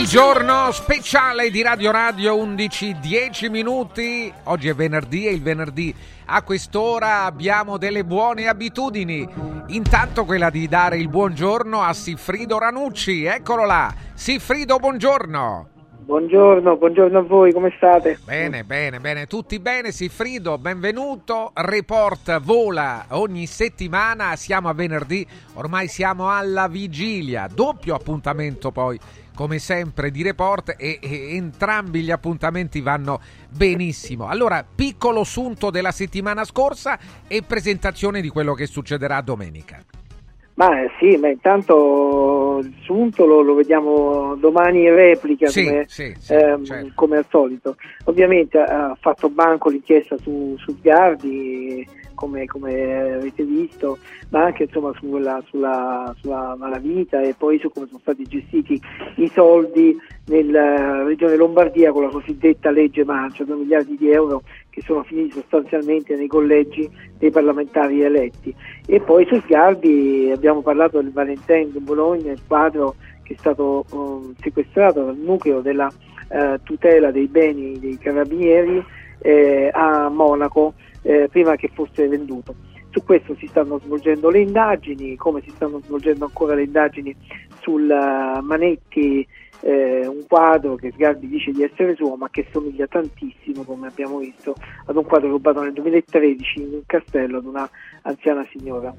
Il giorno speciale di Radio Radio 11 10 minuti. Oggi è venerdì e il venerdì a quest'ora abbiamo delle buone abitudini. Intanto quella di dare il buongiorno a Siffrido Ranucci. Eccolo là. Siffrido, buongiorno. Buongiorno, buongiorno a voi, come state? Bene, bene, bene, tutti bene, Siffrido, benvenuto. Report vola ogni settimana, siamo a venerdì, ormai siamo alla vigilia, doppio appuntamento poi, come sempre, di report e, e entrambi gli appuntamenti vanno benissimo. Allora, piccolo sunto della settimana scorsa e presentazione di quello che succederà domenica. Ma sì, ma intanto il sunto lo, lo vediamo domani in replica Sì, come, sì, sì, ehm, certo. come al solito. Ovviamente ha fatto banco l'inchiesta su, su Sgardi, come, come avete visto, ma anche insomma sulla, sulla, sulla malavita e poi su come sono stati gestiti i soldi nella regione Lombardia con la cosiddetta legge Mancia, 2 miliardi di euro che sono finiti sostanzialmente nei collegi dei parlamentari eletti. E poi su Sgarbi abbiamo parlato del Valentine di Bologna, il quadro che è stato um, sequestrato dal nucleo della eh, tutela dei beni dei carabinieri eh, a Monaco eh, prima che fosse venduto. Su questo si stanno svolgendo le indagini, come si stanno svolgendo ancora le indagini sul eh, Manetti, eh, un quadro che Sgarbi dice di essere suo, ma che somiglia tantissimo, come abbiamo visto, ad un quadro rubato nel 2013 in un castello ad una anziana signora.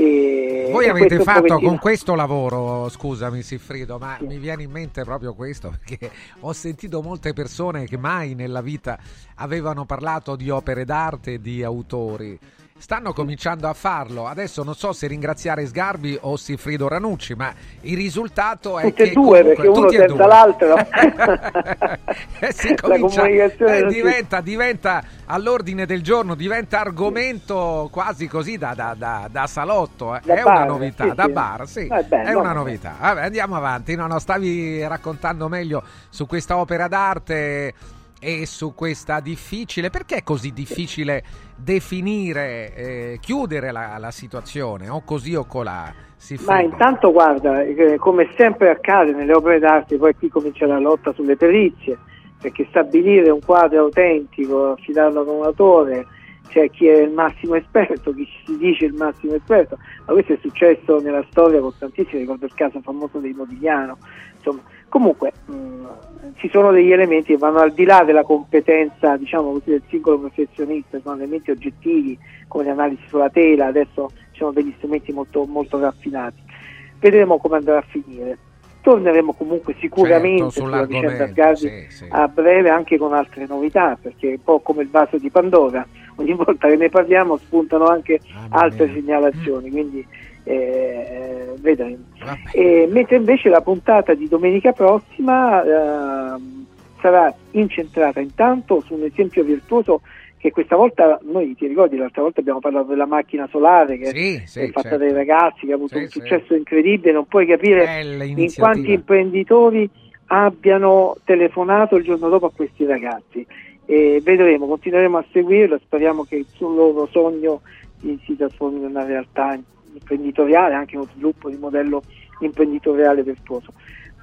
E- Voi avete fatto con questo lavoro, scusami Siffrido, ma mi viene in mente proprio questo, perché ho sentito molte persone che mai nella vita avevano parlato di opere d'arte e di autori. Stanno cominciando a farlo. Adesso non so se ringraziare Sgarbi o Siffrido Ranucci, ma il risultato è Tutte che e due, comunque- perché uno tutti e senza due. l'altro. Eh, si La comincia- comunicazione eh, diventa, diventa all'ordine del giorno, diventa argomento quasi così da, da- da- da salotto. eh. È bar, una novità, sì, da sì. bar, sì. Eh, beh, è no, una novità. Vabbè, andiamo avanti. No, no, stavi raccontando meglio su questa opera d'arte e su questa difficile. Perché è così difficile definire, eh, chiudere la, la situazione? O così o colà? Si Ma frega. intanto guarda, eh, come sempre accade nelle opere d'arte, poi qui comincia la lotta sulle perizie, perché stabilire un quadro autentico, affidarlo ad un autore, c'è chi è il massimo esperto, chi si dice il massimo esperto, ma questo è successo nella storia con tantissimi, ricordo il caso famoso dei Modigliano, insomma, comunque mh, ci sono degli elementi che vanno al di là della competenza diciamo così, del singolo professionista, sono elementi oggettivi come le analisi sulla tela, adesso ci sono degli strumenti molto, molto raffinati. Vedremo come andrà a finire. Torneremo comunque sicuramente Certo, sulla vicenda Sgarbi sì, sì. a breve anche con altre novità, perché è un po' come il vaso di Pandora, ogni volta che ne parliamo spuntano anche Mamma altre segnalazioni, quindi eh, vedremo. Vabbè. E mentre invece la puntata di domenica prossima ehm, sarà incentrata intanto su un esempio virtuoso che questa volta, noi ti ricordi, l'altra volta abbiamo parlato della macchina solare che Sì, sì, è fatta certo. dai ragazzi, che ha avuto Sì, un successo incredibile, non puoi capire in quanti imprenditori abbiano telefonato il giorno dopo a questi ragazzi. E vedremo, continueremo a seguirlo, speriamo che il suo loro sogno si, si trasformi in una realtà imprenditoriale, anche uno sviluppo di modello imprenditoriale virtuoso.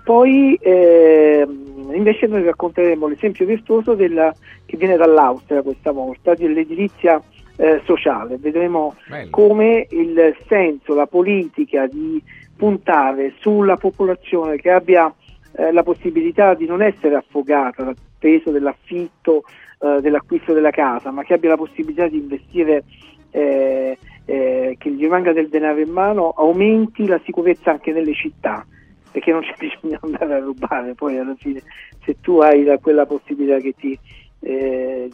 Poi ehm, invece noi racconteremo l'esempio virtuoso della- che viene dall'Austria questa volta, dell'edilizia eh, sociale. Vedremo Bello. come il senso, la politica di puntare sulla popolazione che abbia eh, la possibilità di non essere affogata dal peso dell'affitto, eh, dell'acquisto della casa, ma che abbia la possibilità di investire, eh, eh, che gli rimanga del denaro in mano, aumenti la sicurezza anche nelle città, perché non c'è bisogno di andare a rubare, poi alla fine se tu hai la- quella possibilità che ti, eh,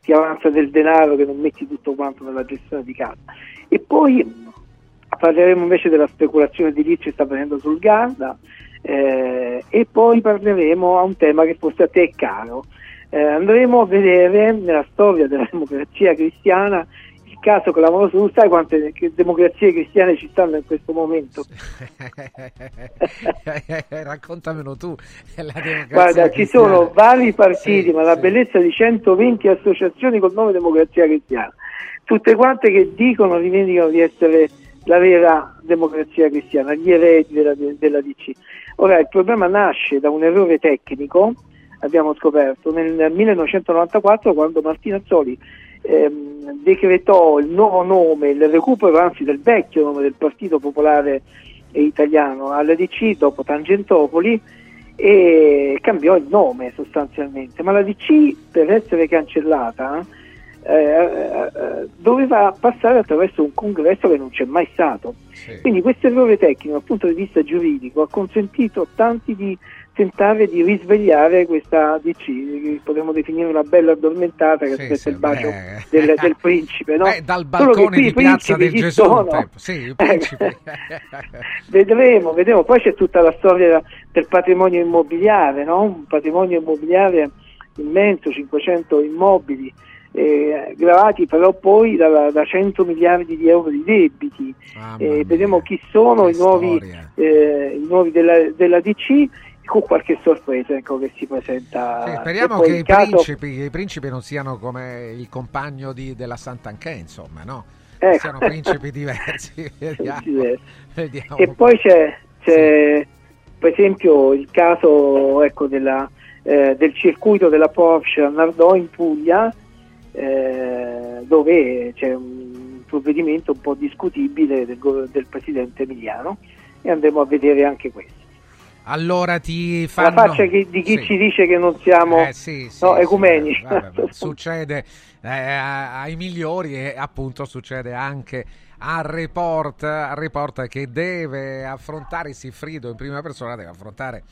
ti avanza del denaro che non metti tutto quanto nella gestione di casa. E poi parleremo invece della speculazione edilizia che sta avvenendo sul Garda, eh, e poi parleremo a un tema che forse a te è caro. Eh, andremo a vedere nella storia della democrazia cristiana caso clamoroso, tu sai quante democrazie cristiane ci stanno in questo momento? Raccontamelo tu. Guarda, ci sono vari partiti, sì, ma la sì. bellezza di 120 associazioni col nome Democrazia Cristiana, tutte quante che dicono, rivendicano di essere la vera democrazia cristiana, gli eredi della, della DC. Ora, il problema nasce da un errore tecnico, abbiamo scoperto, nel 1994 quando Martinazzoli ehm, decretò il nuovo nome, il recupero anzi del vecchio nome del Partito Popolare Italiano all'ADC dopo Tangentopoli e cambiò il nome sostanzialmente, ma la DC per essere cancellata eh, eh, doveva passare attraverso un congresso che non c'è mai stato. Sì. Quindi questo errore tecnico dal punto di vista giuridico ha consentito a tanti di tentare di risvegliare questa DC, che potremmo definire una bella addormentata che Sì, aspetta sì, il bacio beh. del, del principe. No? Beh, dal balcone di Piazza del Gesù. tempo. Sì, il principe. vedremo, vedremo. Poi c'è tutta la storia del patrimonio immobiliare, no? un patrimonio immobiliare immenso, 500 immobili, eh, gravati però poi da, da 100 miliardi di euro di debiti. Eh, vedremo chi sono i nuovi, eh, i nuovi della, della DC con qualche sorpresa ecco, che si presenta. Sì, speriamo che i, caso- principi, che i principi non siano come il compagno di- della Sant'Anché, insomma, no? Ecco. Siano principi diversi. Vediamo. diversi. Vediamo. E poi c'è, c'è, per esempio il caso ecco, della, eh, del circuito della Porsche a Nardò in Puglia, eh, dove c'è un provvedimento un po' discutibile del, del presidente Emiliano e andremo a vedere anche questo. Allora ti La fanno... faccia chi- di chi Sì. ci dice che non siamo Eh, sì, sì, no, sì, ecumeni. vabbè, succede eh, ai migliori e appunto succede anche a Report, a Report che deve affrontare Sifrido in prima persona, deve affrontare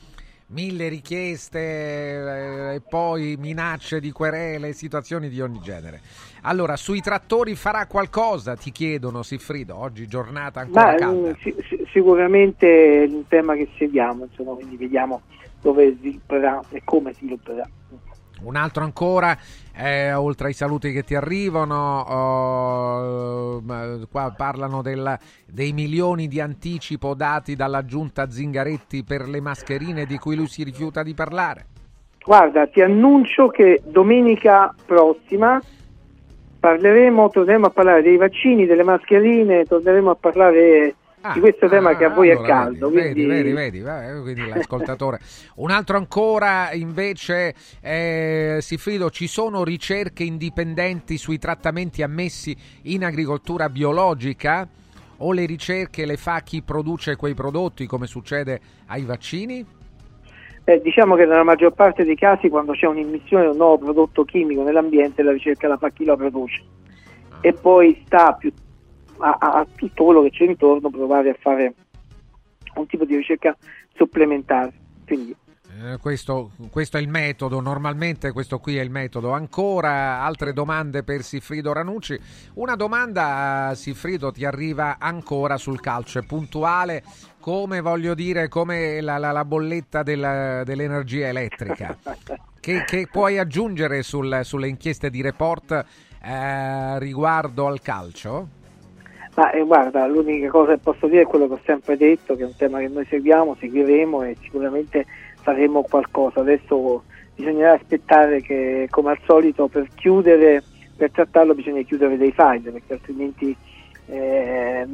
mille richieste eh, e poi minacce di querele, situazioni di ogni genere. Allora, sui trattori farà qualcosa, ti chiedono Sifrido, oggi giornata ancora Ma calda. si- si- sicuramente è un tema che seguiamo, insomma, quindi vediamo dove svilupperà e come svilupperà. Un altro ancora, eh, oltre ai saluti che ti arrivano, oh, qua parlano del- dei milioni di anticipo dati dalla giunta Zingaretti per le mascherine di cui lui si rifiuta di parlare. Guarda, ti annuncio che domenica prossima parleremo, torneremo a parlare dei vaccini, delle mascherine, torneremo a parlare di questo tema che a voi Ah, allora, è caldo. Vedi, quindi- vedi, vedi, vabbè, quindi l'ascoltatore. Un altro ancora, invece, eh, Sifrido, ci sono ricerche indipendenti sui trattamenti ammessi in agricoltura biologica? O le ricerche le fa chi produce quei prodotti, come succede ai vaccini? Eh, diciamo che nella maggior parte dei casi quando c'è un'immissione di un nuovo prodotto chimico nell'ambiente la ricerca la fa chi lo produce e poi sta più a, a- tutto quello che c'è intorno provare a fare un tipo di ricerca supplementare. Quindi Eh, questo, questo è il metodo, normalmente questo qui è il metodo. Ancora altre domande per Sifrido Ranucci. Una domanda, Sifrido, ti arriva ancora sul calcio, è puntuale come voglio dire, come la, la- la bolletta della- dell'energia elettrica. Che, che puoi aggiungere sul- sulle inchieste di report eh, riguardo al calcio? Ma eh, guarda, l'unica cosa che posso dire è quello che ho sempre detto, che è un tema che noi seguiamo, seguiremo e sicuramente faremo qualcosa. Adesso bisognerà aspettare che, come al solito, per chiudere, per trattarlo bisogna chiudere dei file, perché altrimenti eh,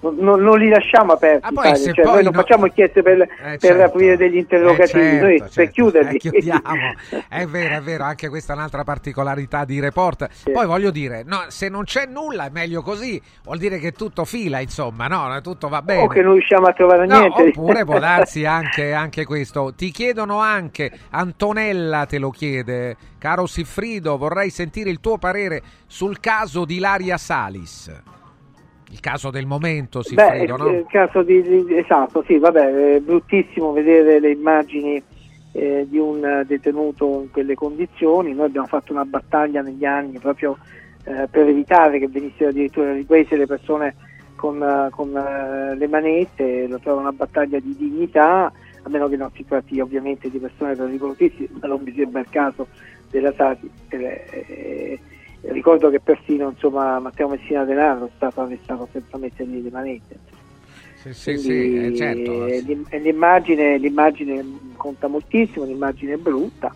non, non- li lasciamo aperti. Ah, poi Cioè, noi non no- facciamo inchieste per, Eh, per certo. aprire degli interrogativi, Eh, certo, noi per certo. chiuderli. Eh, chiudiamo. È vero, è vero, anche questa è un'altra particolarità di report. Poi voglio dire, no, se non c'è nulla è meglio così, vuol dire che tutto fila, insomma, no, tutto va bene. o che non riusciamo a trovare No, niente. oppure può darsi anche, anche questo. Ti chiedono anche, Antonella te lo chiede, caro Siffrido, vorrei sentire il tuo parere sul caso di Ilaria Salis. Il caso del momento, Beh, Siffrido, no? il caso di, esatto, sì, vabbè, è bruttissimo vedere le immagini eh, di un eh, detenuto in quelle condizioni. Noi abbiamo fatto una battaglia negli anni proprio eh, per evitare che venissero addirittura riprese le persone con, eh, con, eh, le manette, lo trovo una battaglia di dignità. a meno che non si tratti ovviamente di persone pericolosissime, ma non mi sembra il caso della Sati. Eh, eh, ricordo che persino insomma, Matteo Messina Denaro è stato arrestato senza mettergli le manette. Sì, sì, sì, eh, certo. eh, l'im- l'immagine, l'immagine conta moltissimo, l'immagine è brutta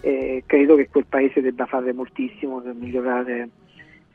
e credo che quel paese debba fare moltissimo per migliorare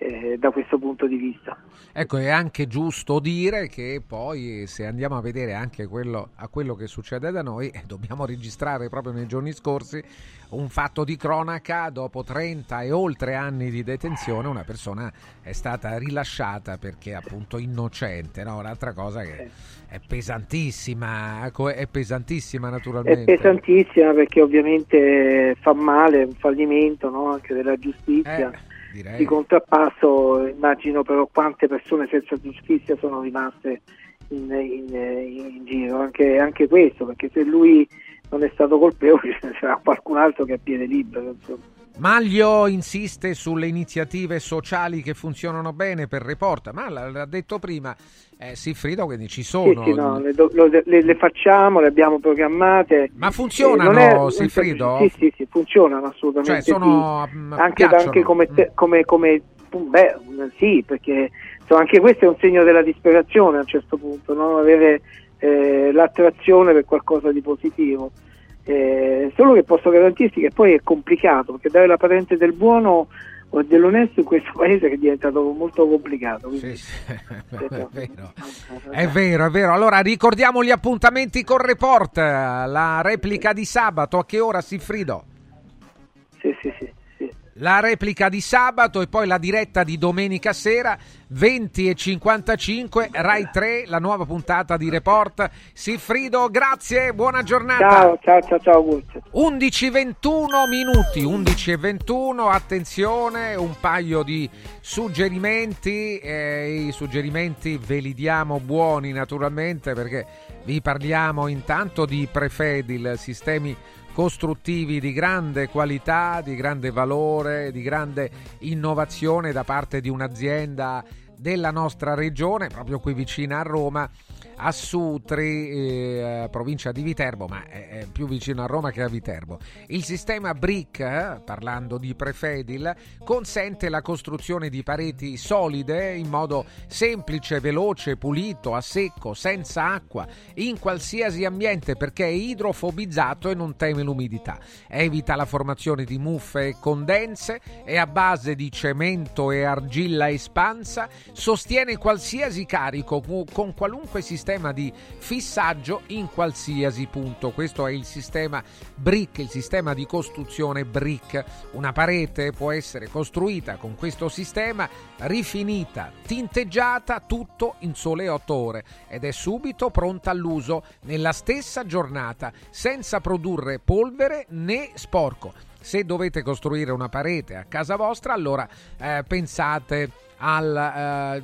eh, da questo punto di vista. Ecco, è anche giusto dire che poi se andiamo a vedere anche quello, a quello che succede da noi, eh, dobbiamo registrare proprio nei giorni scorsi un fatto di cronaca, dopo 30 e oltre anni di detenzione una persona è stata rilasciata perché appunto innocente, no? Un'altra cosa che è pesantissima, ecco, è pesantissima È naturalmente. pesantissima perché ovviamente fa male, è un fallimento no? anche della giustizia. Eh, direi. Di contrappasso immagino però quante persone senza giustizia sono rimaste in, in- in giro, anche, anche questo, perché se lui non è stato colpevole ce ne sarà qualcun altro che è piede libero. Insomma. Maglio insiste sulle iniziative sociali che funzionano bene per Report, ma l'ha detto prima eh, Siffrido, quindi ci Sì, sono. sì, no, le, do- lo- le- le facciamo, le abbiamo programmate. Ma funzionano, Eh, non è- Siffrido? Sì, sì, sì, funzionano assolutamente. Cioè, sono, sì. mm, anche, anche come, te- Mm. come, come- beh, sì, perché insomma, anche questo è un segno della disperazione a un certo punto, no? avere eh, l'attrazione per qualcosa di positivo. Eh, solo che posso garantirti che poi è complicato, perché dare la patente del buono o dell'onesto in questo paese è diventato molto complicato. quindi- Sì, sì, è vero. È vero, è vero. Allora ricordiamo gli appuntamenti con Report, la replica di sabato, a che ora Siffrido? La replica di sabato e poi la diretta di domenica sera 20 e 55 Rai 3, la nuova puntata di Report. Siffrido, grazie, buona giornata. Ciao, ciao, ciao, ciao, Augusto. 11.21 minuti, 11.21, attenzione, un paio di suggerimenti, eh, i suggerimenti ve li diamo buoni naturalmente perché vi parliamo intanto di Prefedil, sistemi costruttivi di grande qualità, di grande valore, di grande innovazione da parte di un'azienda della nostra regione, proprio qui vicina a Roma, a Sutri, eh, provincia di Viterbo, ma è, più vicino a Roma che a Viterbo. Il sistema BRIC, parlando di Prefedil, consente la costruzione di pareti solide in modo semplice, veloce, pulito, a secco, senza acqua, in qualsiasi ambiente perché è idrofobizzato e non teme l'umidità. Evita la formazione di muffe e condense, è a base di cemento e argilla espansa, sostiene qualsiasi carico con qualunque sistema di fissaggio in qualsiasi punto. Questo è il sistema BRIC, il sistema di costruzione BRIC. Una parete può essere costruita con questo sistema, rifinita, tinteggiata, tutto in sole 8 ore ed è subito pronta all'uso nella stessa giornata, senza produrre polvere né sporco. Se dovete costruire una parete a casa vostra, allora eh, pensate al eh,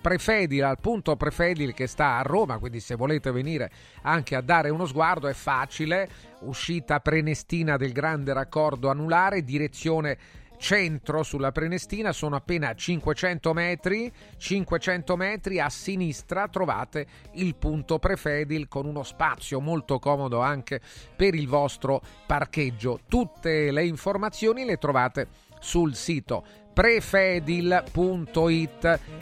Prefedil, al punto Prefedil che sta a Roma, quindi se volete venire anche a dare uno sguardo è facile, uscita Prenestina del grande raccordo anulare, direzione centro sulla Prenestina, sono appena 500 metri, 500 metri a sinistra trovate il punto Prefedil con uno spazio molto comodo anche per il vostro parcheggio. Tutte le informazioni le trovate sul sito prefedil.it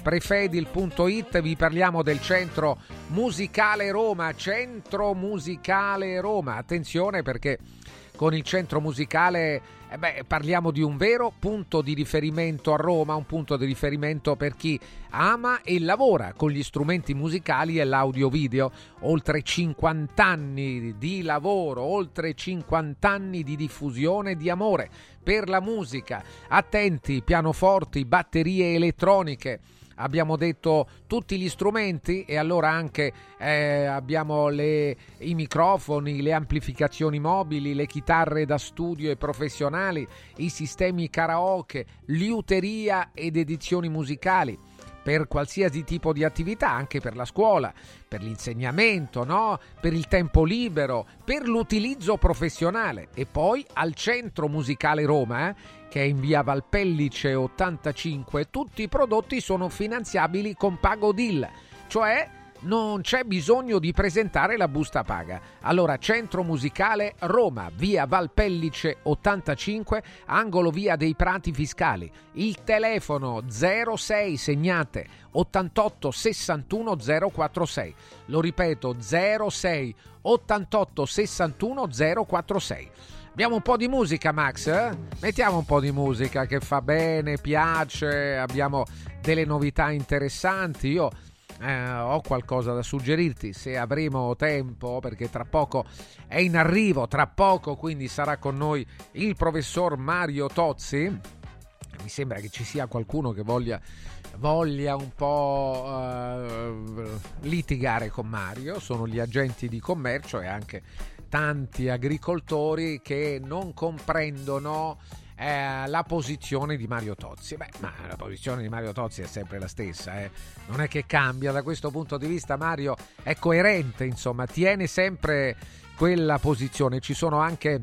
prefedil.it vi parliamo del centro musicale Roma centro musicale Roma. Attenzione perché con il centro musicale eh beh, parliamo di un vero punto di riferimento a Roma, un punto di riferimento per chi ama e lavora con gli strumenti musicali e l'audio-video. Oltre 50 anni di lavoro, oltre 50 anni di diffusione di amore per la musica. Attenti, pianoforti, batterie elettroniche abbiamo detto tutti gli strumenti e allora anche eh, abbiamo le, i microfoni, le amplificazioni mobili, le chitarre da studio e professionali, i sistemi karaoke, liuteria ed edizioni musicali per qualsiasi tipo di attività, anche per la scuola, per l'insegnamento, no? per il tempo libero, per l'utilizzo professionale e poi al Centro Musicale Roma, eh, che è in via Valpellice 85, tutti i prodotti sono finanziabili con pago DIL, cioè non c'è bisogno di presentare la busta paga. Allora, Centro Musicale Roma, via Valpellice 85, angolo via dei Prati Fiscali. Il telefono 06 segnate 88 61 046. Lo ripeto 06 88 61 046. Abbiamo un po' di musica, Max? eh? Mettiamo un po' di musica che fa bene, piace, abbiamo delle novità interessanti. Io eh, ho qualcosa da suggerirti se avremo tempo, perché tra poco è in arrivo, tra poco quindi sarà con noi il professor Mario Tozzi. Mi sembra che ci sia qualcuno che voglia, voglia un po' eh, litigare con Mario, sono gli agenti di commercio e anche tanti agricoltori che non comprendono eh, la posizione di Mario Tozzi. Beh, ma la posizione di Mario Tozzi è sempre la stessa, eh. non è che cambia da questo punto di vista. Mario è coerente, insomma, tiene sempre quella posizione. Ci sono anche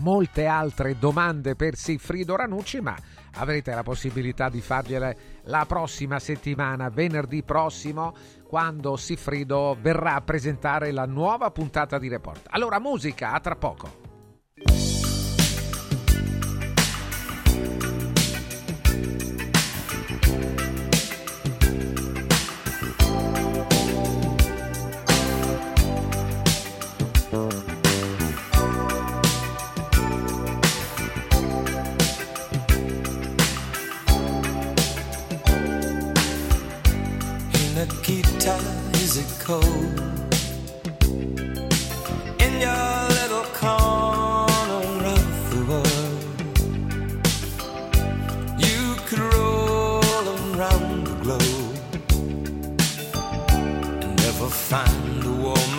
molte altre domande per Siffrido Ranucci, ma avrete la possibilità di fargliele la prossima settimana, venerdì prossimo, quando Siffrido verrà a presentare la nuova puntata di Report. Allora, musica, a tra poco.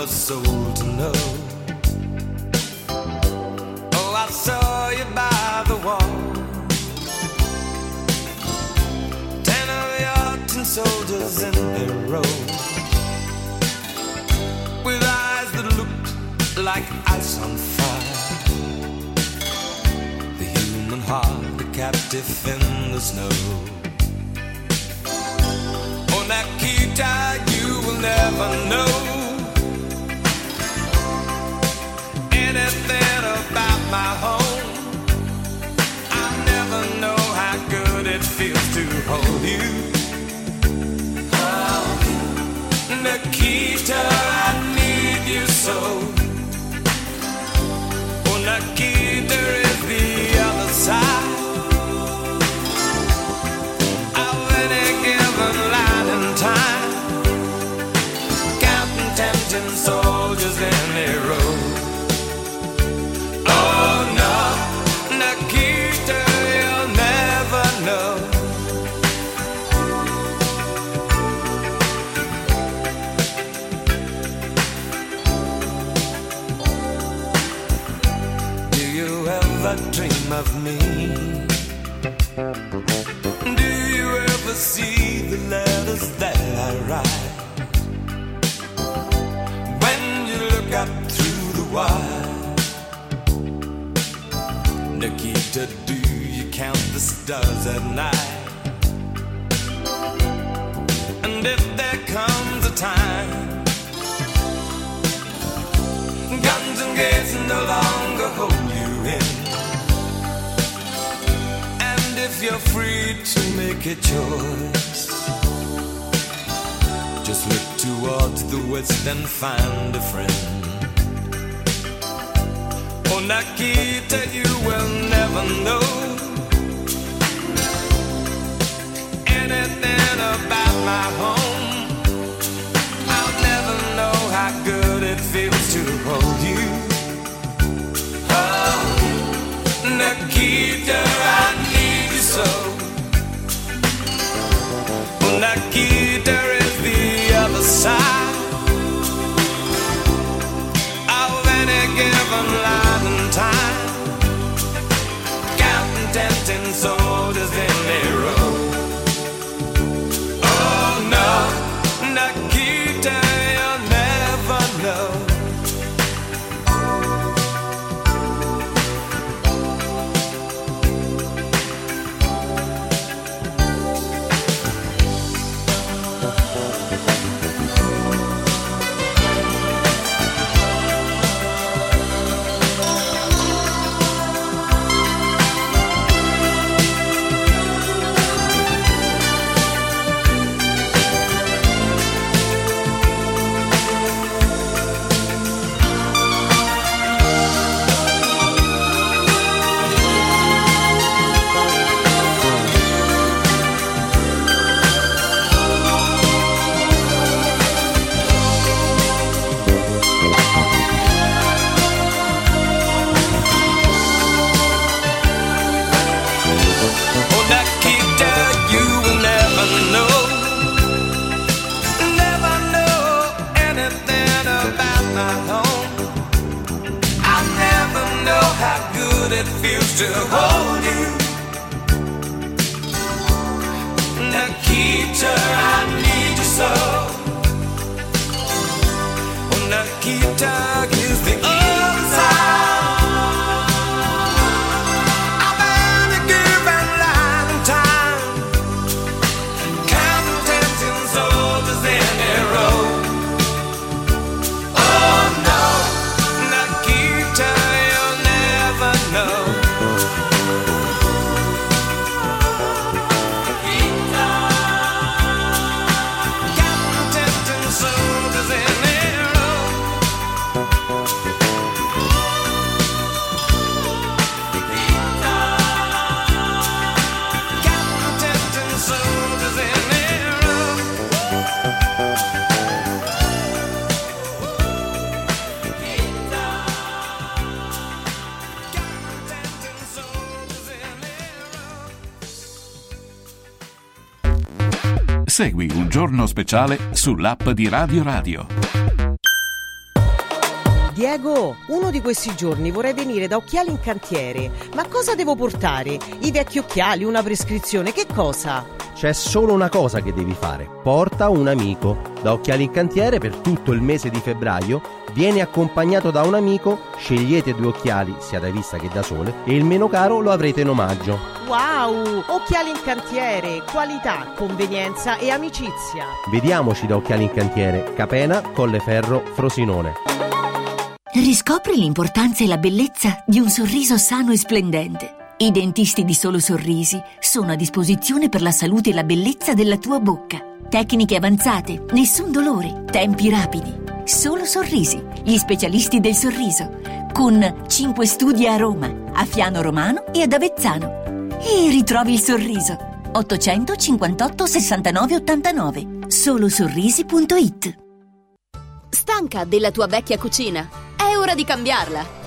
A soul to know. Oh, I saw you by the wall. Ten of your tin soldiers in a row With eyes that looked like ice on fire The human heart, a captive in the snow Oh, Nikita, you will never know my home stars at night? And if there comes a time Guns and gates no longer hold you in. And if you're free to make a choice, just look towards the west and find a friend. Oh, Nikita, you will never know about my home. I'll never know how good it feels to hold you. Oh, Nikita, I need you so. Nikita to hold Segui un giorno speciale sull'app di Radio Radio. Diego, uno di questi giorni vorrei venire da Occhiali in Cantiere. Ma cosa devo portare? I vecchi occhiali, una prescrizione, che cosa? C'è solo una cosa che devi fare. Porta un amico. Da Occhiali in Cantiere per tutto il mese di febbraio vieni accompagnato da un amico, scegliete due occhiali, sia da vista che da sole, e il meno caro lo avrete in omaggio. Wow! Occhiali in Cantiere, qualità, convenienza e amicizia. Vediamoci da Occhiali in Cantiere, Capena, Colleferro, Frosinone. Riscopri l'importanza e la bellezza di un sorriso sano e splendente. I dentisti di Solo Sorrisi sono a disposizione per la salute e la bellezza della tua bocca. Tecniche avanzate, nessun dolore, tempi rapidi. Solo Sorrisi, gli specialisti del sorriso, con 5 studi a Roma, a Fiano Romano e ad Avezzano. E ritrovi il sorriso. 858 69 89 solosorrisi.it Stanca della tua vecchia cucina? È ora di cambiarla!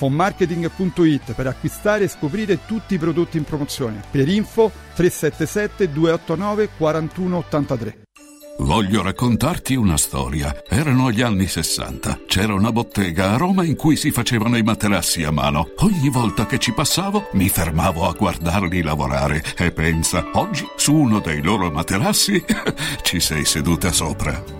fonmarketing.it per acquistare e scoprire tutti i prodotti in promozione. Per info 377 289 4183. Voglio raccontarti una storia. Erano gli anni 60. C'era una bottega a Roma in cui si facevano i materassi a mano. Ogni volta che ci passavo mi fermavo a guardarli lavorare e pensa, oggi su uno dei loro materassi ci sei seduta sopra.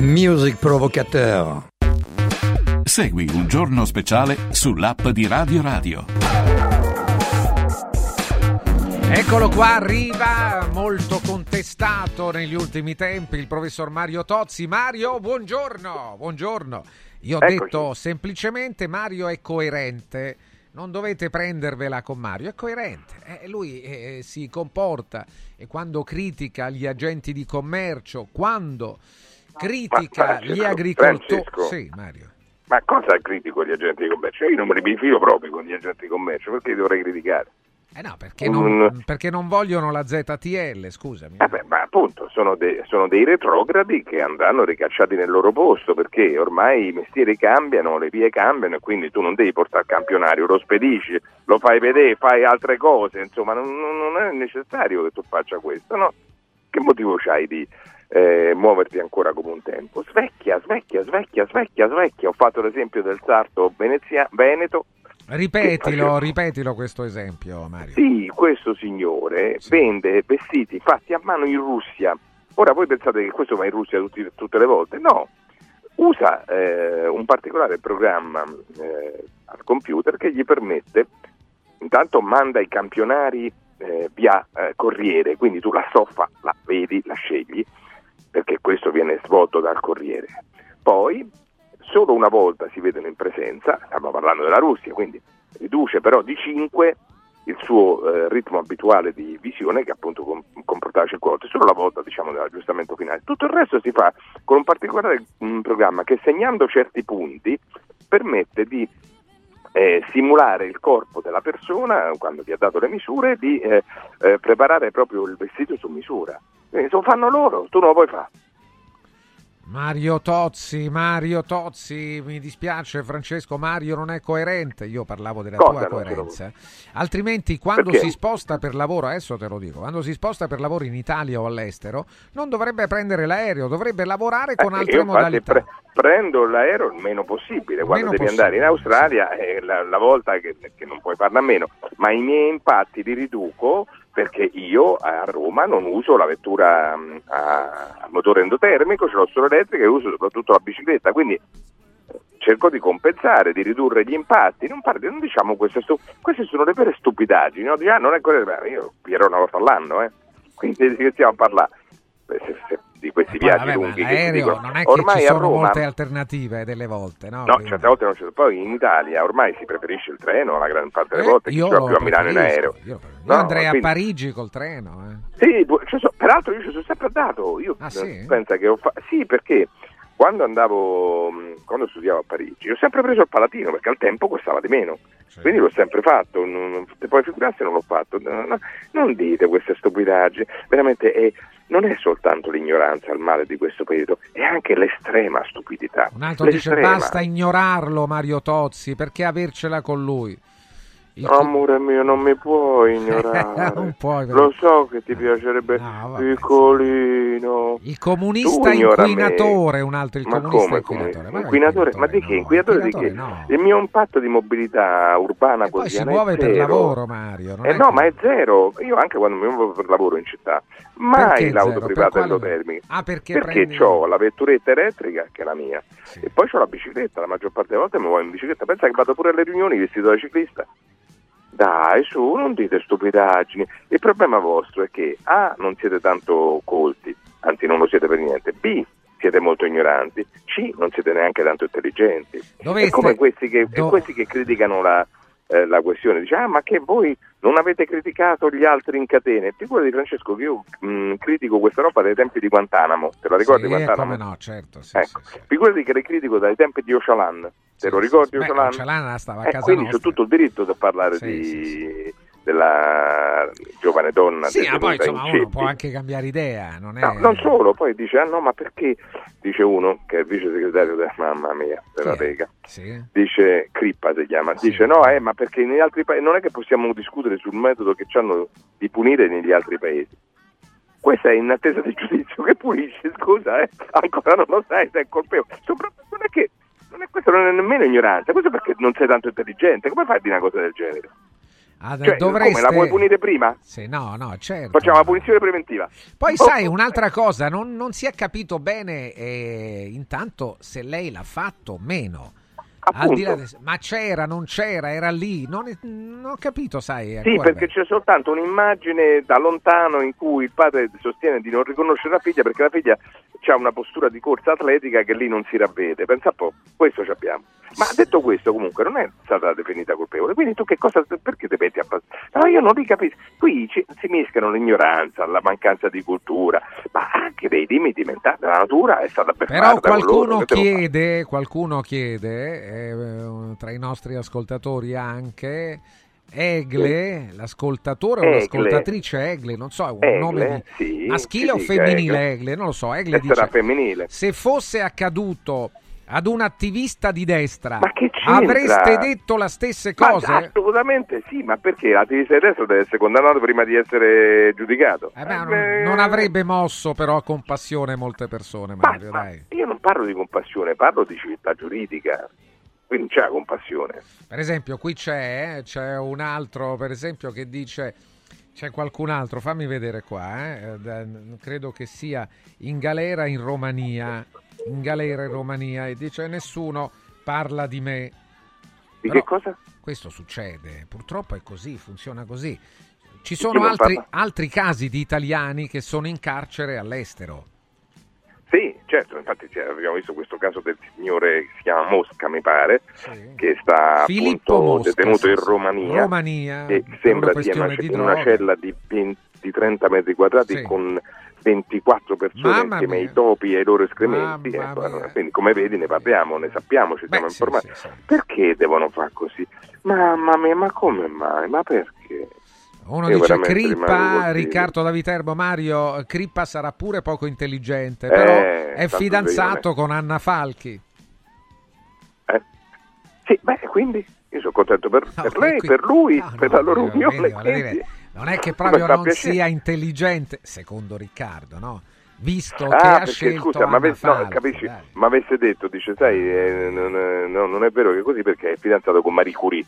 Music Provocateur. Segui un giorno speciale sull'app di Radio Radio. Eccolo qua, arriva molto contestato negli ultimi tempi il professor Mario Tozzi. Mario, buongiorno, buongiorno. Io ho Eccoci. detto semplicemente Mario è coerente, non dovete prendervela con Mario, è coerente. Eh, lui eh, si comporta e quando critica gli agenti di commercio, quando critica Francesco, gli agricoltori... Sì, Mario. Ma cosa critico gli agenti di commercio? Io non me li filo proprio con gli agenti di commercio, perché li dovrei criticare? Eh no, perché non, perché non vogliono la ZTL, scusami. Eh beh, ma appunto sono, de- sono dei retrogradi che andranno ricacciati nel loro posto perché ormai i mestieri cambiano, le vie cambiano e quindi tu non devi portare al campionario, lo spedisci, lo fai vedere, fai altre cose, insomma non, non- non è necessario che tu faccia questo, no? Che motivo c'hai di eh, muoverti ancora come un tempo? Svecchia, svecchia, svecchia, svecchia, svecchia. Ho fatto l'esempio del sarto venezia- veneto. Ripetilo, ripetilo questo esempio, Mario. Sì, questo signore vende vestiti fatti a mano in Russia. Ora voi pensate che questo va in Russia tutti- tutte le volte? No, usa eh, un particolare programma eh, al computer che gli permette, intanto manda i campionari eh, via eh, corriere, quindi tu la stoffa la vedi, la scegli, perché questo viene svolto dal corriere. Poi solo una volta si vedono in presenza, stiamo parlando della Russia, quindi riduce però di 5 il suo eh, ritmo abituale di visione che appunto com- comportava 5 volte, solo la volta diciamo dell'aggiustamento finale. Tutto il resto si fa con un particolare mm, programma che segnando certi punti permette di eh, simulare il corpo della persona quando vi ha dato le misure di eh, eh, preparare proprio il vestito su misura. Quindi lo fanno loro, tu non lo puoi fare. Mario Tozzi, Mario Tozzi, mi dispiace Francesco, Mario non è coerente, io parlavo della Cosa tua coerenza. Altrimenti quando Perché? si sposta per lavoro, adesso te lo dico, quando si sposta per lavoro in Italia o all'estero, non dovrebbe prendere l'aereo, dovrebbe lavorare con Eh, altre modalità. pre- prendo l'aereo il meno possibile, quando Meno devi possibile, andare in Australia è la, la volta che, che non puoi farla a meno, ma i miei impatti li riduco perché io a Roma non uso la vettura mh, a, motore endotermico, ce l'ho solo elettrica e uso soprattutto la bicicletta, quindi eh, cerco di compensare, di ridurre gli impatti, non, parli- non diciamo queste, stu- queste sono le vere stupidaggini, no? Dici, ah, non è quello, beh, io viaggerò una volta all'anno, eh? quindi di che stiamo a parlare? Se- se- di questi Poi, viaggi vabbè, lunghi l'aereo non è che ormai ci sono Roma molte alternative delle volte, no? No, Quindi- certe volte non c'è. Poi in Italia ormai si preferisce il treno la gran parte delle Eh, volte, io più a Milano in aereo. Io, io No, andrei quindi- a Parigi col treno. eh. Sì, bu- ci so- peraltro io ci sono sempre andato. Io Ah, sì? pensa che ho fa- Sì, perché quando andavo, mh, quando studiavo a Parigi, ho sempre preso il Palatino perché al tempo costava di meno. Quindi l'ho sempre fatto, non, poi figurarsi non l'ho fatto. No, no, non dite queste stupidaggini, veramente è- non è soltanto l'ignoranza il male di questo periodo, è anche l'estrema stupidità. Un altro dice L'estrema. basta ignorarlo Mario Tozzi, perché avercela con lui? No, amore mio, non mi puoi ignorare. Non puoi, però. Lo so che ti piacerebbe piccolino. Il comunista ignora me. inquinatore, un altro il Ma comunista come, inquinatore. Ma Inquinatore? Ma di che? Inquinatore di che? inquinatore no. Il mio impatto di mobilità urbana Poi si quotidiana muove è per lavoro, Mario. Eh no, che- ma è zero. Io anche quando mi muovo per lavoro in città, mai l'auto privata endotermica. Ah, perché perché prendi- ho la vetturetta elettrica, che è la mia, e poi ho la bicicletta. La maggior parte delle volte mi muovo in bicicletta. Pensa che vado pure alle riunioni vestito da ciclista. Dai, su, non dite stupidaggini. Il problema vostro è che A, non siete tanto colti, anzi non lo siete per niente. B, siete molto ignoranti. C, non siete neanche tanto intelligenti. Doveste- È come questi che, do- questi che criticano la, eh, la questione, dice ah ma che voi non avete criticato gli altri in catene, figurati Francesco che io mh, critico questa roba dai tempi di Guantanamo, te la ricordi Sì, Guantanamo? no, certo. Sì, ecco, figurati che le critico dai tempi di Ocalan, te lo ricordi Beh, Ocalan? Ocalan stava a Eh, casa quindi nostra. c'ho tutto il diritto di parlare di, della giovane donna Sì, ma poi in insomma uno può anche cambiare idea, non è... No, non solo, poi dice, ah no, ma perché? Dice uno, che è il vice segretario della mamma mia, della è? Lega, Sì. dice, Crippa si chiama, dice no, eh, ma perché negli altri paesi, non è che possiamo discutere sul metodo che hanno di punire negli altri paesi. Questa è in attesa di giudizio che pulisce, scusa, eh, ancora non lo sai se è colpevole. Soprattutto non è che, non è, questo non è nemmeno ignoranza, questo è perché non sei tanto intelligente, come fai a dire una cosa del genere? Ah, Cioè, dovreste... come, la vuoi punire prima? Sì, no, no, certo. Facciamo la punizione preventiva. Poi Oh, sai, un'altra cosa, non, non si è capito bene eh, intanto se lei l'ha fatto o meno. Al di là Appunto. de- ma c'era, non c'era, era lì, non, è- non ho capito, sai. Sì, perché c'è soltanto un'immagine da lontano in cui il padre sostiene di non riconoscere la figlia perché la figlia ha una postura di corsa atletica che lì non si ravvede. Pensa un po', questo ci abbiamo. Ma detto questo, comunque, non è stata definita colpevole. Quindi tu che cosa, perché ti metti a passare? No, io non li capisco. Qui ci- si mischiano l'ignoranza, la mancanza di cultura, ma anche dei limiti mentali. La natura è stata Però beffarda loro, qualcuno lo fa? chiede, qualcuno chiede, eh, tra i nostri ascoltatori anche, Egle, l'ascoltatore o Egle. l'ascoltatrice Egle, non so, è un Egle, nome di sì, maschile o femminile Egle. Egle, non lo so, Egle E sarà dice, femminile. se fosse accaduto ad un attivista di destra, Ma avreste detto le stesse Ma cose? assolutamente sì, ma perché l'attivista di destra deve essere condannato prima di essere giudicato? Eh beh, non, Eh, non avrebbe mosso però con passione molte persone, Mario, dai. Io non parlo di compassione, parlo di civiltà giuridica, quindi c'è la compassione. Per esempio, qui c'è, eh, c'è un altro, per esempio, che dice, c'è qualcun altro, fammi vedere qua, eh, credo che sia in galera in Romania, in galera in Romania, e dice nessuno parla di me. Di Però che cosa? Questo succede, purtroppo è così, funziona così. Ci sono altri, altri casi di italiani che sono in carcere all'estero. Sì, certo, infatti abbiamo visto questo caso del signore che si chiama Mosca, mi pare, che sta Mosca, detenuto sì, in sì. Romania, Romania, e sembra una sia in una, di in cella di 20 di 30 metri quadrati Sì. con 24 persone Mamma insieme ai mia. topi e ai loro escrementi. Allora, quindi come vedi ne parliamo, ne sappiamo, ci siamo Beh, sì, informati. sì, sì. Perché devono fare così? Mamma mia, ma come mai? Ma perché? Uno Io dice Crippa. Riccardo da Viterbo, Mario, Crippa sarà pure poco intelligente, però Eh, è tanto fidanzato con Anna Falchi. Eh? Sì, beh, quindi io sono contento per, No, per lei, qui- per lui, no, per no, la loro unione. quindi- non è che proprio non piacere. sia intelligente, secondo Riccardo, no? Visto che Ah, ha perché scelto scusa, ma, avesse, no, capisci, ma avesse detto, dice, sai, eh, non, eh, no, non è vero che è così perché è fidanzato con Marie Curie.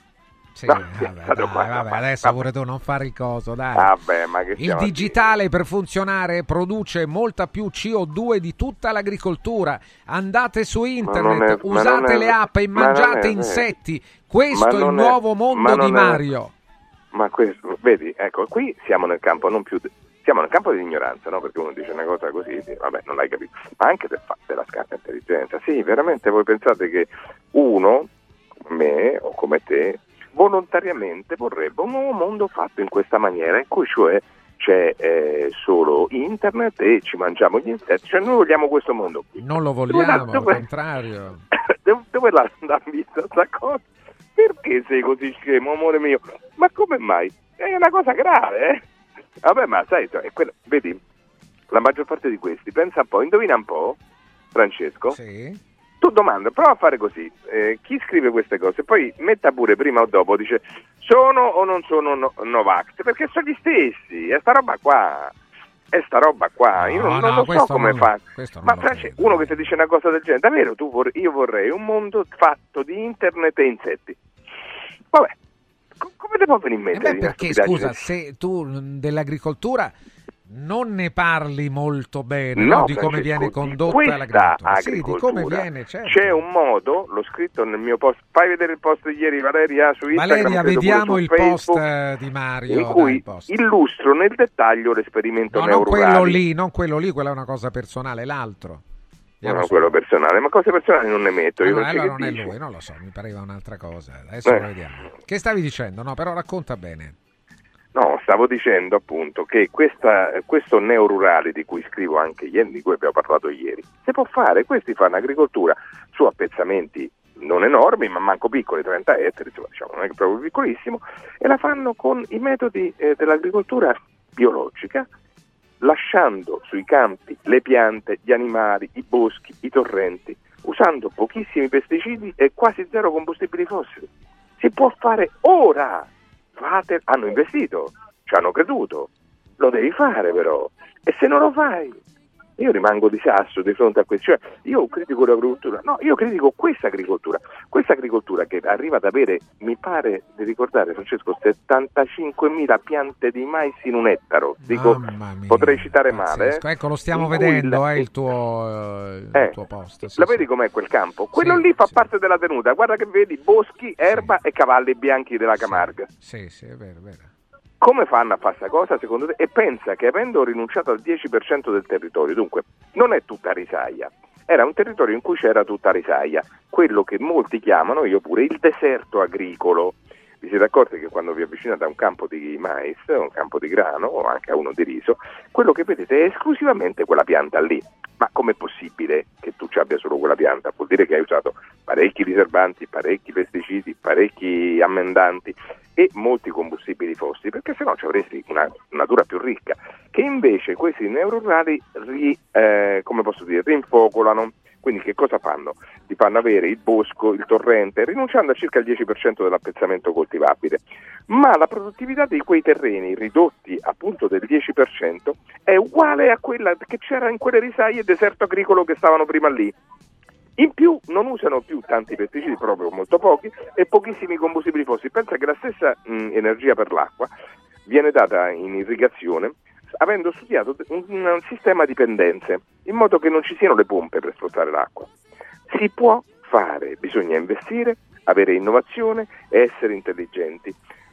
Sì, No, vabbè, dai, vabbè, adesso vabbè. pure tu non fare il coso, dai. Vabbè, Il digitale per funzionare produce molta più CO2 di tutta l'agricoltura. Andate su internet, è- usate non è- le app e mangiate insetti. Questo è il nuovo mondo di Mario. Ma questo, vedi, ecco, qui siamo nel campo non più... de- siamo nel campo dell'ignoranza, no? Perché uno dice una cosa così, dice, vabbè, non l'hai capito. Ma anche del fa- della scarsa intelligenza. Sì, veramente voi pensate che uno, come me o come te, volontariamente vorrebbe un nuovo mondo fatto in questa maniera, in cui cioè c'è eh, solo internet e ci mangiamo gli insetti, cioè noi vogliamo questo mondo qui. Non lo Dove vogliamo, al dove- contrario. dove, dove l'ha vista sta cosa? Perché sei così scemo, amore mio? Ma come mai? È una cosa grave, eh? Vabbè, ma sai, quello- vedi, la maggior parte di questi, pensa un po', indovina un po', Francesco, Sì. Tu domanda, prova a fare così, eh, chi scrive queste cose, poi metta pure prima o dopo, dice, sono o non sono no- Novax? Perché sono gli stessi, è sta roba qua, è sta roba qua, io No, non, non no, lo so come non- fa. non Ma Francesco, uno che ti dice una cosa del genere, davvero tu vor- io vorrei un mondo fatto di internet e insetti. Vabbè, co- come può venire in Eh mente? beh, di una perché scusa, se tu dell'agricoltura non ne parli molto bene No, no, di come viene condotta l'agricoltura. Sì, di come viene, certo. C'è un modo, l'ho scritto nel mio post, fai vedere il post di ieri Valeria su Instagram. Valeria, vediamo il post Facebook, eh, di Mario. in cui il post. illustro nel dettaglio l'esperimento No, non quello lì, non quello lì, quella è una cosa personale, l'altro. Andiamo No, su. quello personale, ma cose personali non ne metto. Io Allora, non allora non è lui, non lo so, mi pareva un'altra cosa. Adesso Eh. lo vediamo. Che stavi dicendo? No, però racconta bene. No, stavo dicendo appunto che questa, questo neorurale di cui scrivo anche ieri, di cui abbiamo parlato ieri, si può fare, questi fanno agricoltura su appezzamenti non enormi, ma manco piccoli, 30 ettari, insomma, diciamo, non è proprio piccolissimo, e la fanno con i metodi eh, dell'agricoltura biologica, lasciando sui campi le piante, gli animali, i boschi, i torrenti, usando pochissimi pesticidi e quasi zero combustibili fossili. Si può fare ora! Fate, hanno investito, ci hanno creduto, lo devi fare però. E se non lo fai, io rimango di sasso di fronte a questo. Cioè, io critico l'agricoltura, no, io critico questa agricoltura, questa agricoltura che arriva ad avere, mi pare di ricordare, Francesco, 75.000 piante di mais in un ettaro. Dico, potrei citare male. Pazzesco. Ecco, lo stiamo vedendo, la- eh, il tuo, eh, il Eh, tuo post. sì, sì. vedi com'è quel campo? Quello Sì, lì fa parte della tenuta. Guarda che vedi boschi, erba e cavalli bianchi della Camarga. Sì, sì, è vero, è vero. Come fanno a fare questa cosa secondo te? E pensa che avendo rinunciato al 10% del territorio, dunque non è tutta risaia, era un territorio in cui c'era tutta risaia, quello che molti chiamano, io pure, il deserto agricolo. Vi siete accorti che quando vi avvicinate a un campo di mais, un campo di grano o anche a uno di riso, quello che vedete è esclusivamente quella pianta lì. Ma com'è possibile che tu ci abbia solo quella pianta? Vuol dire che hai usato parecchi riservanti, parecchi pesticidi, parecchi ammendanti e molti combustibili fossili, perché se no ci avresti una natura più ricca, che invece questi neururali ri, eh, come posso dire, rinfocolano. Quindi che cosa fanno? Ti fanno avere il bosco, il torrente, rinunciando a circa il 10% dell'appezzamento coltivabile. Ma la produttività di quei terreni ridotti appunto del 10% è uguale a quella che c'era in quelle risaie deserto agricolo che stavano prima lì. In più non usano più tanti pesticidi, proprio molto pochi, e pochissimi combustibili fossili. Pensa che la stessa mh, energia per l'acqua viene data in irrigazione avendo studiato un, un sistema di pendenze, in modo che non ci siano le pompe per spostare l'acqua. Si può fare, bisogna investire, avere innovazione e essere intelligenti.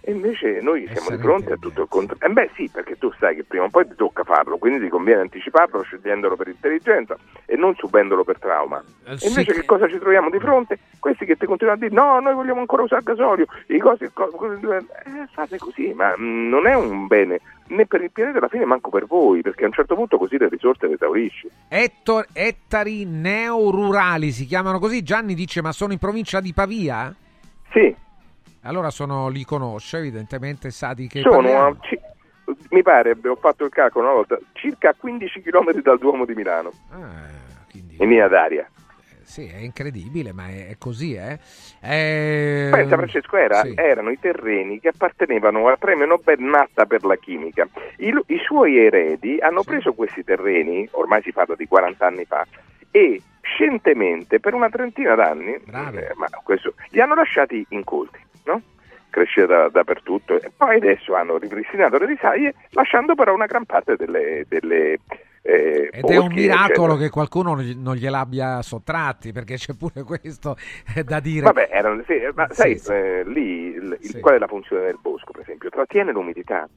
E invece noi siamo di fronte a tutto il contrario. Eh beh sì, perché tu sai che prima o poi ti tocca farlo, quindi ti conviene anticiparlo scegliendolo per intelligenza e non subendolo per trauma. Eh, sì invece che- che cosa ci troviamo di fronte? Questi che ti continuano a dire no, noi vogliamo ancora usare gasolio, i cosi, il co- eh, fate così, ma mm, non è un bene né per il pianeta alla fine manco per voi, perché a un certo punto così le risorse le esaurisci. Etto- ettari neorurali si chiamano così. Gianni dice: Ma sono in provincia di Pavia? Sì. Allora sono, li conosce, evidentemente sa di che Sono ci- mi pare, ho fatto il calcolo una volta, circa 15 km dal Duomo di Milano, in linea d'aria. Sì, è incredibile, ma è, è così, eh? Eh, Pensa Francesco, era- sì. erano i terreni che appartenevano al premio Nobel Natta per la chimica. I, i suoi eredi hanno preso questi terreni, ormai si parla di 40 anni fa, e scientemente per una trentina d'anni, eh, ma questo, li hanno lasciati incolti, no? Crescere da- dappertutto e poi adesso hanno ripristinato le risaie lasciando però una gran parte delle, delle eh, Ed è un boschi, miracolo eccetera. che qualcuno non gli- non gliel'abbia sottratti, perché c'è pure questo eh, da dire. Vabbè, erano, sì, ma Sì, sai, sì. eh, lì il- il- qual è la funzione del bosco, per esempio? Trattiene l'umidità,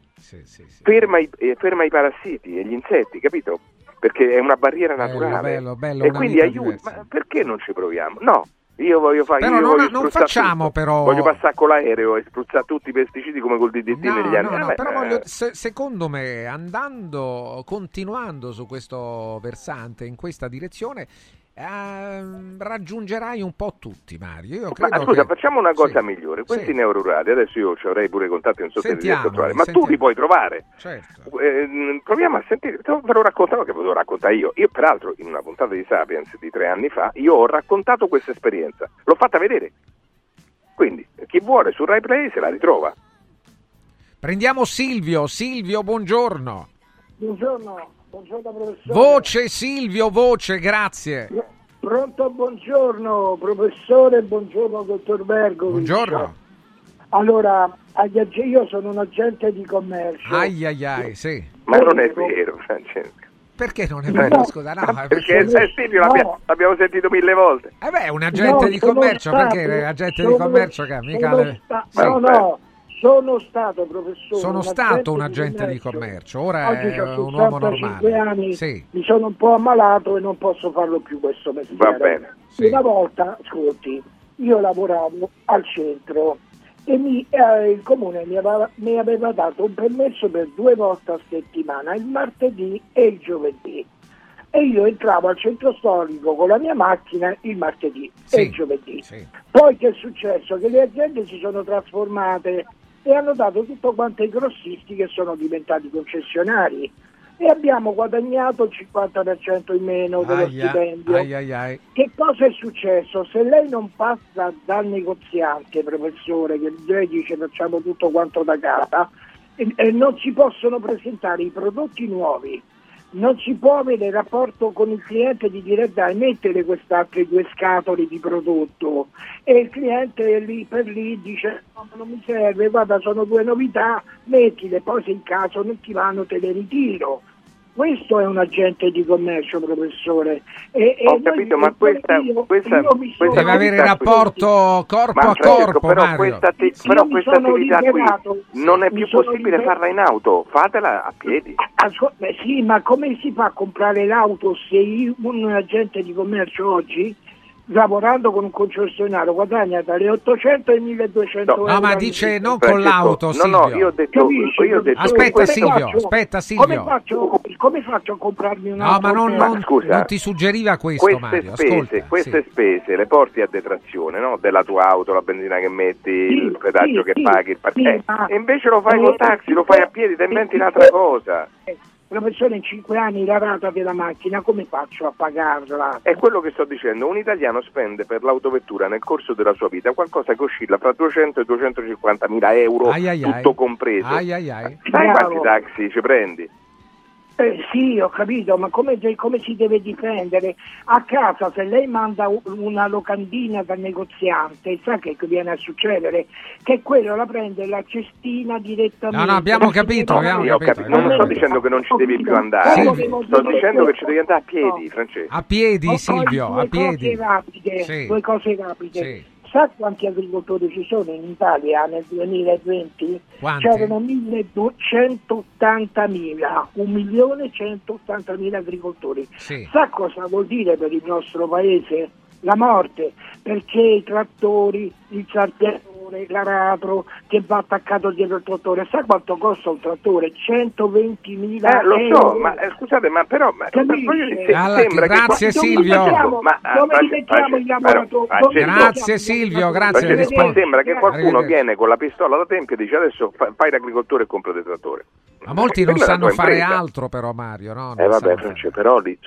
ferma, i, eh, ferma i parassiti e gli insetti, capito? Perché è una barriera Bello, naturale. bello, bello, e una quindi aiuta. Ma perché non ci proviamo? No, io voglio fare. Però non- voglio non facciamo tutto. però- Voglio passare con l'aereo e spruzzare tutti i pesticidi come col DDT No, negli anni. no, no, Vabbè, però eh, voglio- se- secondo me, andando, continuando su questo versante, in questa direzione, ehm, raggiungerai un po' tutti, Mario. Io Ma credo scusa, che- facciamo una cosa Sì, migliore. Questi sì. neorurali, adesso io ci avrei pure contatti, non so se li riesco a Sentiamoli, trovare, ma tu sentiamo. li puoi trovare. Certo. Eh, proviamo a sentire, te- ve lo raccontavo che ve lo raccontai io. Io, peraltro, in una puntata di Sapiens di tre anni fa, io ho raccontato questa esperienza, l'ho fatta vedere. Quindi, chi vuole su Rai Play se la ritrova. Prendiamo Silvio. Silvio, buongiorno. Buongiorno, buongiorno professore. Voce Silvio, voce, grazie. Pronto, buongiorno professore, buongiorno dottor Bergo. Buongiorno. Allora, io sono un agente di commercio. Ai ai ai, sì. Ma non è vero, Francesco. Perché non è vero? Scusa, no, Perché perché... eh, Silvio l'abbia- l'abbiamo sentito mille volte. Eh beh, un agente No, di commercio, stato- perché agente di commercio che mica le- sta- Ma no, no, Sono stato professore. Sono un stato un agente agente di commercio, ora Oggi è un uomo 65 normale. anni, Sì. mi sono un po' ammalato e non posso farlo più questo mestiere. Va bene. Una volta, ascolti, io lavoravo al centro e mi- eh, il comune mi aveva, mi aveva dato un permesso per due volte a settimana, il martedì e il giovedì. E io entravo al centro storico con la mia macchina il martedì e il giovedì. Poi che è successo? Che le aziende si sono trasformate e hanno dato tutto quanto ai grossisti che sono diventati concessionari e abbiamo guadagnato il 50% in meno dello Aia, stipendio. ai, ai, ai. Che cosa è successo? Se lei non passa dal negoziante, professore, che lei dice facciamo tutto quanto da casa, e, e non si possono presentare i prodotti nuovi, non si può avere rapporto con il cliente di dire dai mettere quest'altre due scatole di prodotto e il cliente lì per lì dice no, non mi serve, guarda sono due novità, mettile, poi se in caso non ti vanno te le ritiro. Questo è un agente di commercio, professore. E, e Ho noi- capito, ma questa, io- questa, io questa Deve avere rapporto corpo Ma a Francesco, corpo, però Mario. questa, atti- Sì, però questa attività liberato. qui non è più possibile liber- farla in auto, fatela a piedi. Ascol- beh, sì, ma come si fa a comprare l'auto se io- un agente di commercio oggi, lavorando con un concessionario, guadagna dalle 800 ai 1200 euro? No, ma al dice non con l'auto, no, Silvio. no, io ho detto, Capisci? io ho detto Aspetta, Silvio, faccio? aspetta, Come Silvio. faccio, come faccio a comprarmi No, un'auto? ma non, non- scusa. non ti suggeriva questo, queste Mario. spese, Ascolta. queste spese le porti a detrazione no? della tua auto, la benzina che metti, il pedaggio sì, che sì, paghi, il sì, eh, ma- e invece lo fai Eh, col taxi, lo fai a piedi, ti inventi un'altra cosa. Una persona in 5 anni la rata della macchina, come faccio a pagarla? È quello che sto dicendo, un italiano spende per l'autovettura nel corso della sua vita qualcosa che oscilla fra 200 e 250 mila euro, Ai, ai, ai. tutto compreso. Ai, ai, ai. Quanti taxi ci prendi? Eh, sì, ho capito, ma come, come si deve difendere? A casa, se lei manda una locandina dal negoziante, sa che viene a succedere? Che quello la prende la cestina direttamente. No, no, abbiamo capito, abbiamo capito. capito, non sto dicendo che non ci devi più andare, Silvio. sto dicendo che ci devi andare a piedi, Francesco. A piedi, Silvio, a piedi. Cose rapide, Sì. Due cose rapide. Sì. Sa quanti agricoltori ci sono in Italia nel 2020? Quanti? C'erano 1.180.000, 1.180.000 agricoltori. Sì. Sa cosa vuol dire per il nostro paese? La morte, perché i trattori, il sarpiatore, l'aratro che va attaccato dietro il trattore, sa quanto costa un trattore? 120.000 Eh, lo euro. so, ma eh, scusate, ma però ma, se- Alla- sembra grazie, che Silvio. Ma, ah, Dove rimettiamo face- i lavoratori? però, Grazie Silvio, grazie. Francesco, rispondi. ma sembra che qualcuno viene con la pistola da tempio e dice adesso fa- fai l'agricoltore e compra dei trattori. Ma molti non sanno fare impresa. altro però, Mario, no? Non Eh vabbè, Francesco, però, lì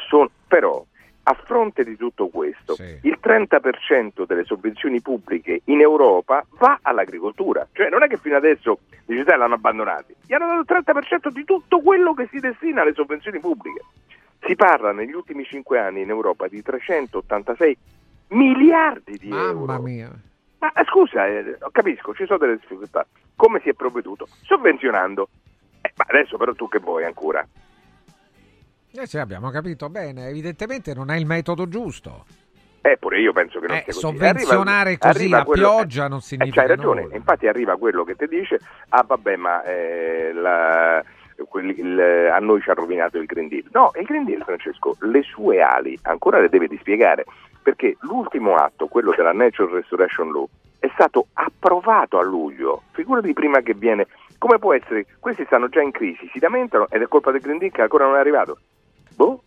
però a fronte di tutto questo, il 30% delle sovvenzioni pubbliche in Europa va all'agricoltura. Cioè non è che fino adesso dici dai l'hanno abbandonati, gli hanno dato il 30% di tutto quello che si destina alle sovvenzioni pubbliche. Si parla negli ultimi 5 anni in Europa di 386 miliardi di euro. Mamma mia. Ma eh, scusa, eh, capisco, ci sono delle difficoltà. Come si è provveduto? Sovvenzionando. Eh, ma adesso però tu che vuoi ancora? Eh sì, abbiamo capito bene, evidentemente non è il metodo giusto. Eh, pure io penso che non Eh, sia così. sovvenzionare Arriva- così arriva a quello- pioggia non eh, significa C'hai ragione, nulla. infatti arriva quello che ti dice, ah vabbè, ma eh, la- quelli- il- a noi ci ha rovinato il Green Deal. No, il Green Deal, Francesco, le sue ali ancora le deve dispiegare, perché l'ultimo atto, quello della Natural Restoration Law, è stato approvato a luglio. Figurati prima che viene... Come può essere? Questi stanno già in crisi, si lamentano ed è colpa del Green Deal che ancora non è arrivato. Boh,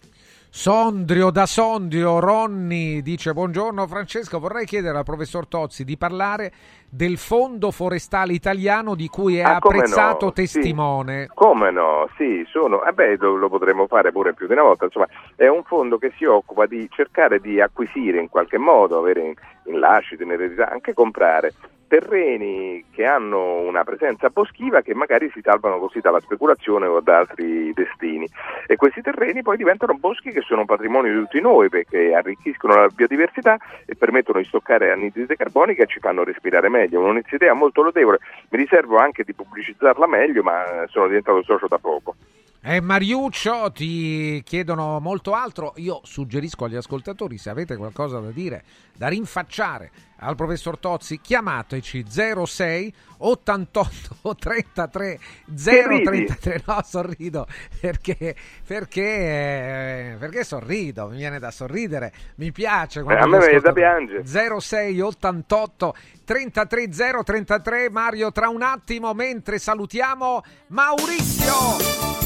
Sondrio da Sondrio, Ronni dice buongiorno Francesco, vorrei chiedere al professor Tozzi di parlare del fondo forestale italiano di cui è Ah, come no, apprezzato sì. testimone. Come no? Sì, sono. Eh beh, lo, lo potremmo fare pure più di una volta. Insomma, è un fondo che si occupa di cercare di acquisire in qualche modo, avere in, in lascito, in eredità, anche comprare terreni che hanno una presenza boschiva che magari si salvano così dalla speculazione o da altri destini. E questi terreni poi diventano boschi che sono patrimonio di tutti noi perché arricchiscono la biodiversità e permettono di stoccare anidride carbonica e ci fanno respirare meglio. Un'idea molto lodevole. Mi riservo anche di pubblicizzarla meglio, ma sono diventato socio da poco. Eh, Mariuccio, ti chiedono molto altro. Io suggerisco agli ascoltatori, se avete qualcosa da dire, da rinfacciare al professor Tozzi, chiamateci 06 88 33 033. No, sorrido perché, perché, eh, perché sorrido, mi viene da sorridere, mi piace. Eh, a me viene da piangere. 06 88 33 033 Mario tra un attimo mentre salutiamo Maurizio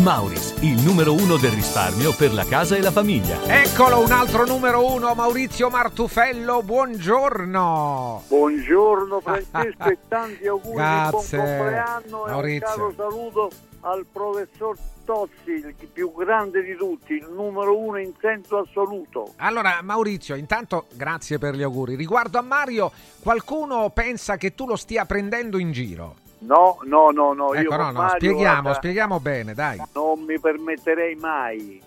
Mauris, il numero uno del risparmio per la casa e la famiglia. Eccolo un altro numero uno, Maurizio Martufello, buongiorno. Buongiorno Francesco e tanti auguri Grazie, buon compleanno e Maurizio. un caro saluto al professor Tozzi, il più grande di tutti, il numero uno in senso assoluto. Allora Maurizio, intanto grazie per gli auguri. Riguardo a Mario, qualcuno pensa che tu lo stia prendendo in giro? No, no, no, no, io ecco, no, con no, Mario, spieghiamo, guarda, spieghiamo bene, dai. non mi permetterei mai,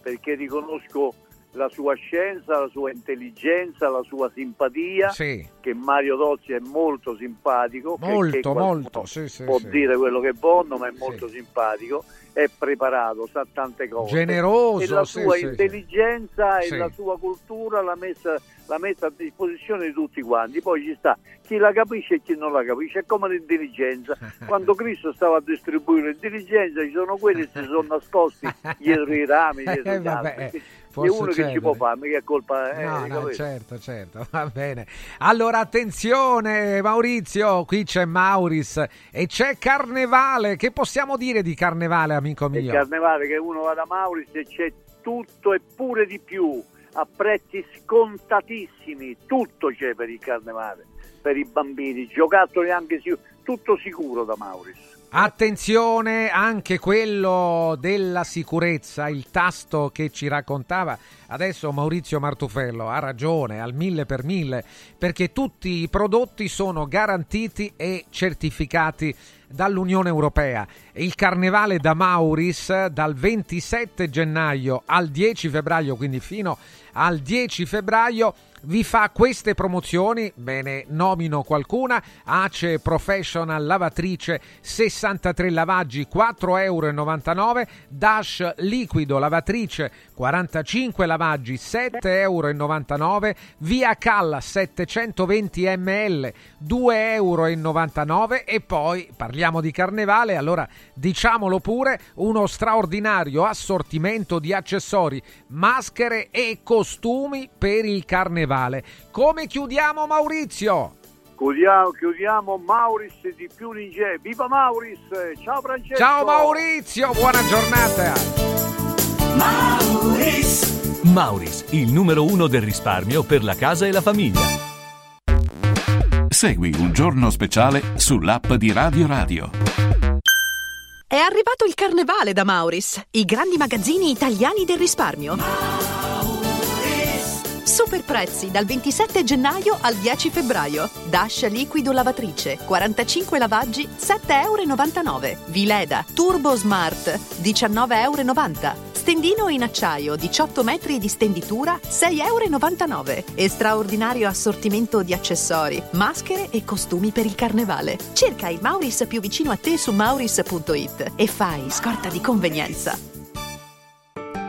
perché riconosco la sua scienza, la sua intelligenza, la sua simpatia, Sì. che Mario Tozzi è molto simpatico, Molto, molto, sì, sì, può sì. dire quello che vuole, ma è molto simpatico, è preparato, sa tante cose. Generoso, e la sì, sua sì, sì. intelligenza Sì. e la sua cultura l'ha messa, l'ha messa a disposizione di tutti quanti. Poi ci sta chi la capisce e chi non la capisce, è come l'intelligenza. Quando Cristo stava a distribuire l'intelligenza, ci sono quelli che si sono nascosti dietro i rami, dietro Eh, gli vabbè, alberi. Può È uno che succedere. ci può fare, mica è colpa eh, No, no, certo, certo, va bene. Allora, attenzione, Maurizio, qui c'è Mauris e c'è Carnevale. Che possiamo dire di Carnevale, amico il mio? carnevale che uno va da Mauris e c'è tutto e pure di più a prezzi scontatissimi tutto c'è per il carnevale per i bambini giocattoli anche tutto sicuro da Mauris Attenzione, anche quello della sicurezza, il tasto che ci raccontava adesso Maurizio Martufello ha ragione al mille per mille perché tutti i prodotti sono garantiti e certificati dall'Unione Europea. Il carnevale da Mauris dal 27 gennaio al 10 febbraio, quindi fino al 10 febbraio vi fa queste promozioni, ve ne nomino qualcuna, Ace Professional lavatrice 63 lavaggi 4,99 euro, Dash liquido lavatrice 45 lavaggi 7,99 euro, Via Calla 720 ml 2,99 euro e poi parliamo di carnevale, allora diciamolo pure, uno straordinario assortimento di accessori, maschere e costumi per il carnevale. Come chiudiamo Maurizio? chiudiamo, chiudiamo Mauris di più Ninja viva Mauris ciao Francesco Ciao Maurizio, buona giornata. Mauris. Mauris, il numero uno del risparmio per la casa e la famiglia. Segui un giorno speciale sull'app di Radio Radio. È arrivato il carnevale da Mauris, i grandi magazzini italiani del risparmio. Super prezzi dal 27 gennaio al 10 febbraio. Dash liquido lavatrice, 45 lavaggi, 7,99 euro. Vileda Turbo Smart, 19,90 euro. Stendino in acciaio, 18 metri di stenditura, 6,99 euro. E straordinario assortimento di accessori, maschere e costumi per il carnevale. Cerca il Mauris più vicino a te su mauris.it e fai scorta di convenienza.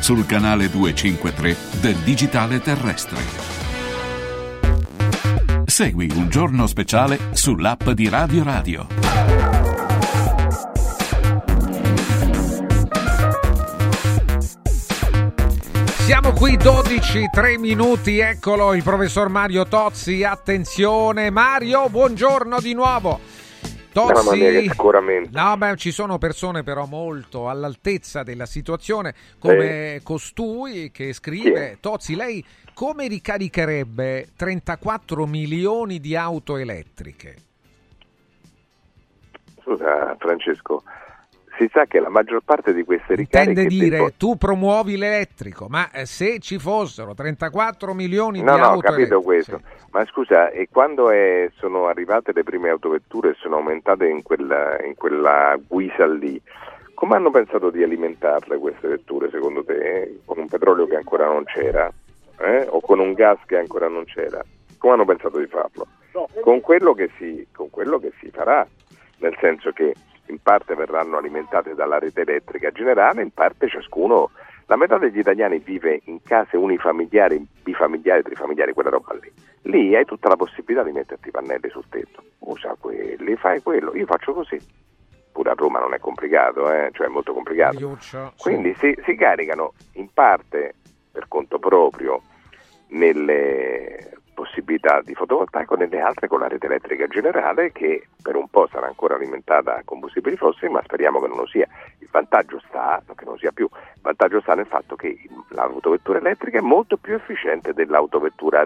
sul canale 253 del digitale terrestre. Segui un giorno speciale sull'app di Radio Radio. Siamo qui 12, 3 minuti, eccolo il professor Mario Tozzi, attenzione Mario, buongiorno di nuovo. Mamma mia, che scoramento. No, beh, ci sono persone però molto all'altezza della situazione, come costui che scrive, Tozzi, lei come ricaricherebbe 34 milioni di auto elettriche? Scusa Francesco, si sa che la maggior parte di queste ricariche... Intende dire, devo- tu promuovi l'elettrico, ma eh, se ci fossero 34 milioni No, di no, ho auto capito elettriche... questo. Ma scusa, e quando è- sono arrivate le prime autovetture e sono aumentate in quella, in quella guisa lì, come hanno pensato di alimentarle queste vetture secondo te? eh? Con un petrolio che ancora non c'era? Eh? O con un gas che ancora non c'era? Come hanno pensato di farlo? Con quello che si, con quello che si farà, nel senso che in parte verranno alimentate dalla rete elettrica generale, in parte ciascuno, la metà degli italiani vive in case unifamiliari, bifamiliari, trifamiliari, quella roba lì. Lì hai tutta la possibilità di metterti i pannelli sul tetto, usa quelli, fai quello, io faccio così. Pure a Roma non è complicato, eh? cioè è molto complicato. Iuccio, sì. Quindi si, si caricano in parte per conto proprio nelle possibilità di fotovoltaico, nelle altre con la rete elettrica generale che per un po' sarà ancora alimentata a combustibili fossili, ma speriamo che non lo sia. Il vantaggio sta, che non sia più, il vantaggio sta nel fatto che l'autovettura elettrica è molto più efficiente dell'autovettura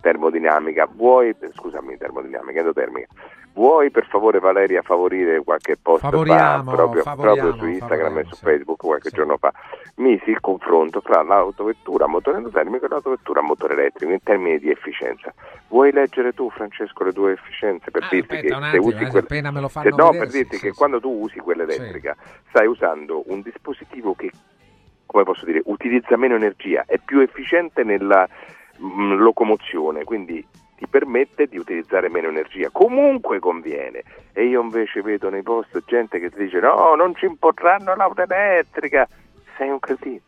termodinamica, vuoi, scusami, termodinamica, endotermica, vuoi per favore Valeria favorire qualche post Favoriamo, fa, proprio, favoriamo, proprio su Instagram e su Facebook qualche giorno fa, misi il confronto tra l'autovettura a motore endotermico e l'autovettura a motore elettrico in termini di efficienza. Vuoi leggere tu Francesco le tue efficienze per Ah, dirti aspetta che se attimo, usi eh, quella appena me lo che- fanno no, vedere, per dirti sì, che sì, quando tu usi quella elettrica stai usando un dispositivo che come posso dire, utilizza meno energia, è più efficiente nella mm, locomozione, quindi ti permette di utilizzare meno energia. Comunque conviene. E io invece vedo nei post gente che ti dice no, non ci imporranno l'auto elettrica. Sei un cretino.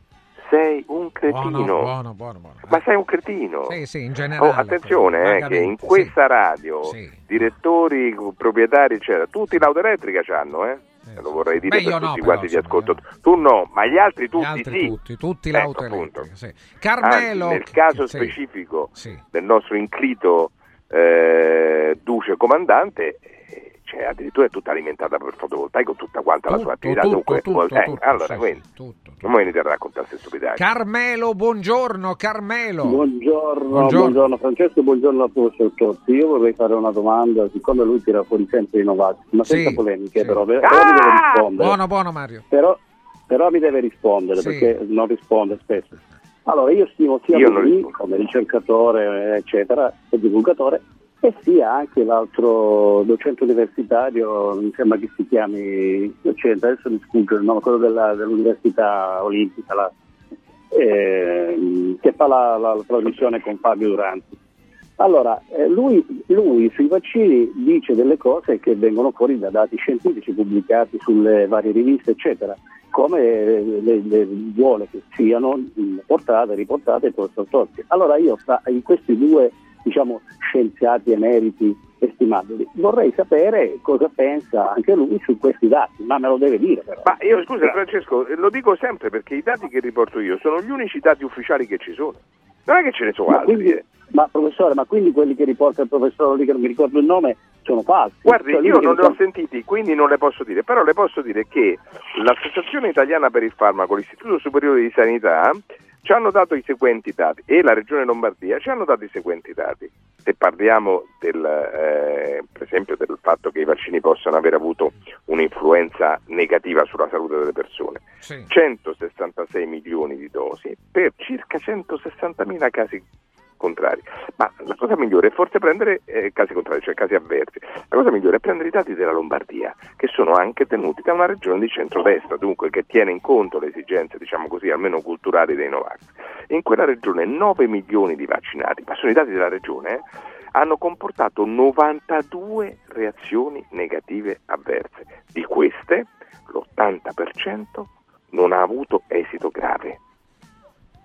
Sei un cretino. Buono, buono, buono, buono. Ma sei un cretino. Sì, sì, in generale. Oh, attenzione eh, che in questa radio direttori, proprietari, eccetera, tutti l'auto elettrica c'hanno, eh? Lo vorrei dire Beh, per tutti no, quanti gli ascolto. Tu no, ma gli altri tutti Gli altri sì. tutti, tutti Ecco, l'auto appunto. elettrica, sì. Carmelo, Anzi, nel caso specifico Sì. del nostro inclito eh, duce comandante, eh, cioè, addirittura è tutta alimentata per fotovoltaico, tutta quanta la sua attività. tutto, Dunque, tutto, eh, tutto, allora, sì, quindi, non mi venite a raccontare queste. Carmelo, buongiorno, Carmelo. Buongiorno, Buongiorno. buongiorno, Francesco, buongiorno a professor Tozzi. Io vorrei fare una domanda, siccome lui tira fuori sempre i novati, ma Sì, senza polemiche, sì. però, però mi deve rispondere. Buono, buono Mario. Però, però mi deve rispondere Sì. perché non risponde spesso. Allora, io stimo sia Io non lui come ricercatore, eccetera, e divulgatore, e sia anche l'altro docente universitario, mi sembra che si chiami, docente, adesso mi sfugge il nome, quello della- dell'Università Olimpica, la- ehm, che fa la, la, la trasmissione con Fabio Duranti. Allora, eh, lui, lui sui vaccini dice delle cose che vengono fuori da dati scientifici pubblicati sulle varie riviste, eccetera, come eh, le, le vuole che siano portate, riportate il professor Totti. Allora io fra in questi due diciamo, scienziati emeriti estimabili vorrei sapere cosa pensa anche lui su questi dati, ma me lo deve dire però. Ma io scusa Francesco, lo dico sempre perché i dati che riporto io sono gli unici dati ufficiali che ci sono. Non è che ce ne sono Ma, altri. quindi, eh. ma professore, ma quindi quelli che riporta il professore lì che non mi ricordo il nome sono falsi? Guardi, Cioè, io non li ho sentiti, quindi non le posso dire, però le posso dire che l'Associazione Italiana per il Farmaco, l'Istituto Superiore di Sanità ci hanno dato i seguenti dati e la Regione Lombardia ci hanno dato i seguenti dati. Se parliamo del, eh, per esempio del fatto che i vaccini possano aver avuto un'influenza negativa sulla salute delle persone, 166 milioni di dosi per circa 160 mila casi contrari. Ma la cosa migliore è forse prendere eh, casi contrari, cioè casi avversi. La cosa migliore è prendere i dati della Lombardia, che sono anche tenuti da una regione di centrodestra, dunque che tiene in conto le esigenze, diciamo così, almeno culturali dei Novax. In quella regione 9 milioni di vaccinati, ma sono i dati della regione, eh, hanno comportato 92 reazioni negative avverse. Di queste l'80% non ha avuto esito grave.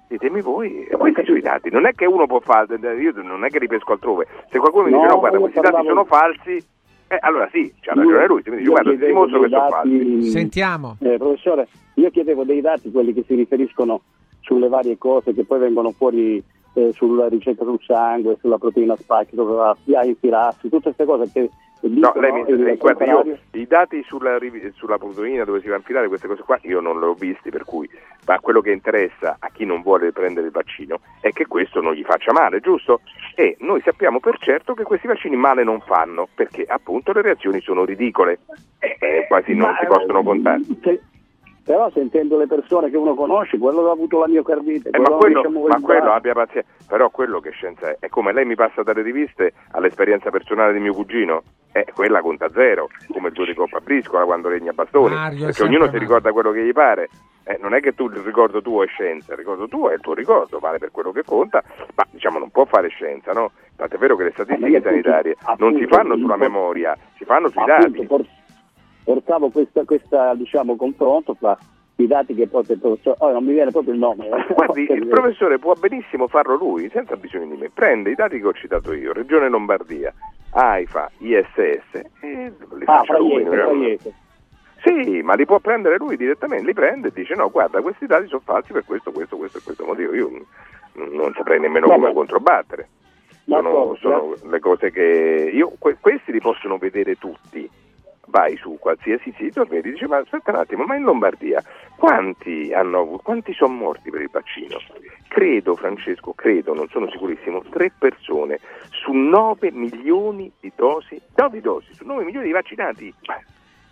Ditemi voi, e questi sono i dati. Non è che uno può fare, io non è che ripesco altrove. Se qualcuno mi dice No, no, guarda, questi dati parlavo- sono falsi, eh, allora sì, c'ha Io- ragione lui. Se mi dice io guarda, dimostro che dei sono dati- falsi. Sentiamo. Eh, professore, io chiedevo dei dati, quelli che si riferiscono sulle varie cose che poi vengono fuori eh, sulla ricerca sul sangue, sulla proteina spike, sulla infirassi, tutte queste cose che No, lei mi, il eh, guardi, io, i dati sulla, sulla proteina dove si va a infilare queste cose qua io non le ho visti, per cui ma quello che interessa a chi non vuole prendere il vaccino è che questo non gli faccia male, giusto? E noi sappiamo per certo che questi vaccini male non fanno, perché appunto le reazioni sono ridicole e e quasi non Ma, si possono eh, contare. se- però sentendo le persone che uno conosce, quello che ha avuto la miocardite, Eh, ma quello diciamo, ma quello braccio, abbia pazienza, però quello che scienza è? È come lei mi passa dalle riviste all'esperienza personale di mio cugino, eh, quella conta zero, come il tuo di Coppa Briscola quando regna a bastoni, Mario è perché ognuno si ricorda quello che gli pare. Eh, non è che tu il ricordo tuo è scienza, il ricordo tuo è il tuo ricordo, vale per quello che conta, ma diciamo non può fare scienza, no? Tant'è vero che le statistiche io appunto- sanitarie non si fanno sulla appunto- memoria, si fanno sui appunto, dati. por- portavo questa, questa, diciamo, confronto fra i dati che poi il professore, oh, non mi viene proprio il nome. Guardi, il professore può benissimo farlo lui, senza bisogno di me. Prende i dati che ho citato io, Regione Lombardia, AIFA, ISS, e li Ah, faccia lui. Fraiese. Sì, ma li può prendere lui direttamente, li prende e dice no, guarda, questi dati sono falsi per questo, questo, questo e questo motivo. Io non saprei nemmeno come controbattere. Sono, sono le cose che io, que- questi li possono vedere tutti. Vai su qualsiasi sito e vedi, dice ma aspetta un attimo, ma in Lombardia quanti hanno avuto, quanti sono morti per il vaccino? credo Francesco, credo, non sono sicurissimo, tre persone su 9 milioni di dosi, no di dosi, su 9 milioni di vaccinati.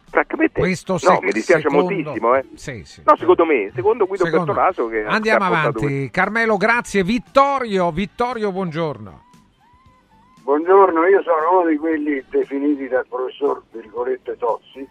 Francamente, Questo no, se- mi dispiace secondo- moltissimo. Eh. Sì, sì. No, secondo me, secondo Guido Secondo- Bertolaso che Andiamo avanti. Carmelo, grazie. Vittorio, Vittorio, buongiorno. Buongiorno, io sono uno di quelli definiti dal professor virgolette Tozzi,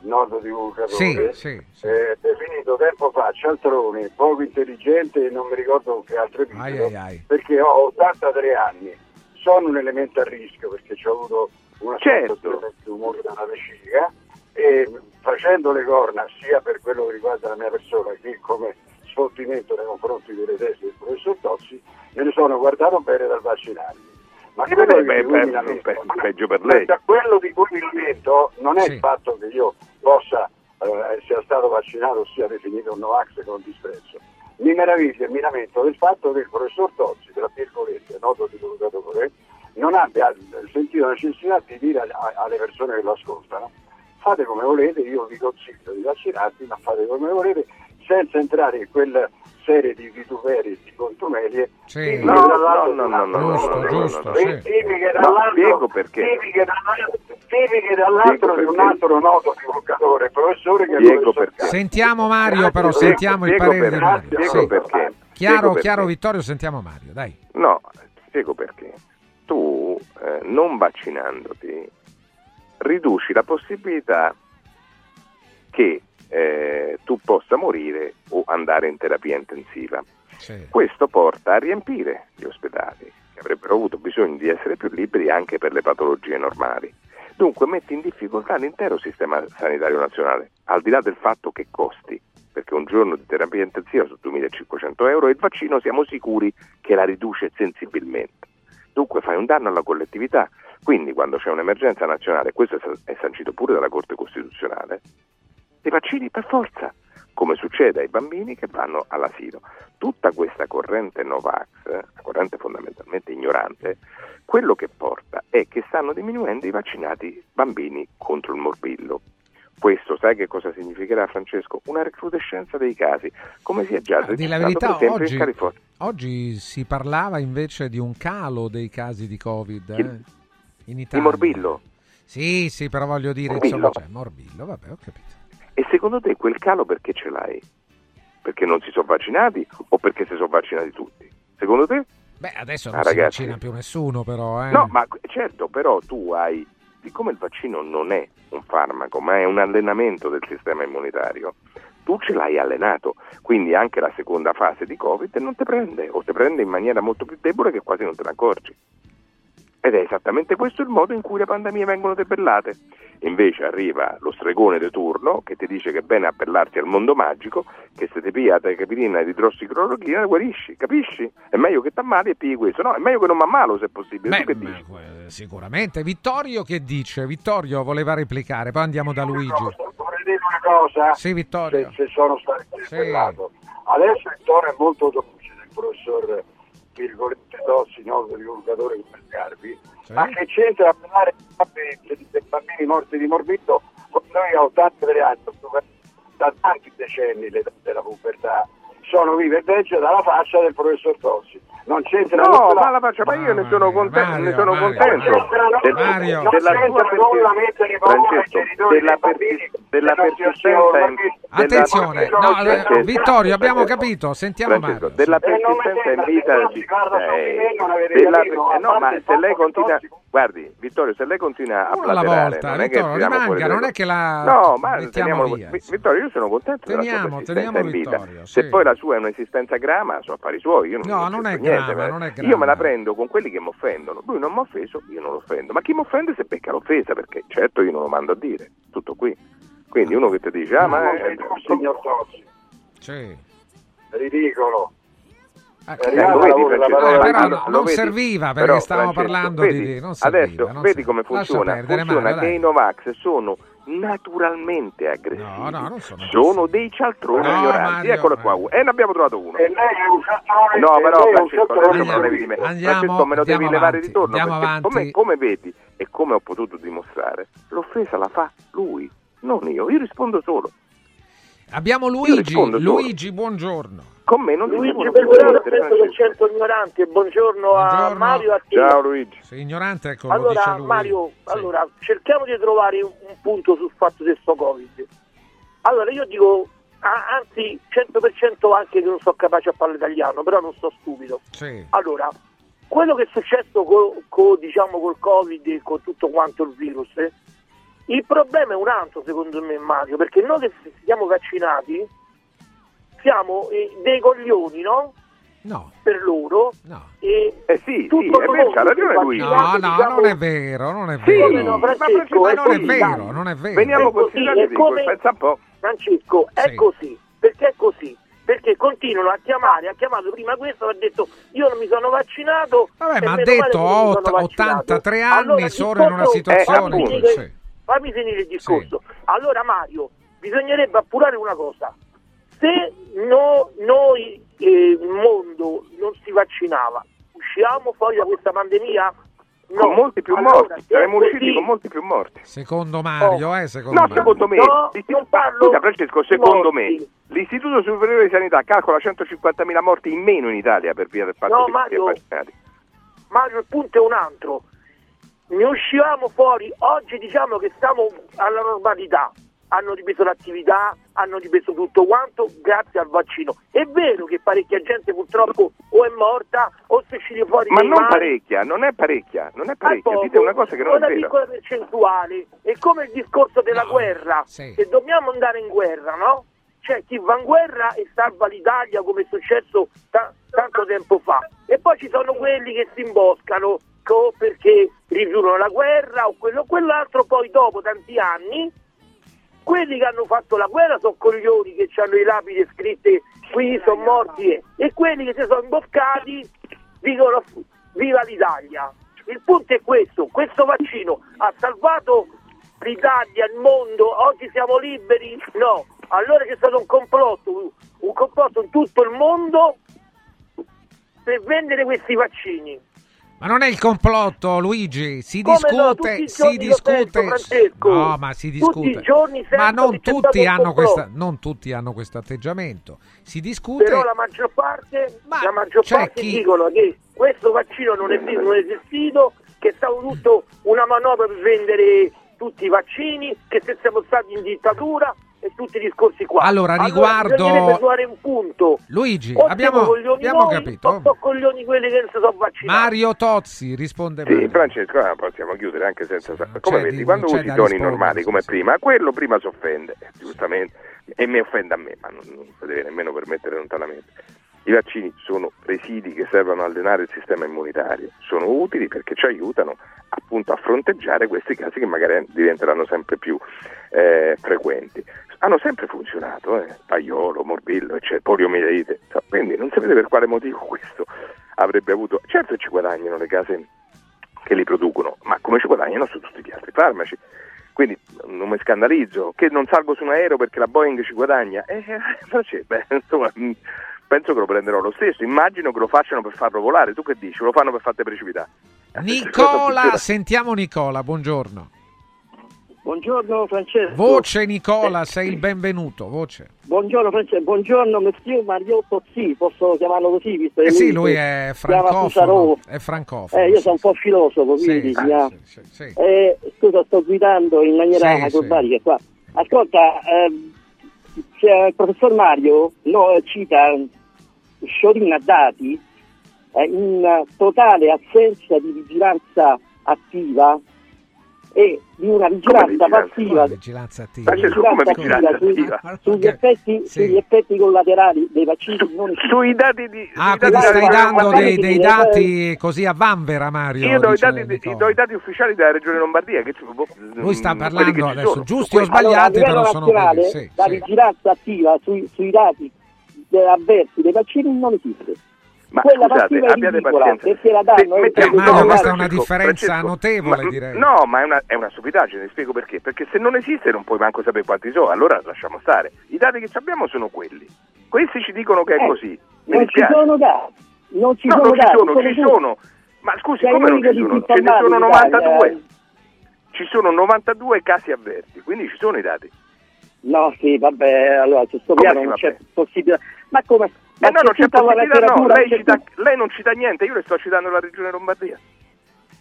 noto divulgatore, Sì, sì, sì. eh, definito tempo fa cialtrone, poco intelligente e non mi ricordo che ai, ai. perché ho 83 anni, sono un elemento a rischio perché ho avuto una Certo. situazione di tumore della vescica e facendo le corna sia per quello che riguarda la mia persona che come sfoltimento nei confronti delle tesi del professor Tozzi, me ne sono guardato bene dal vaccinarmi. Ma Eh, quello beh, beh, pe- peggio per lei. da quello di cui mi lamento non è Sì. il fatto che io possa eh, sia stato vaccinato o sia definito un Novax con disprezzo. Mi meraviglio e mi lamento del fatto che il professor Tozzi, tra virgolette, noto divulgatore, non abbia sentito la necessità di dire a- alle persone che lo ascoltano fate come volete, io vi consiglio di vaccinarvi, ma fate come volete, senza entrare in quella serie di vituperi e di contumelie Sì. No, no, no, no, no, Giusto, giusto, no, no. sì. tipiche dall'altro, spiego perché. tipiche dall'altro, tipiche dall'altro di un altro noto divulgatore, professore che il professor perché. Sentiamo Mario, però Grazie, sentiamo il spiego parere di perché, Mario. spiego Sì. perché. Chiaro, chiaro perché. Vittorio, sentiamo Mario, dai. No, spiego perché. Tu, eh, non vaccinandoti, riduci la possibilità che eh, tu possa morire o andare in terapia intensiva. Questo porta a riempire gli ospedali, che avrebbero avuto bisogno di essere più liberi anche per le patologie normali. Dunque metti in difficoltà l'intero sistema sanitario nazionale, al di là del fatto che costi, perché un giorno di terapia intensiva su 2.500 euro e il vaccino siamo sicuri che la riduce sensibilmente. Dunque fai un danno alla collettività. Quindi quando c'è un'emergenza nazionale, questo è sancito pure dalla Corte Costituzionale, i vaccini per forza, come succede ai bambini che vanno all'asilo. Tutta questa corrente Novax, corrente fondamentalmente ignorante, quello che porta è che stanno diminuendo i vaccinati bambini contro il morbillo. Questo sai che cosa significherà Francesco? Una recrudescenza dei casi, come si è già Di la registrato verità, per esempio oggi, in California. oggi si parlava invece di un calo dei casi di Covid eh, in Di Italia. morbillo. Sì, sì, però voglio dire, Morbillo. insomma, c'è morbillo, vabbè, ho capito. E secondo te quel calo perché ce l'hai? Perché non si sono vaccinati o perché si sono vaccinati tutti? Secondo te? Beh, adesso non Ah, si ragazzi. vaccina più nessuno, però, eh. No, ma certo, però tu hai, siccome il vaccino non è un farmaco, ma è un allenamento del sistema immunitario, tu ce l'hai allenato, quindi anche la seconda fase di Covid non ti prende, o ti prende in maniera molto più debole che quasi non te ne accorgi. Ed è esattamente questo il modo in cui le pandemie vengono debellate. Invece arriva lo stregone di turno che ti dice che è bene appellarti al mondo magico, che se ti piglia la capirina di idrossiclorochina guarisci, capisci? È meglio che ti ammali e pigli questo, no, è meglio che non mi ammalo se è possibile. tu che Beh, dici? eh, sicuramente. Vittorio che dice? Vittorio voleva replicare, poi andiamo da Luigi. Vorrei dire una cosa, Sì, Vittorio. se, se sono stato interpellato. Adesso il tono è molto dolce del professor virgolette Dossi, noto divulgatore come Scarpi, ma che c'entra a parlare di dei bambini morti di morbillo quando noi a 83 anni, da tanti decenni l'età della pubertà, sono vive e vegge dalla faccia del professor Tossi. Non c'entra No, ma la faccia, ma io ne sono contento, ne sono contento. Del- Mario. della della, della persistenza della- Attenzione, no, Vittorio, abbiamo capito, sentiamo Francesco, Mario. della persistenza in vita eh, della- eh, no, ma se lei continua guardi Vittorio se lei continua a platerare volta, non è Vittorio, rimanga, non è che la no ma mettiamo via, Vi- Vittorio io sono contento della Teniamo, sua persistenza teniamo in vita. Vittorio, se poi la sua è un'esistenza grama sono affari suoi io non No, non non è niente, grama, ma- non è io me la grama. prendo con quelli che mi offendono lui non mi ha offeso io non lo offendo ma chi mi offende se becca l'offesa perché certo io non lo mando a dire tutto qui quindi uno che ti dice ah ma è- signor Tossi, Sì. ridicolo. Eh, Ecco, Eh, di però non vedi? serviva perché Però, stavamo Francesco, parlando vedi, di... Non serviva, adesso non vedi serviva. come funziona perdere, funziona Mario, che dai. i Novax sono naturalmente aggressivi No, no, non sono sono dei cialtroni No, ignoranti Mario, eccolo qua e ne abbiamo trovato uno E lei è un cialtrone, No, però lei è un Francesco, adesso me lo devi di me. Andiamo- Francesco, me lo devi andiamo levare avanti, di torno andiamo perché avanti. come, come vedi e come ho potuto dimostrare, l'offesa la fa lui, non io. Io rispondo solo. Abbiamo Luigi, rispondo. Luigi, buongiorno. Con me non Luigi Belgrano, penso che certo ignorante. Buongiorno, a Mario a te. Ciao Luigi. Sei ignorante, ecco, lo dice Allora, lui. Mario, allora, cerchiamo di trovare un, un punto sul fatto di sto Covid. Allora, io dico, anzi, 100% anche che non sono capace a parlare italiano, però non sto stupido. Sì. Allora, quello che è successo co- co- diciamo, col Covid e con tutto quanto il virus, eh, il problema è un altro secondo me Mario, perché noi che siamo vaccinati siamo eh, dei coglioni, no? No. Per loro. E Eh sì, tutto sì, è vero, c'ha ragione è lui. No, no, diciamo- non è vero, non è Sì, vero. Come no, ma Francesco, Ma è non è così, vero, dai. non è vero. Veniamo È così, considerati è come- pensa un po'. Francesco, è Sì. così, perché è così? Perché continuano a chiamare, ha chiamato prima questo, ha detto io non mi sono vaccinato. Vabbè, ma ha detto vaccinato. 83 anni Allora, sono in una situazione cui- sì. Fammi finire il discorso. Allora Mario, bisognerebbe appurare una cosa. Se no- noi, eh, il mondo, non si vaccinava, usciamo fuori da questa pandemia? No. Con molti più Allora, morti, saremmo usciti così- con molti più morti. Secondo Mario, eh, secondo No, Mario. secondo me, No, non parlo scusa Francesco, secondo morti. me l'Istituto Superiore di Sanità calcola 150.000 morti in meno in Italia per via del fatto No, che si è Mario. vaccinati. Mario, il punto è un altro. Ne uscivamo fuori, oggi diciamo che siamo alla normalità. Hanno ripreso l'attività, hanno ripreso tutto quanto grazie al vaccino. È vero che parecchia gente purtroppo o è morta o si è usciti fuori Ma non mali. parecchia, non è parecchia, non è parecchia, poco, dite una cosa che non è una vera. piccola percentuale. È come il discorso della guerra. sì. Se dobbiamo andare in guerra, no? C'è chi va in guerra e salva l'Italia come è successo ta- tanto tempo fa. E poi ci sono quelli che si imboscano co- perché rifiutano la guerra o quello o quell'altro, poi dopo tanti anni quelli che hanno fatto la guerra sono coglioni che hanno i lapidi scritte qui sono morti e, quelli che si sono imboscati dicono viva l'Italia. Il punto è questo, questo vaccino ha salvato l'Italia, il mondo, oggi siamo liberi? No, allora c'è stato un complotto, un complotto in tutto il mondo per vendere questi vaccini. Ma non è il complotto, Luigi, si Come no, discute, i si discute. Francesco. No, ma si discute. Ma non tutti questa non tutti hanno questo atteggiamento. Si discute Però la maggior parte, la maggior parte chi- dicono che questo vaccino non è, non è esistito, che è stato tutto una manovra per vendere tutti i vaccini, che se siamo stati in dittatura e tutti i discorsi qua. Allora, riguardo- trovare un punto. Luigi, O abbiamo, abbiamo noi, capito. O sono coglioni quelli che non si sono vaccinati. Mario Tozzi risponde Sì. Francesco, ah, possiamo chiudere anche senza... come c'è vedi, di- quando usi toni rispondere, normali sì, come sì. prima, quello prima si offende, eh, giustamente, e mi offende a me, ma non, non si deve nemmeno permettere lontanamente. I vaccini sono presidi che servono a allenare il sistema immunitario, sono utili perché ci aiutano appunto a fronteggiare questi casi che magari diventeranno sempre più eh, frequenti. Hanno sempre funzionato, eh, paiolo, morbillo, eccetera, poliomielite, insomma, quindi non si vede per quale motivo questo avrebbe avuto... Certo ci guadagnano le case che li producono, ma come ci guadagnano su tutti gli altri farmaci. Quindi non mi scandalizzo, che non salgo su un aereo perché la Boeing ci guadagna. Eh, eh, cioè, beh, insomma, mh, penso che lo prenderò lo stesso. Immagino che lo facciano per farlo volare. Tu che dici? Lo fanno per farti precipitare. Nicola, sentiamo Nicola, buongiorno. Buongiorno Francesco. Voce Nicola, sei il benvenuto, voce. Buongiorno Francesco, buongiorno Monsieur Mariotto sì, posso chiamarlo così visto che Eh sì, lui è francofono, è francofono. Eh, io sono un po' filosofo, quindi sì, ha- sì, sì. Eh, scusa, sto guidando in maniera Sì, acrobatica qua. Ascolta, c'è il professor Mario no, cita Sciorin dati eh, in totale assenza di vigilanza attiva e di una vigilanza passiva vigilanza attiva. Sugli, effetti, sugli effetti collaterali dei vaccini non Sui dati di... Ah, quindi dati stai dando dei, dei dati così a vanvera, Mario. Io do i, dati, do i dati ufficiali della Regione Lombardia. Che, boh, Lui sta mm, parlando ci adesso, sono. giusti o sbagliati, Allora, però sono quelli, sì, la sì. vigilanza attiva sui, sui dati eh, avversi dei vaccini non esiste. Ma Quella scusate, abbiate pazienza. perché la danno Se- eh, mettiamo- Mario, per- questa è una differenza Francesco, notevole, ma- direi. No, ma è una, è una stupidaggine, spiego perché. Perché se non esiste non puoi manco sapere quanti sono, allora lasciamo stare. I dati che abbiamo sono quelli. Questi ci dicono che è Eh, così. Mi non ci dispiace. sono dati, non ci no, sono non ci dati. sono, come ci sono. Ma scusi, come non l'unico ci sono? Ce ne sono in Italia, 92. eh. Ci sono 92 casi avverti, quindi ci sono i dati. No, sì, vabbè, allora su sto piano non c'è possibilità. Ma come? Ma no, non c'è possibilità, no, lei, cita- lei non cita niente, io le sto citando la regione Lombardia.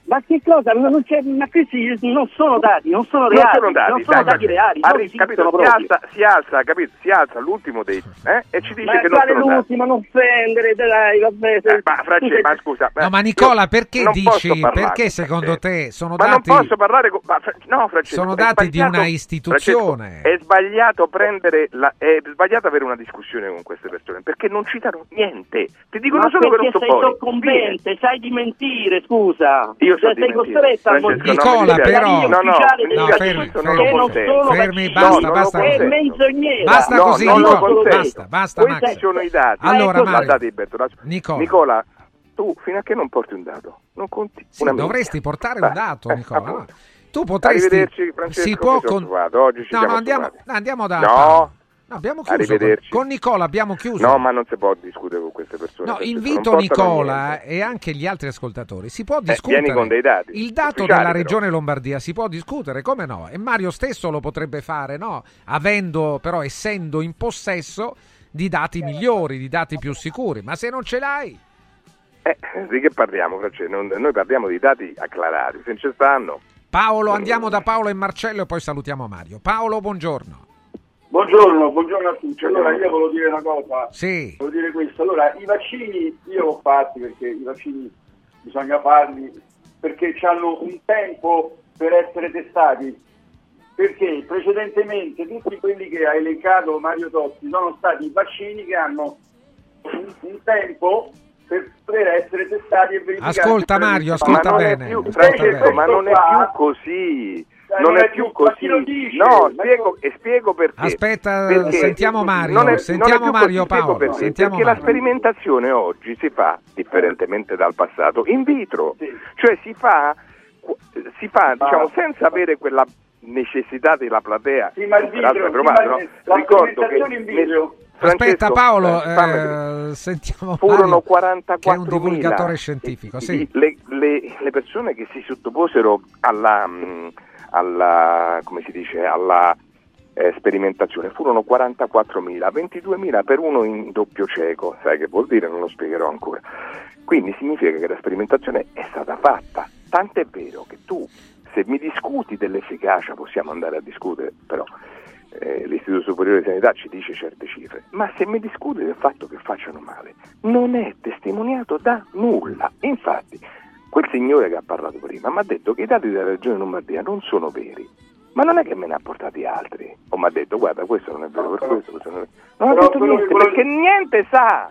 Ma che cosa? Ma, non c'è, ma questi non sono dati, non sono Non reali, sono dati, non sono dai, dati dai. reali, Arri- non capito, si alza, si alza, capito? Si alza l'ultimo dei eh? e ci dice Ma che non sono dati. l'ultimo, non offendere, dai, vabbè. se- Eh, ma, Francesco, sei- ma scusa, No, ma Nicola, perché non dici? Perché con secondo te. sono Ma dati? non posso parlare con ma, Fra- no, Francesco, Sono dati di una istituzione. Francesco, è sbagliato prendere la, è sbagliato avere una discussione con queste persone perché non citano niente. Ti dicono Ma solo che non perché sono sei buoni. soccombente, sai di mentire, scusa. Io so Cioè, sei mentire. costretta a no, Nicola, però- no, no, No, fermi, fermi, fermi, basta, No, basta È menzognera. Basta No, così, non Nicola. Basta, basta, Questi Max. sono i dati. Allora, Mario. Bertolazzo. Nicola. Nicola, tu fino a che non porti un dato, non conti. Sì, dovresti portare Beh, un dato, eh, Nicola. appunto. Tu potresti. Si può con-. Oggi ci no, siamo no, andiamo, andiamo da. No. No, abbiamo chiuso. Con, con Nicola abbiamo chiuso. No, ma non si può discutere con queste persone. No, invito Nicola niente. e anche gli altri ascoltatori. Si può Eh, discutere. vieni con dei dati. Il dato della però. regione Lombardia si può discutere, come no? E Mario stesso lo potrebbe fare, no? Avendo, però, essendo in possesso di dati migliori, di dati più sicuri. Ma se non ce l'hai, Eh, di che parliamo, Francesco? Non- noi parliamo di dati acclarati, se non ci stanno. Paolo, andiamo da Paolo e Marcello e poi salutiamo Mario. Paolo, buongiorno. Buongiorno, buongiorno a tutti. Allora io volevo dire una cosa. Sì. Volevo dire questo. Allora, i vaccini io l'ho fatti perché i vaccini bisogna farli perché hanno un tempo per essere testati. Perché precedentemente tutti quelli che ha elencato Mario Totti sono stati vaccini che hanno un, un tempo per poter essere testati e verificati. Ascolta Mario, ascolta ma non è bene. più, ascolta bene. ma non è più così. Dai, Non è più ma così. chi lo dice? No, spiego, e spiego perché. Aspetta, Perché sentiamo Mario, non è- non è sentiamo più Mario così, Paolo, Perché, sentiamo perché la Mario. sperimentazione oggi si fa, differentemente dal passato, in vitro. Cioè si fa, si fa diciamo, senza avere quella necessità della platea. Sì, ma il vitro, è provato, sì, ma no? la Ricordo che sperimentazione in vitro- Aspetta Francesco, Paolo, eh, eh, sentiamo furono Mario, che è un 44.000 divulgatore scientifico. Sì. le, le- le persone che si sottoposero alla, mh, alla come si dice, alla eh, sperimentazione furono 44.000, 22.000 per uno in doppio cieco, sai che vuol dire? Non lo spiegherò ancora. Quindi significa che la sperimentazione è stata fatta, tant'è vero che tu se mi discuti dell'efficacia possiamo andare a discutere, però eh, l'Istituto Superiore di Sanità ci dice certe cifre, ma se mi discuti del fatto che facciano male, non è testimoniato da nulla. Infatti, quel signore che ha parlato prima mi ha detto che i dati della Regione Lombardia non sono veri. Ma non è che me ne ha portati altri, o mi ha detto guarda questo non è vero per questo, questo non è Non ha detto niente, volevo- perché niente sa.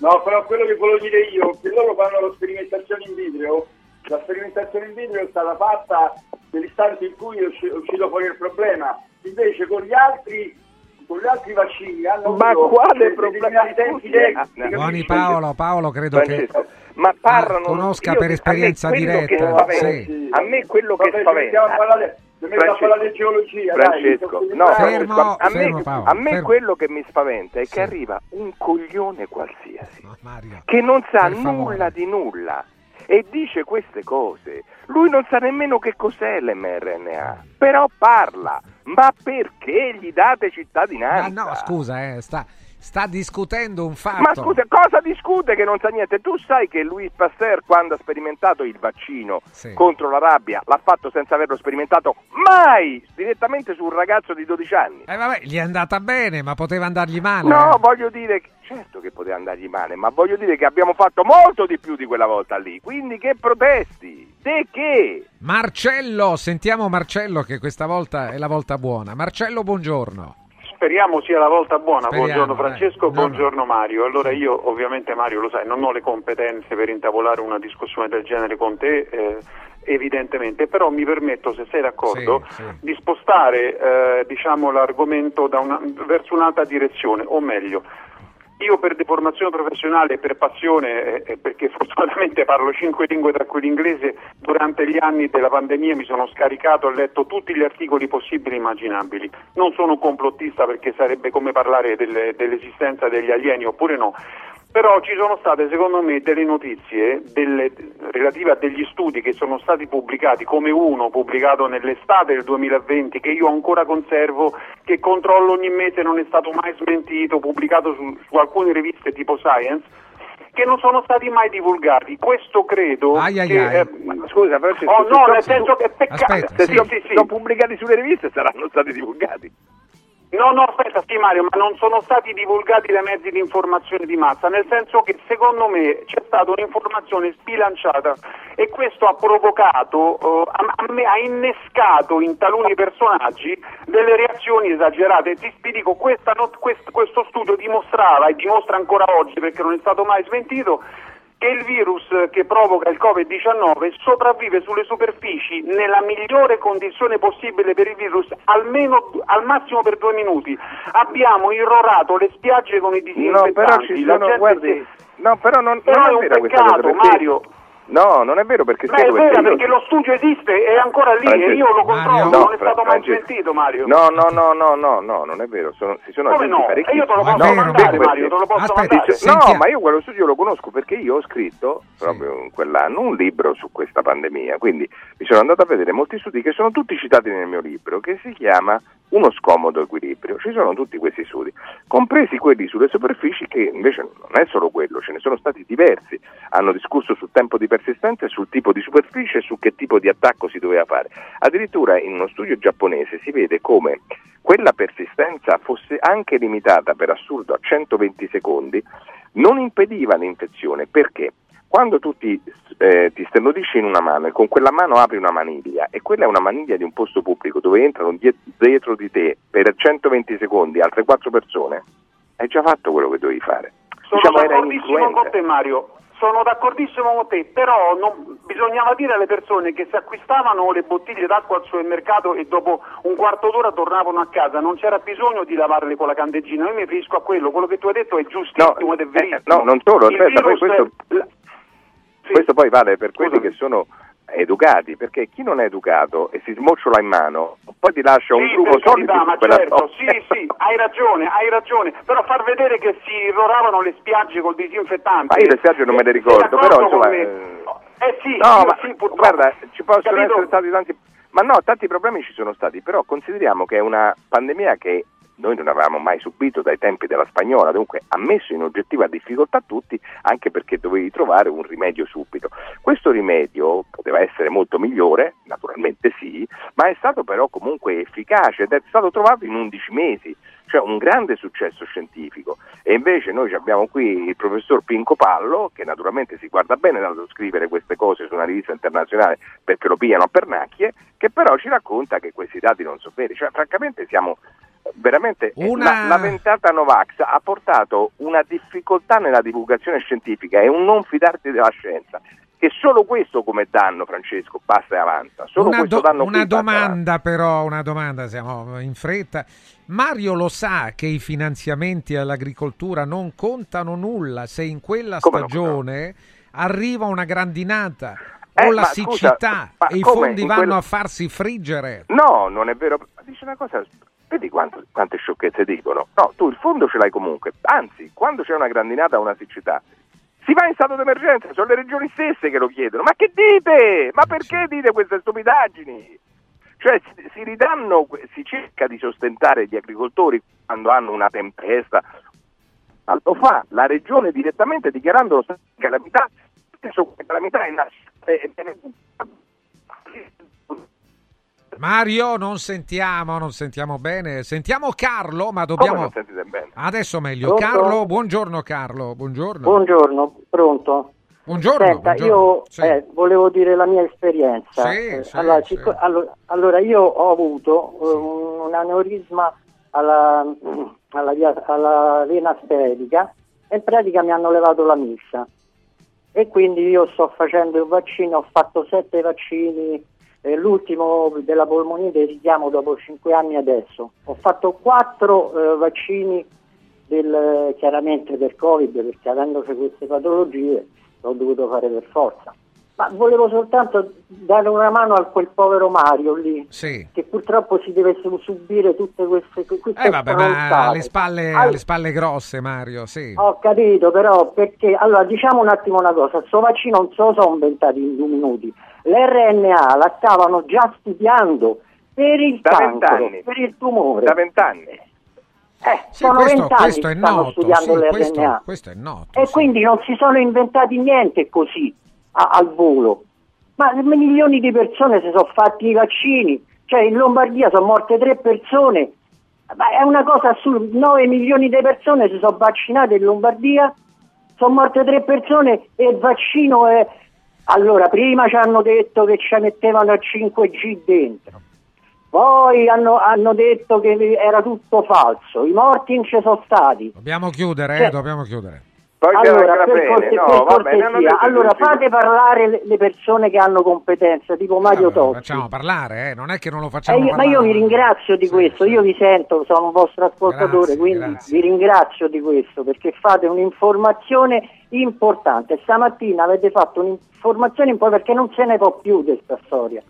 No, però quello che volevo dire io, che loro fanno la sperimentazione in vitro, la sperimentazione in vitro è stata fatta nell'istante in cui è uscito fuori il problema, invece con gli altri, con gli altri vaccini hanno Ma avuto quale problema? ah, capisci? Buoni Paolo, Paolo credo Francesco, che ma parlano conosca io- per a me esperienza quello che diretta. spaventa- sì. A me quello che Vabbè, spaventa a dai, no, me, fermo, Paolo, a me fermo. quello che mi spaventa è che arriva un coglione qualsiasi che non sa nulla di nulla e dice queste cose. Lui non sa nemmeno che cos'è l'mRNA, però parla. Ma perché gli date cittadinanza? no, scusa, eh, sta, sta discutendo un fatto. Ma scusa, cosa discute che non sa niente? Tu sai che Louis Pasteur, quando ha sperimentato il vaccino Sì. contro la rabbia, l'ha fatto senza averlo sperimentato mai direttamente su un ragazzo di 12 anni? Eh vabbè, gli è andata bene, ma poteva andargli male. No, eh. voglio dire, certo che poteva andargli male, ma voglio dire che abbiamo fatto molto di più di quella volta lì. Quindi che protesti? De che? Marcello, sentiamo Marcello che questa volta è la volta buona. Marcello, buongiorno. Speriamo sia la volta buona. Speriamo, buongiorno. Francesco, No, buongiorno Mario. Allora io ovviamente Mario lo sai, non ho le competenze per intavolare una discussione del genere con te, eh, evidentemente, però mi permetto, se sei d'accordo, Sì, sì. di spostare eh, diciamo, l'argomento da una- verso un'altra direzione, o meglio, io per deformazione professionale e per passione, eh, perché fortunatamente parlo cinque lingue tra cui l'inglese, durante gli anni della pandemia mi sono scaricato e letto tutti gli articoli possibili e immaginabili. Non sono un complottista perché sarebbe come parlare delle- dell'esistenza degli alieni oppure no. Però ci sono state secondo me delle notizie delle, relative a degli studi che sono stati pubblicati, come uno pubblicato nell'estate del 2020 che io ancora conservo, che controllo ogni mese, non è stato mai smentito, pubblicato su, su alcune riviste tipo Science, che non sono stati mai divulgati. Questo credo Ai, ai, che... ai. eh, Scusa, Francesco, oh, no, nel senso che è peccato. Aspetta, se sì. sono, sì, sì. sono pubblicati sulle riviste saranno stati divulgati. No, no, aspetta, sì Mario, ma non sono stati divulgati dai mezzi di informazione di massa, nel senso che secondo me c'è stata un'informazione sbilanciata e questo ha provocato, eh, a- a me- ha innescato in taluni personaggi delle reazioni esagerate. Ti, ti dico, questa not- quest- questo studio dimostrava e dimostra ancora oggi, perché non è stato mai smentito, che il virus che provoca il Covid-19 sopravvive sulle superfici nella migliore condizione possibile per il virus, almeno al massimo per due minuti. Abbiamo irrorato le spiagge con i No, disinfettanti. però ci sono, guardi, si- no, però non, non è un peccato, perché- Mario. No, non è vero perché Ma è vera perché io- perché lo studio esiste, è ancora lì Francesco. e io lo controllo, Mario. non No, è stato mai smentito Mario. No, no, no, no, no, no, non è vero. Sono, si sono Come aggiunti no? parecchi. E io te lo posso mandare Mario. Mario, te lo posso Aspetta, mandare. sì. No, Sentiamo. ma io quello studio lo conosco perché io ho scritto proprio in quell'anno un libro su questa pandemia, quindi mi sono andato a vedere molti studi che sono tutti citati nel mio libro, che si chiama Uno scomodo equilibrio. Ci sono tutti questi studi, compresi quelli sulle superfici che invece non è solo quello, ce ne sono stati diversi. Hanno discusso sul tempo di persistenza sul tipo di superficie e su che tipo di attacco si doveva fare. Addirittura in uno studio giapponese si vede come quella persistenza fosse anche limitata per assurdo a 120 secondi, non impediva l'infezione perché quando tu ti, eh, ti sternudisci in una mano e con quella mano apri una maniglia e quella è una maniglia di un posto pubblico dove entrano die- dietro di te per 120 secondi altre quattro persone, hai già fatto quello che dovevi fare. Sono Diciamo, d'accordissimo con te Mario, sono d'accordissimo con te, però non- bisognava dire alle persone che se acquistavano le bottiglie d'acqua al supermercato e dopo un quarto d'ora tornavano a casa, non c'era bisogno di lavarle con la candeggina, io mi riferisco a quello, quello che tu hai detto è giustissimo ed è verissimo. Eh, no, non solo, aspetta, poi questo, è- sì. questo poi vale per quelli Scusami. che sono educati, perché chi non è educato e si smocciola in mano, poi ti lascia un Sì, carità, su ma certo, sì, sì, hai ragione, hai ragione, però far vedere che si irroravano le spiagge col disinfettante. Ma io le spiagge non me le Sei ricordo, però insomma... eh, Eh sì, No, ma sì, purtroppo. guarda, ci possono Capito? essere stati tanti... Ma no, tanti problemi ci sono stati, però consideriamo che è una pandemia che noi non avevamo mai subito dai tempi della spagnola, dunque ha messo in oggettiva difficoltà tutti, anche perché dovevi trovare un rimedio subito. Questo rimedio poteva essere molto migliore, naturalmente sì, ma è stato però comunque efficace ed è stato trovato in 11 mesi, cioè un grande successo scientifico. E invece noi abbiamo qui il professor Pinco Pallo, che naturalmente si guarda bene dallo scrivere queste cose su una rivista internazionale perché lo pigliano a pernacchie, che però ci racconta che questi dati non sono veri. Cioè, francamente siamo veramente Una- la, la ventata Novax ha portato una difficoltà nella divulgazione scientifica e un non fidarsi della scienza. Che solo questo come danno, Francesco, basta e avanza. Solo Una, questo do- danno una qui domanda però, una domanda, siamo in fretta. Mario lo sa che i finanziamenti all'agricoltura non contano nulla se in quella Come stagione arriva una grandinata Eh, o la scusa, siccità ma e i fondi vanno quella- a farsi friggere. No, non è vero. Ma dice una cosa, vedi quanto- quante sciocchezze dicono. No, tu il fondo ce l'hai comunque. Anzi, quando c'è una grandinata o una siccità, si va in stato d'emergenza, sono le regioni stesse che lo chiedono. Ma che dite? Ma perché dite queste stupidaggini? Cioè si, ridanno, si cerca di sostentare gli agricoltori quando hanno una tempesta. Ma lo fa la regione direttamente dichiarando lo stato di calamità. Questa calamità è una... Mario, non sentiamo, non sentiamo bene. Sentiamo Carlo, ma dobbiamo... non sentite bene? Adesso meglio. Pronto? Carlo, buongiorno Carlo, buongiorno. Buongiorno, pronto? Buongiorno, Senta, buongiorno. io Sì. eh, volevo dire la mia esperienza. Sì, Eh, sì, allora, allo- allora, io ho avuto eh, un, aneurisma alla, alla, via- alla vena sferetica e in pratica mi hanno levato la missa. E quindi io sto facendo il vaccino, ho fatto sette vaccini, eh, l'ultimo della polmonite richiamo dopo cinque anni adesso. Ho fatto quattro eh, vaccini del, chiaramente del Covid perché avendoci queste patologie l'ho dovuto fare per forza. Ma volevo soltanto dare una mano a quel povero Mario lì, Sì. che purtroppo si deve su- subire tutte queste, queste Eh vabbè, ma alle spalle, Al- alle spalle grosse, Mario, sì. Ho capito, però perché allora diciamo un attimo una cosa, sto vaccino non se lo sono inventato in due minuti. L'RNA la stavano già studiando per il Da cancro, vent'anni. per il tumore. Da vent'anni. Eh, Sì, sono questo, vent'anni questo che è stanno noto, studiando sì, l'RNA. questo, questo è noto. E quindi non si sono inventati niente così a- al volo. Ma milioni di persone si sono fatti i vaccini, cioè in Lombardia sono morte tre persone, ma è una cosa assurda, 9 milioni di persone si sono vaccinate in Lombardia, sono morte tre persone e il vaccino è... Allora, prima ci hanno detto che ci mettevano il 5G dentro, poi hanno, hanno detto che era tutto falso, i morti non ci sono stati. Dobbiamo chiudere, Cioè- eh, dobbiamo chiudere. Poi Allora, per, corte- no, per vabbè, allora fate parlare le, le persone che hanno competenza, tipo Mario Vabbè, Tozzi. Facciamo parlare, eh, non è che non lo Eh, facciamo io- ma io vi ringrazio di questo, io vi sento, sono un vostro ascoltatore, Grazie, quindi grazie. vi ringrazio di questo perché fate un'informazione importante. Stamattina avete fatto un'informazione importante perché non se ne può più di questa storia.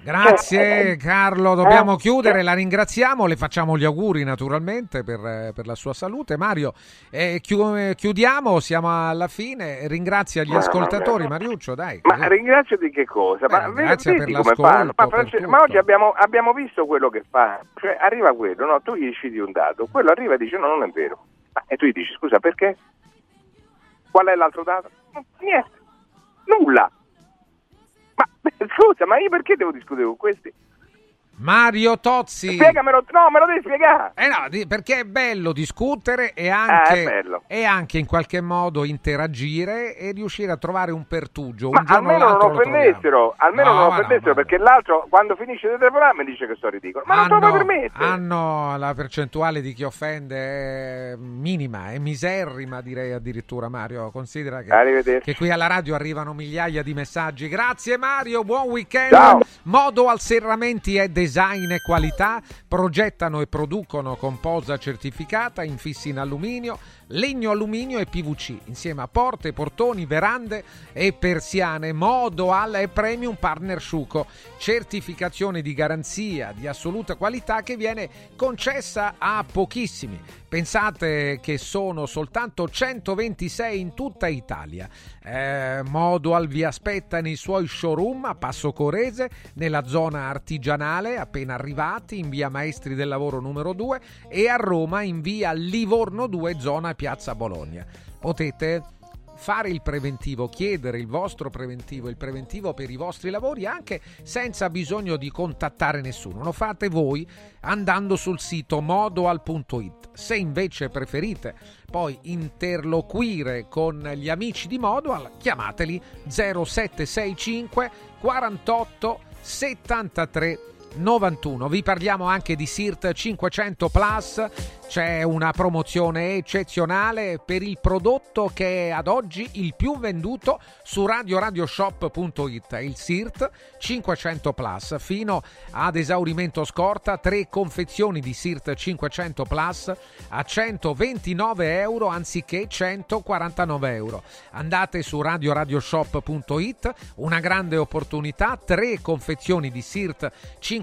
Grazie Cioè, eh, Carlo, dobbiamo eh, chiudere, eh. la ringraziamo, le facciamo gli auguri naturalmente per, eh, per la sua salute. Mario, eh, chiu- eh, chiudiamo, siamo alla fine, ringrazia gli ascoltatori, Mariuccio, dai. Ma ringrazio di che cosa? Eh, grazie per l'ascolto? Ma, per Francesco, ma oggi abbiamo, abbiamo visto quello che fa. Cioè, arriva quello, no? Tu gli citi un dato, quello arriva e dice no, non è vero. Ma- e tu gli dici scusa perché? Qual è l'altro dato? Niente, nulla. Ma scusa, ma io perché devo discutere con questi? Mario Tozzi. Spiegamelo, no, me lo devi spiegare. Eh no, di- perché è bello discutere e anche, è bello. e anche in qualche modo interagire e riuscire a trovare un pertugio. Un almeno non offendessero, almeno No, non ma no, offendessero, perché l'altro quando finisce di telefonare mi dice che sto ridicolo. Ma non te lo puoi hanno, hanno la percentuale di chi offende è minima, è miserrima direi addirittura Mario, considera che, che qui alla radio arrivano migliaia di messaggi. Grazie Mario, buon weekend. Ciao. Modo al serramenti è design e qualità, progettano e producono con posa certificata, infissi in alluminio, legno alluminio e PVC, insieme a porte, portoni, verande e persiane. Modo al e premium partner Sciuco, certificazione di garanzia di assoluta qualità che viene concessa a pochissimi. Pensate che sono soltanto 126 in tutta Italia. Eh, Modual vi aspetta nei suoi showroom a Passo Corese, nella zona artigianale, appena arrivati, in via Maestri del Lavoro numero 2 e a Roma in via Livorno 2, zona Piazza Bologna. Potete fare il preventivo, chiedere il vostro preventivo, il preventivo per i vostri lavori anche senza bisogno di contattare nessuno. Lo fate voi andando sul sito modoal.it. Se invece preferite poi interloquire con gli amici di Modoal, chiamateli 0765 48 73 91. Vi parliamo anche di SIRT 500 Plus. C'è una promozione eccezionale per il prodotto che è ad oggi il più venduto su radioradioshop.it, il SIRT 500 Plus. Fino ad esaurimento scorta, tre confezioni di SIRT 500 Plus a 129 euro anziché 149 euro. Andate su radioradioshop.it, una grande opportunità, tre confezioni di SIRT 500 Plus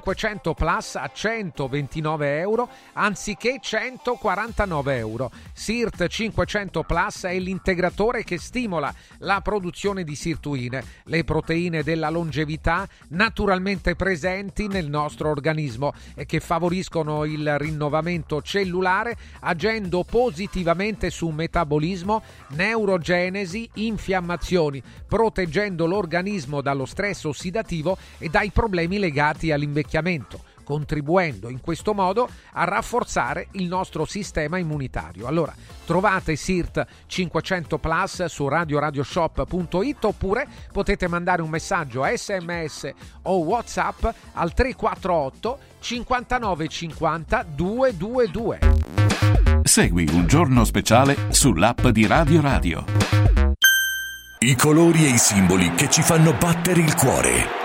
a 129 euro anziché 149 euro. SIRT 500 Plus è l'integratore che stimola la produzione di sirtuine, le proteine della longevità naturalmente presenti nel nostro organismo e che favoriscono il rinnovamento cellulare agendo positivamente su metabolismo, neurogenesi, infiammazioni, proteggendo l'organismo dallo stress ossidativo e dai problemi legati all'invecchiamento contribuendo in questo modo a rafforzare il nostro sistema immunitario. Allora, trovate SIRT 500 Plus su radioradioshop.it oppure potete mandare un messaggio SMS o WhatsApp al 348 59 50 222. Segui un giorno speciale sull'app di Radio Radio. I colori e i simboli che ci fanno battere il cuore,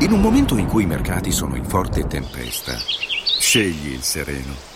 In un momento in cui i mercati sono in forte tempesta, scegli il sereno.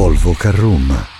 Volvo Carroom.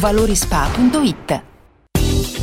valorispa.it.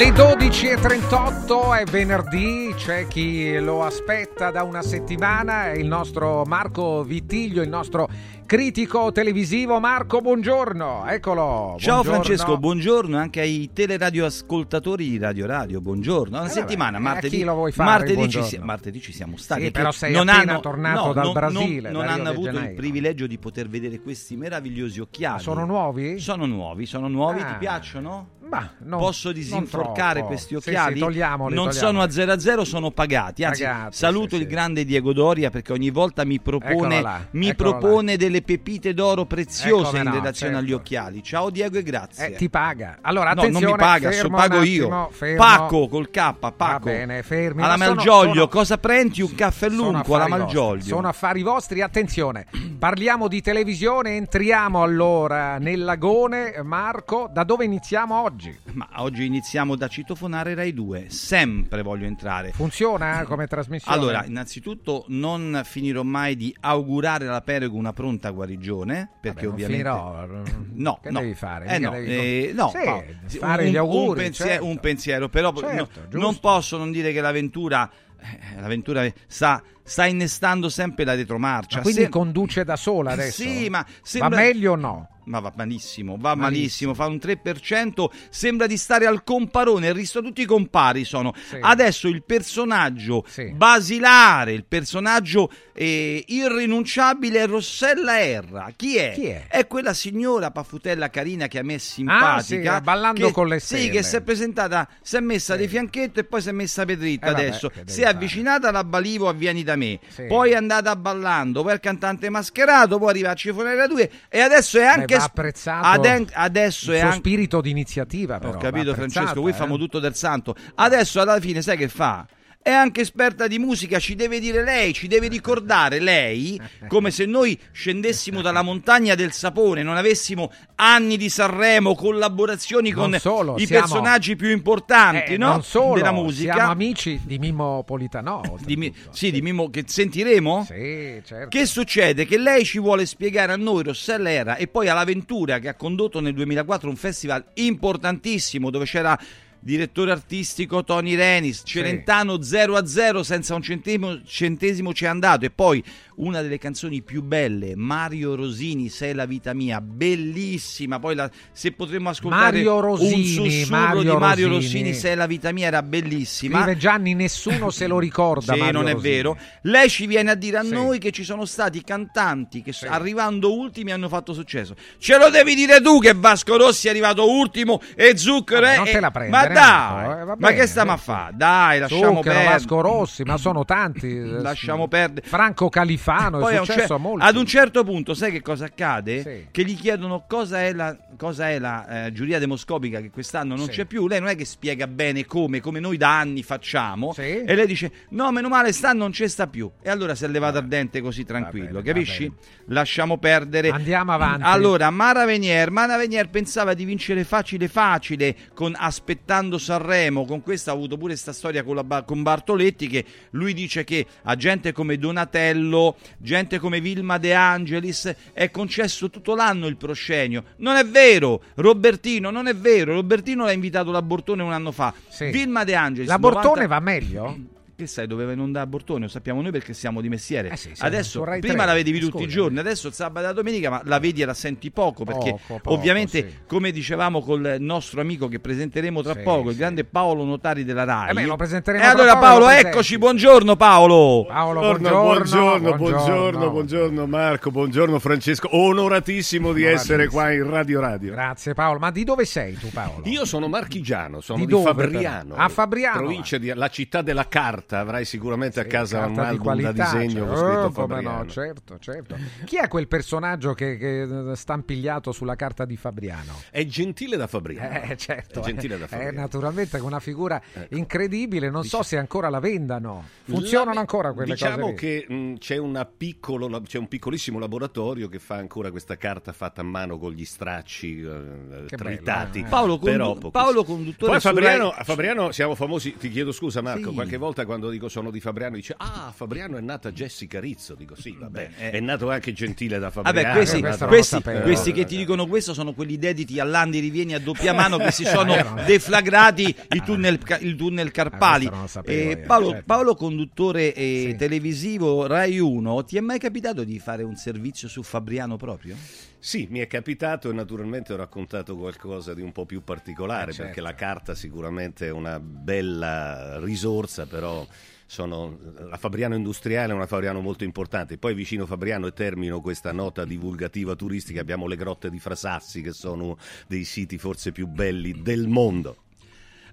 Le 12.38 è venerdì, c'è chi lo aspetta da una settimana, è il nostro Marco Vittiglio, il nostro critico televisivo. Marco, buongiorno, eccolo. Ciao buongiorno. Francesco, buongiorno anche ai teleradioascoltatori di Radio Radio, buongiorno. Una Eh, settimana, vabbè, martedì, lo vuoi fare il martedì, ci, martedì ci siamo stati. Sì, però sei non appena hanno, tornato no, dal non- Brasile, Non, non hanno avuto il privilegio di poter vedere questi meravigliosi occhiali. sono nuovi? Sono nuovi, sono nuovi, Ah. ti piacciono? Ma non- Posso disinforcare questi Sì, sì, occhiali? togliamoli, non togliamoli. sono a 0 a 0, sono pagati. Anzi, Pagati, saluto sì, il sì. grande Diego Doria perché ogni volta mi propone, là, mi propone delle pepite d'oro preziose Eh, come in no, relazione certo. agli occhiali. Ciao Diego e grazie. Eh, ti paga. Allora, No, non mi paga, so pago un io. attimo, fermo. Pacco col K, Pacco. Va bene, fermi. Alla Malgioglio, sono- cosa prendi? Un caffè lungo alla affari vostri, Malgioglio. Sono affari vostri, attenzione. Parliamo di televisione, entriamo allora nel lagone. Marco, da dove iniziamo oggi? Ma oggi iniziamo da citofonare Rai 2. Sempre voglio entrare. Funziona come trasmissione? Allora, innanzitutto non finirò mai di augurare alla Perego una pronta guarigione, perché non ovviamente finirò. No, Che no. devi fare? Eh no, devi- eh, no, Sì, Paolo, fare un, gli auguri, un pensiero, certo. un pensiero, però Certo, no- non posso non dire che l'avventura eh, l'avventura sta, sta innestando sempre la retromarcia. Ma quindi Se- conduce da sola adesso? Sì, ma sembra... Va meglio o no? Ma va malissimo, va malissimo, fa un 3%, sembra di stare al comparone, il resto tutti compari sono. Adesso il personaggio basilare, il personaggio eh, irrinunciabile è Rossella Erra. Chi è? Chi è? quella signora paffutella carina che a me è simpatica. Ah, sì, ballando che- con le Sì, stelle. che si è presentata, si è messa di fianchetto e poi si è messa per dritta Eh, vabbè, adesso. devi Si è avvicinata alla Balivo a Vieni da me, Sì. poi è andata ballando, poi il cantante mascherato, poi arriva a Cifonera 2 e adesso è anche... Beh, apprezzato aden- adesso il è anche... spirito di iniziativa. Però, Ho capito Francesco, qui eh. famo tutto del santo. Adesso alla fine sai che fa? È anche esperta di musica, ci deve dire lei, ci deve ricordare lei, come se noi scendessimo dalla montagna del sapone, non avessimo anni di Sanremo, collaborazioni con solo, i siamo- personaggi più importanti Eh, no? solo, della musica. Siamo amici di Mimmo Politano. Di Mi- sì, di Mimmo che sentiremo? Sì, certo. Che succede? Che lei ci vuole spiegare a noi, Rossella Era, e poi all'avventura che ha condotto nel 2004 un festival importantissimo dove c'era direttore artistico Tony Renis, Celentano 0 a 0 senza un centesimo, centesimo ci è andato e poi una delle canzoni più belle, Mario Rosini, Sei la vita mia, bellissima, poi la- se potremmo ascoltare Mario Rosini, un sussurro Mario di Mario Rosini. Rosini, Sei la vita mia era bellissima. Scrive Gianni, nessuno se lo ricorda. Sì, Mario non è Rosini. vero. Lei ci viene a dire a Sì. noi che ci sono stati cantanti che s- arrivando ultimi hanno fatto successo. Ce lo devi dire tu che Vasco Rossi è arrivato ultimo e Zucchero Vabbè, è... non te la Ma prendere, dai, eh, ma bene, che stiamo a fare? Dai, lasciamo Zucchero, perdere. Vasco Rossi, ma sono tanti. eh, Lasciamo perdere. Franco Califano, Poi è successo cer- a molti. ad un certo punto, sai che cosa accade? Sì. Che gli chiedono cosa è la, cosa è la eh, giuria demoscopica che quest'anno non Sì. c'è più. Lei non è che spiega bene come, come noi da anni facciamo. Sì. E lei dice: No, meno male, sta non c'è sta più. E allora si è levata a dente così tranquillo, capisci? Lasciamo perdere. Andiamo avanti. Allora, Mara Venier, Mara Venier pensava di vincere facile facile con Aspettando Sanremo, con questa ha avuto pure questa storia con, la con Bartoletti che lui dice che a gente come Donatello, gente come Vilma De Angelis è concesso tutto l'anno il proscenio. Non è vero, Robertino, non è vero. Robertino l'ha invitato la Bortone un anno fa. Sì. Vilma De Angelis. La Bortone 90 va meglio? Che sai dove va in onda a Bortone? Lo sappiamo noi perché siamo di mestiere. Eh sì, siamo adesso, prima 3, la vedevi tutti scusa. i giorni, adesso sabato e domenica, ma la vedi e la senti poco perché Poco, poco, ovviamente, sì. come dicevamo col nostro amico che presenteremo tra Sì, poco, il sì. grande Paolo Notari della RAI. Eh beh, lo presenteremo E tra allora Paolo, lo presenti. eccoci, buongiorno Paolo. Paolo, Buongiorno, buongiorno, buongiorno, buongiorno, Marco, buongiorno Francesco, onoratissimo di essere qua in Radio Radio. Grazie Paolo, ma di dove sei tu Paolo? Io sono marchigiano, sono Di di, dove, Fabriano. però? A Fabriano, Provincia di la città della carta, avrai sicuramente a casa un Carta di album da qualità, disegno cioè, scritto oh, Fabriano. no, certo, certo. Chi è quel personaggio che, che sta impigliato sulla carta di Fabriano? È gentile da Fabriano. Eh, certo, È gentile eh, da eh, Fabriano. Ecco. naturalmente con una figura incredibile, non so se ancora la vendano. Funzionano La- ancora quelle diciamo cose lì? che mh, c'è, una piccolo, c'è un piccolissimo laboratorio che fa ancora questa carta fatta a mano con gli stracci eh, Che tritati. bello, eh. Paolo, Però condu-. Paolo conduttore Poi Fabriano, Rai- a Fabriano siamo famosi, ti chiedo scusa Marco, Sì. qualche volta quando quando dico sono di Fabriano dice ah Fabriano è nata Jessica Rizzo, dico sì, vabbè, eh. è nato anche Gentile da Fabriano. Vabbè, questi, questi- Eh, questi che ti dicono questo sono quelli dediti a Landi Rivieni a doppia mano che si sono Eh, deflagrati i tunnel, ca- il tunnel Carpali. lo sapevo Eh, Paolo, certo. Paolo, conduttore eh, televisivo Rai 1, ti è mai capitato di fare un servizio su Fabriano proprio? Sì, mi è capitato e naturalmente ho raccontato qualcosa di un po' più particolare Eh, certo. perché la carta sicuramente è una bella risorsa, però sono, la Fabriano industriale è una Fabriano molto importante. Poi vicino Fabriano e termino questa nota divulgativa turistica abbiamo le grotte di Frasassi che sono dei siti forse più belli del mondo.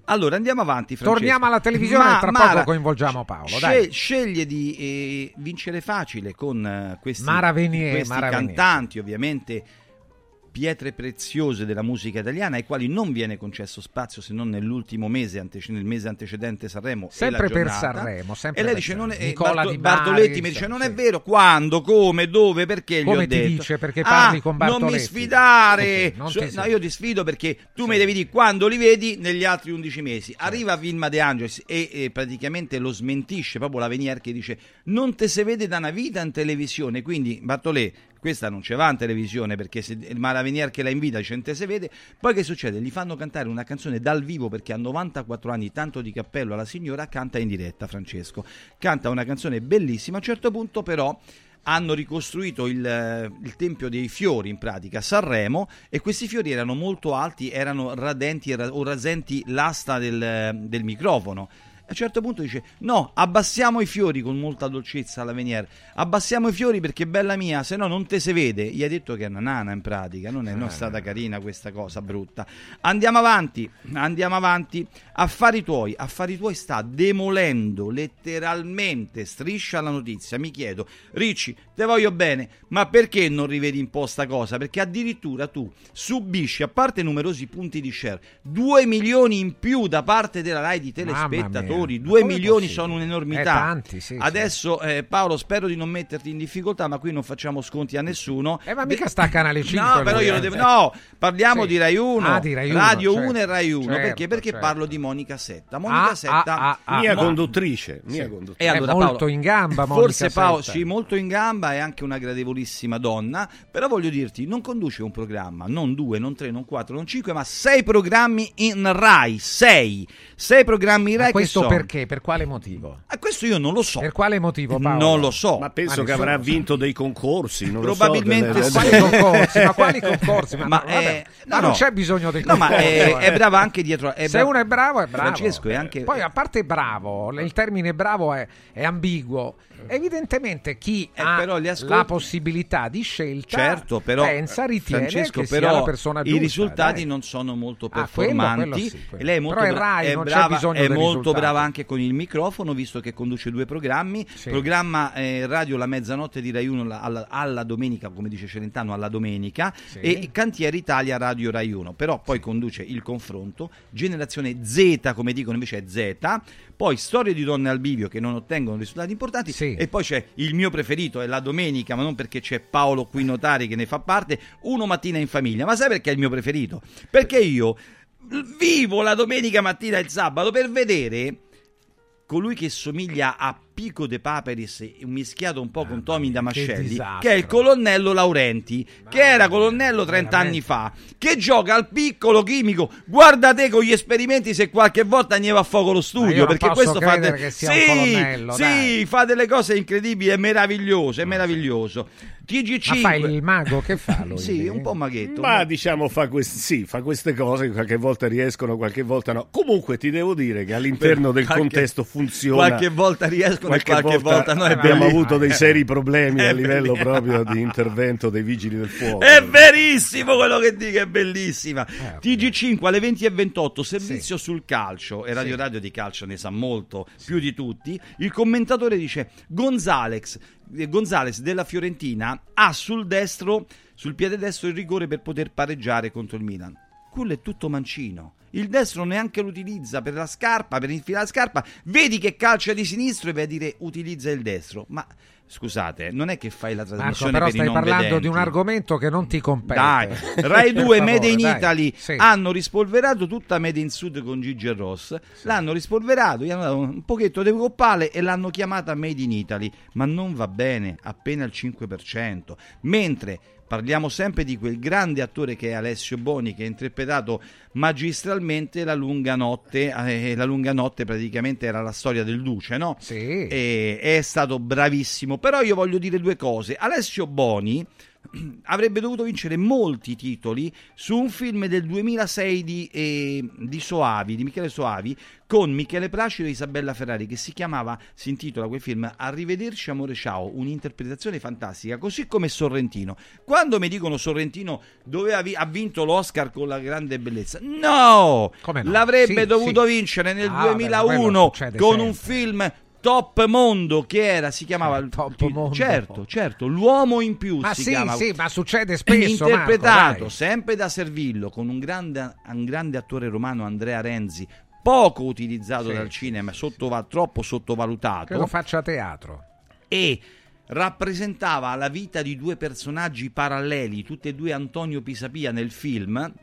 Allora andiamo avanti. Francesco. Torniamo alla televisione Ma- tra Mara, poco coinvolgiamo Paolo. sce- sceglie di eh, vincere facile con eh, questi, Mara Venier, questi Mara Venier. cantanti, ovviamente pietre preziose della musica italiana, ai quali non viene concesso spazio se non nell'ultimo mese, antece- nel mese antecedente Sanremo. Sempre per. Sanremo, sempre e lei dice: non è, Nicola Barto- Di Bari, Bartoletti mi dice: sì, Non sì. è vero, quando, come, dove, perché. gli Come ho ti detto. dice? Perché "Ah, parli con Non mi Bartoletti?" sfidare. Ok, non So- no, io ti sfido perché tu mi devi dire quando li vedi negli altri 11 mesi. Arriva Vilma De Angelis e, e praticamente lo smentisce proprio la Venier che dice non te se vede da una vita in televisione. Quindi Bartolè, questa non ce va in televisione perché se, ma la Venier che la invita dice non te se vede. Poi che succede? Gli fanno cantare una canzone dal vivo perché a 94 anni, tanto di cappello alla signora, canta in diretta Francesco. Canta una canzone bellissima. A un certo punto però hanno ricostruito il, il Tempio dei Fiori in pratica a Sanremo e questi fiori erano molto alti, erano radenti ra- o rasenti l'asta del, del microfono. A un certo punto dice: No, abbassiamo i fiori con molta dolcezza alla Venier. Abbassiamo i fiori perché bella mia, se no non te se vede. Gli ha detto che è una nana in pratica, non è, non è stata carina questa cosa brutta. Andiamo avanti, andiamo avanti. Affari tuoi, affari tuoi sta demolendo letteralmente striscia la notizia. Mi chiedo, Ricci, te voglio bene, ma perché non rivedi un po' sta cosa? Perché addirittura tu subisci, a parte numerosi punti di share, 2 milioni in più da parte della Rai di telespettatori. Ma 2 come milioni possibile? sono un'enormità. Eh, tanti, sì, sì. Adesso, eh, Paolo, spero di non metterti in difficoltà, ma qui non facciamo sconti a nessuno. Eh, ma mica sta a Canale 5 No, però io lo eh. devo. No, parliamo Sì. di Rai 1, Ah, di Rai 1, Radio certo. 1 e Rai 1. Certo, perché? Perché certo. parlo di Monica Setta. Monica Ah, Setta, ah, ah, Mia conduttrice, mia Sì. conduttrice. E allora, È molto Paolo, in gamba, Monica Forse Paolo, Setta. sì, molto in gamba, è anche una gradevolissima donna. Però voglio dirti, non conduce un programma, non due, non tre, non quattro, non cinque, ma sei programmi in Rai. Sei. Sei programmi in Ma Rai. questo sono. perché? Per quale motivo? Ah, questo io non lo so. Per quale motivo, Paolo? Non lo so. Ma penso Ma che avrà vinto dei concorsi. Non lo so, Probabilmente delle- sì. Quali concorsi? Ma quali concorsi? Ma, Ma, vabbè, eh, ma no, non no. c'è bisogno del No, ma è, eh. è brava anche dietro. È Se bra- uno è bravo, è bravo. Francesco è anche. Poi, a parte bravo, il termine bravo è, è ambiguo. Evidentemente chi Eh, ha ascolti- la possibilità di scelta Certo, però pensa, ritiene Francesco, che sia però la persona i giusta. risultati dai. non sono molto Ah, quello- performanti. quello sì, quello. Lei è molto, Però è bra- Rai, è non c'è brava, è molto brava anche con il microfono, visto che conduce due programmi. Sì. Programma eh, radio la mezzanotte di Rai 1 la- alla, alla domenica, come dice Celentano, alla domenica. Sì. E Cantiere Italia Radio Rai 1. Però poi conduce il confronto. Generazione Z, come dicono invece è Z. Poi storie di donne al bivio che non ottengono risultati importanti. Sì. E poi c'è il mio preferito, è la domenica, ma non perché c'è Paolo qui Notari che ne fa parte. Uno mattina in famiglia. Ma sai perché è il mio preferito? Perché io vivo la domenica mattina e il sabato per vedere colui che somiglia a Pico de Paperis, mischiato un po' con Tommy Damascelli, disastro. che è il colonnello Laurenti, che era colonnello 30 anni fa, che gioca al piccolo chimico. Guarda te con gli esperimenti se qualche volta andieva a fuoco lo Ma io studio, perché questo fa, de- che sì, colonnello, sì, fa delle cose incredibili, è meraviglioso, è meraviglioso. TG5 Ma fa il mago che fa lui? Sì, un po' maghetto. Ma diciamo fa, quest- sì, fa queste cose, qualche volta riescono, qualche volta no. Comunque ti devo dire che all'interno del Qualche- contesto funziona. qualche volta riescono e qualche volta no, è abbiamo avuto dei seri problemi a livello proprio di intervento dei vigili del fuoco. È verissimo quello che dico, è bellissima. Eh, TG5 alle 20 e 28, servizio sul calcio. E Radio Radio di calcio ne sa molto, più di tutti. Il commentatore dice: Gonzales, eh, Gonzales della Fiorentina ha sul destro, sul piede destro, il rigore per poter pareggiare contro il Milan. Quello è tutto mancino. Il destro neanche lo utilizza per la scarpa, per infilare la scarpa. Vedi che calcia di sinistro e vai a dire utilizza il destro. Ma scusate, non è che fai la Marco, trasmissione però per i stai parlando vedenti. di un argomento che non ti compete. Dai, Rai Per 2 favore, Made in dai. Italy Sì. hanno rispolverato tutta Made in Sud con Gigi e Ross. L'hanno rispolverato, gli hanno dato un pochetto di coppale e l'hanno chiamata Made in Italy. Ma non va bene, appena il 5%. Mentre parliamo sempre di quel grande attore che è Alessio Boni, che ha interpretato magistralmente La lunga notte. eh, la lunga notte praticamente era la storia del Duce, no? Sì. E è stato bravissimo. Però io voglio dire due cose. Alessio Boni avrebbe dovuto vincere molti titoli su un film del 2006 di, eh, di Soavi, di Michele Soavi, con Michele Placido e Isabella Ferrari, che si chiamava, si intitola quel film Arrivederci amore ciao, un'interpretazione fantastica, così come Sorrentino. Quando mi dicono Sorrentino dove ha, vi- ha vinto l'Oscar con la grande bellezza, no! No? L'avrebbe Sì, dovuto sì. vincere nel Ah, beh, ma quello 2001 succede con sempre. un film top mondo che era si chiamava Top mondo. certo certo l'uomo in più Ma si sì, chiama sì, ma succede spesso, interpretato Marco, sempre da Servillo con un grande, un grande attore romano Andrea Renzi poco utilizzato Sì. dal cinema sottova- troppo sottovalutato Credo faccia teatro. e rappresentava la vita di due personaggi paralleli, tutti e due Antonio Pisapia nel film,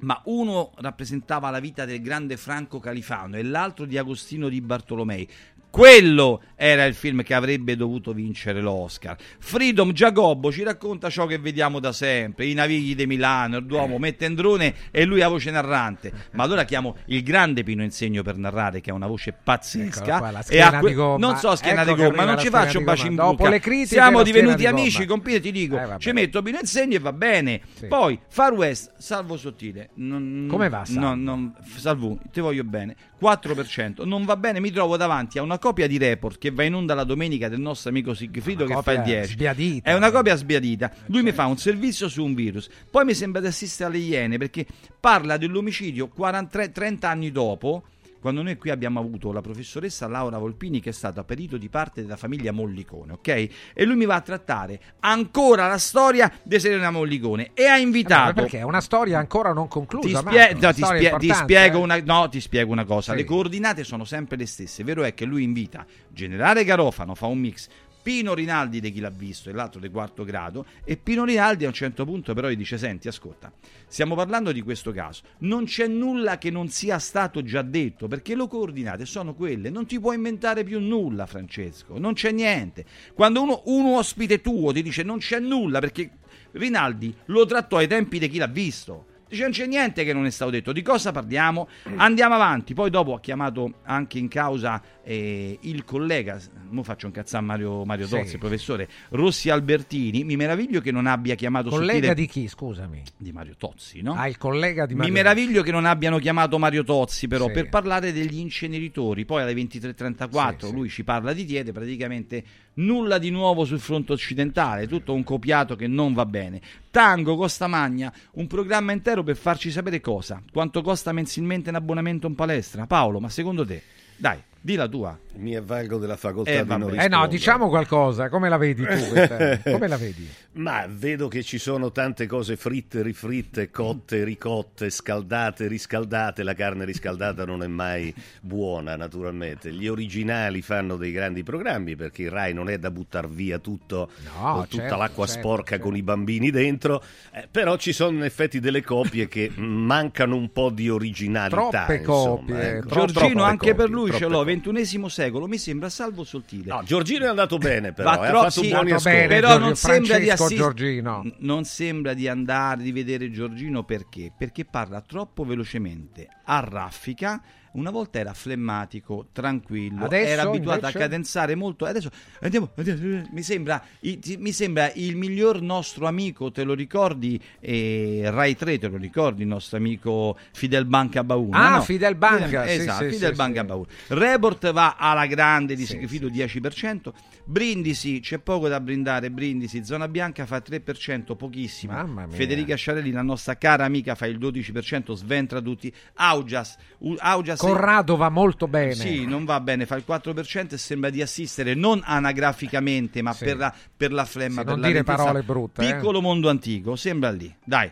ma uno rappresentava la vita del grande Franco Califano e l'altro di Agostino di Bartolomei. Quello era il film che avrebbe dovuto vincere l'Oscar. Freedom Giacobbo ci racconta ciò che vediamo da sempre: i navigli di Milano, il Duomo, Mettendrone e lui a voce narrante. Ma allora chiamo il grande Pino Insegno per narrare, che ha una voce pazzesca. Qua, e schiena a que-. Non so schiena Ecco di gomma, non ci faccio di baci in gomma. Dopo le critiche, Siamo divenuti di amici, gomma. compite, ti dico. Eh, ci metto Pino Insegno e va bene. Sì. Poi Far West, salvo sottile. Non- Come va, Salvo? No, non- salvo, ti voglio bene. 4%. Non va bene, mi trovo davanti a una copia di report che va in onda la domenica del nostro amico Sigfrido che fa il copia 10. sbiadita. È una copia sbiadita. Lui mi fa un servizio su un virus. Poi mi sembra di assistere alle Iene perché parla dell'omicidio 43 30 anni dopo. Quando noi qui abbiamo avuto la professoressa Laura Volpini che è stata perito di parte della famiglia Mollicone, ok? E lui mi va a trattare ancora la storia di Serena Mollicone e ha Eh, invitato perché è una storia ancora non conclusa. ti, spie- no, ti spie- ti spiego eh. una, no, ti spiego una cosa. Sì. Le coordinate sono sempre le stesse. Vero è che lui invita Generale Garofano, fa un mix. Pino Rinaldi di chi l'ha visto e l'altro di quarto grado e Pino Rinaldi a un certo punto però gli dice senti ascolta stiamo parlando di questo caso. Non c'è nulla che non sia stato già detto perché le coordinate sono quelle. Non ti puoi inventare più nulla Francesco non c'è niente. Quando uno, un ospite tuo ti dice non c'è nulla perché Rinaldi lo trattò ai tempi di chi l'ha visto. Dice non c'è niente che non è stato detto, di cosa parliamo? Andiamo avanti, poi dopo ha chiamato anche in causa eh, il collega, mo faccio un cazzà Mario, Mario Sì. Tozzi, il professore Rossi Albertini, mi meraviglio che non abbia chiamato Collega sottile- di chi, scusami? di Mario Tozzi, no? Ah, il collega di Mi Mario- meraviglio che non abbiano chiamato Mario Tozzi però Sì. per parlare degli inceneritori, poi alle 23.34 Sì, sì. lui ci parla di Tiete, praticamente nulla di nuovo sul fronte occidentale, tutto un copiato che non va bene. Tango costa magna, un programma intero per farci sapere cosa? Quanto costa mensilmente un abbonamento in palestra? Paolo, ma secondo te? Dai, di la tua. Mi avvalgo della facoltà Eh, di non Eh no, rispondere. diciamo qualcosa, come la vedi tu? questa- come la vedi? Ma vedo che ci sono tante cose fritte, rifritte, cotte, ricotte, scaldate, riscaldate. La carne riscaldata non è mai buona, naturalmente. Gli originali fanno dei grandi programmi perché il Rai non è da buttare via tutto, No, con tutta certo, l'acqua certo, sporca certo. con i bambini dentro. Eh, però ci sono in effetti delle copie che mancano un po' di originalità. Troppe insomma, copie, ecco. Giorgino, Troppe anche per copie, lui ce l'ho, ventunesimo secolo, mi sembra salvo sottile. No, Giorgino è andato bene, però. Va eh, troppo- ha fatto sì, buoni bene. però Giorgio- non sembra di Francesco assistere Giorgino. Non sembra di andare di vedere Giorgino perché perché parla troppo velocemente a raffica una volta era flemmatico, tranquillo, Adesso, era abituato invece? a cadenzare molto. Adesso andiamo, andiamo, mi, sembra, mi sembra il miglior nostro amico, te lo ricordi? Eh, Rai 3, te lo ricordi? Il nostro amico Fidel Banca Bauna. Ah, no? Fidel Banca, sì, esatto, sì, Fidel sì, Banca. Bauna. Report va alla grande di Sigfrido 10%. Brindisi, c'è poco da brindare. Brindisi, zona bianca fa 3%, pochissimo. Federica Sciarelli, la nostra cara amica, fa il 12%, sventra tutti. Augias, Augias Corrado va molto bene. Sì, non va bene, fa il 4% e sembra di assistere non anagraficamente, ma Sì. per, la, per la flemma, Sì, per non la dire lentezza. parole brutte, eh. Piccolo mondo antico, sembra lì. Dai.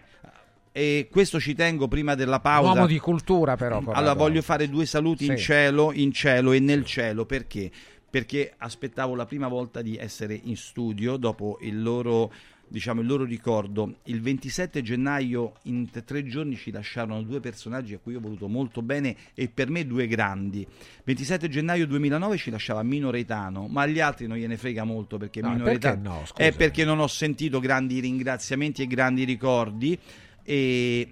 E questo ci tengo prima della pausa. Uomo di cultura però. Corrado. Allora voglio fare due saluti in Sì. cielo, in cielo e nel cielo perché? perché aspettavo la prima volta di essere in studio dopo il loro diciamo il loro ricordo. Il 27 gennaio in tre giorni ci lasciarono due personaggi a cui ho voluto molto bene e per me due grandi. 27 gennaio 2009 ci lasciava Mino Reitano, ma agli altri non gliene frega molto perché No, Mino perché Reitano no, è perché non ho sentito grandi ringraziamenti e grandi ricordi e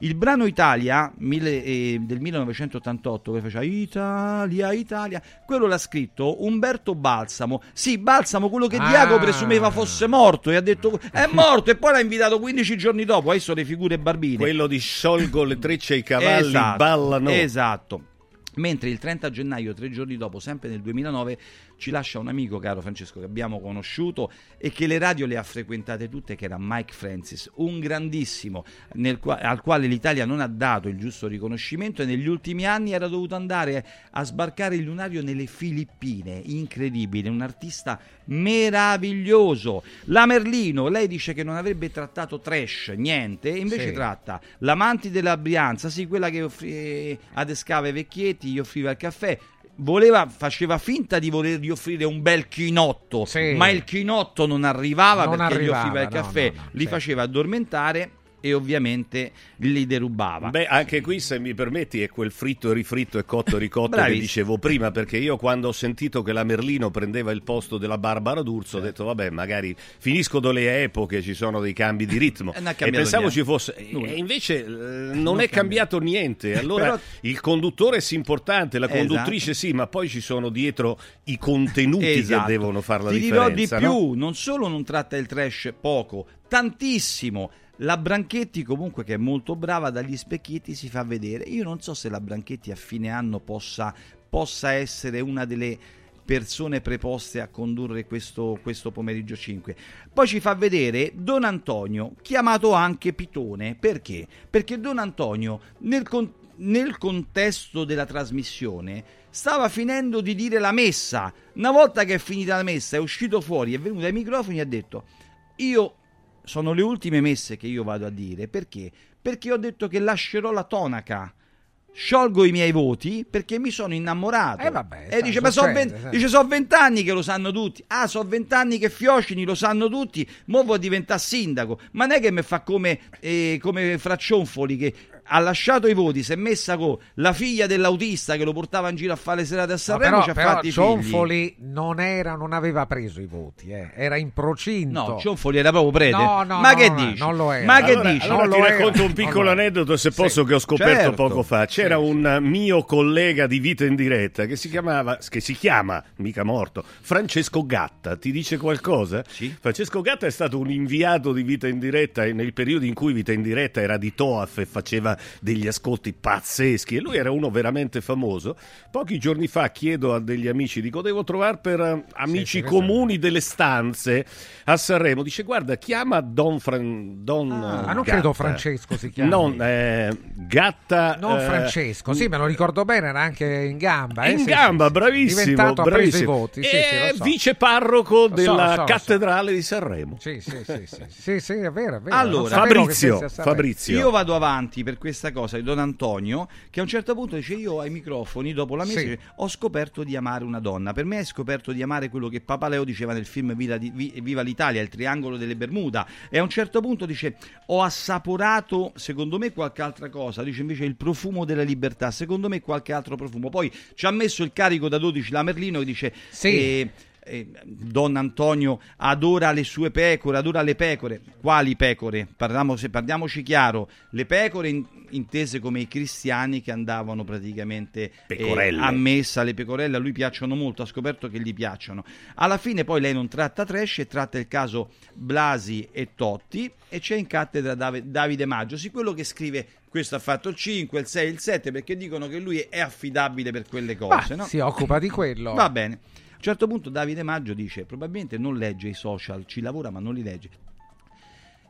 il brano Italia mille- eh, del 1988 che faceva Italia, Italia, quello l'ha scritto Umberto Balsamo. Sì, Balsamo, quello che Ah. Diago presumeva fosse morto e ha detto è morto e poi l'ha invitato 15 giorni dopo. Adesso le figure barbine. Quello di sciolgo le trecce ai cavalli, Esatto, ballano. Esatto. Mentre il 30 gennaio, tre giorni dopo, sempre nel 2009, ci lascia un amico, caro Francesco, che abbiamo conosciuto e che le radio le ha frequentate tutte, che era Mike Francis, un grandissimo, qua- al quale l'Italia non ha dato il giusto riconoscimento e negli ultimi anni era dovuto andare a sbarcare il lunario nelle Filippine. Incredibile, un artista meraviglioso. La Merlino, lei dice che non avrebbe trattato trash, niente, invece Sì. tratta l'amanti della Brianza, sì, quella che offri- adescava i vecchietti, gli offriva il caffè. Voleva, faceva finta di volergli offrire un bel chinotto, Sì. ma il chinotto non arrivava Non perché arrivava, gli offriva il no, caffè, no, no, li certo. faceva addormentare e ovviamente li derubava. Beh, anche qui, se mi permetti, è quel fritto e rifritto e cotto e ricotto che Bravissimo. dicevo prima, perché io quando ho sentito che la Merlino prendeva il posto della Barbara D'Urso ho detto, vabbè, magari finiscono le epoche, ci sono dei cambi di ritmo. E cambiato pensavo ci fosse... E Nulla. invece eh, non, Non è è cambiato niente. Allora, Però- il conduttore è importante, la Esatto. conduttrice sì, ma poi ci sono dietro i contenuti Esatto. che devono fare la Ti dirò di differenza. più, no? non solo non tratta il trash poco, tantissimo. La Branchetti comunque che è molto brava dagli specchietti si fa vedere. Io non so se la Branchetti a fine anno possa, possa essere una delle persone preposte a condurre questo, questo pomeriggio 5. Poi ci fa vedere Don Antonio, chiamato anche Pitone. Perché? Perché Don Antonio nel, con- nel contesto della trasmissione stava finendo di dire la messa. Una volta che è finita la messa è uscito fuori, è venuto ai microfoni e ha detto io sono le ultime messe che io vado a dire. Perché? Perché ho detto che lascerò la tonaca. Sciolgo i miei voti perché mi sono innamorato. Eh, vabbè, e dice: Ma sono vent'anni che lo sanno tutti. Ah, so vent'anni che Fiocini lo sanno tutti. Mo vuoi diventare sindaco. Ma non è che mi fa come, eh, come Fraccionfoli che ha lasciato i voti, si è messa con la figlia dell'autista che lo portava in giro a fare le serate a No, Sanremo. però ci ha però figli. Cionfoli non, era, non aveva preso i voti, eh, era in procinto. No, Cionfoli era proprio prete. No, no, Ma no, che no, dici? non lo era. Ma che allora, dici? allora Non ti racconto un non piccolo aneddoto, se Sì, posso, che ho scoperto certo. poco fa. C'era un mio collega di vita in diretta che si chiamava, che si chiama, mica morto, Francesco Gatta. Ti dice qualcosa? Sì. Francesco Gatta è stato un inviato di vita in diretta e nel periodo in cui vita in diretta era di Toaf e faceva degli ascolti pazzeschi e lui era uno veramente famoso. Pochi giorni fa chiedo a degli amici, dico devo trovare per eh, amici sì, comuni delle stanze a Sanremo. Dice guarda chiama Don, Fran- Don Ah, eh, ma non credo Francesco si chiami. Non, eh, Gatta. Non eh, Francesco, sì, me lo ricordo bene, era anche in gamba. eh, in sì, gamba, sì. bravissimo. Diventato, ha preso i bravissimo. voti, sì, lo so. vice parroco della so, so. cattedrale di Sanremo. Sì, sì, sì, sì, sì, sì, è vero, è vero. Allora, Fabrizio. Fabrizio. Io vado avanti per questa cosa di Don Antonio che a un certo punto dice io ai microfoni dopo la messa Sì. ho scoperto di amare una donna. Per me hai scoperto di amare quello che Papa Leo diceva nel film Viva l'Italia, il triangolo delle Bermuda. E a un certo punto dice ho assaporato secondo me qualche altra cosa. Dice invece il profumo della libertà. Secondo me qualche altro profumo. Poi ci ha messo il carico da 12 la Merlino che dice Sì. eh, eh, Don Antonio adora le sue pecore, adora le pecore. Quali pecore? Parliamo, se parliamoci chiaro, le pecore in- intese come i cristiani che andavano praticamente eh, a messa, le pecorelle a lui piacciono molto, ha scoperto che gli piacciono. Alla fine poi lei non tratta trash e tratta il caso Blasi e Totti e c'è in cattedra Dav- Davide Maggio, sì quello che scrive questo ha fatto il 5, il 6, il 7 perché dicono che lui è affidabile per quelle Ma cose. no? si occupa di quello. Va bene. Un certo punto Davide Maggio dice, probabilmente non legge i social, ci lavora ma non li legge.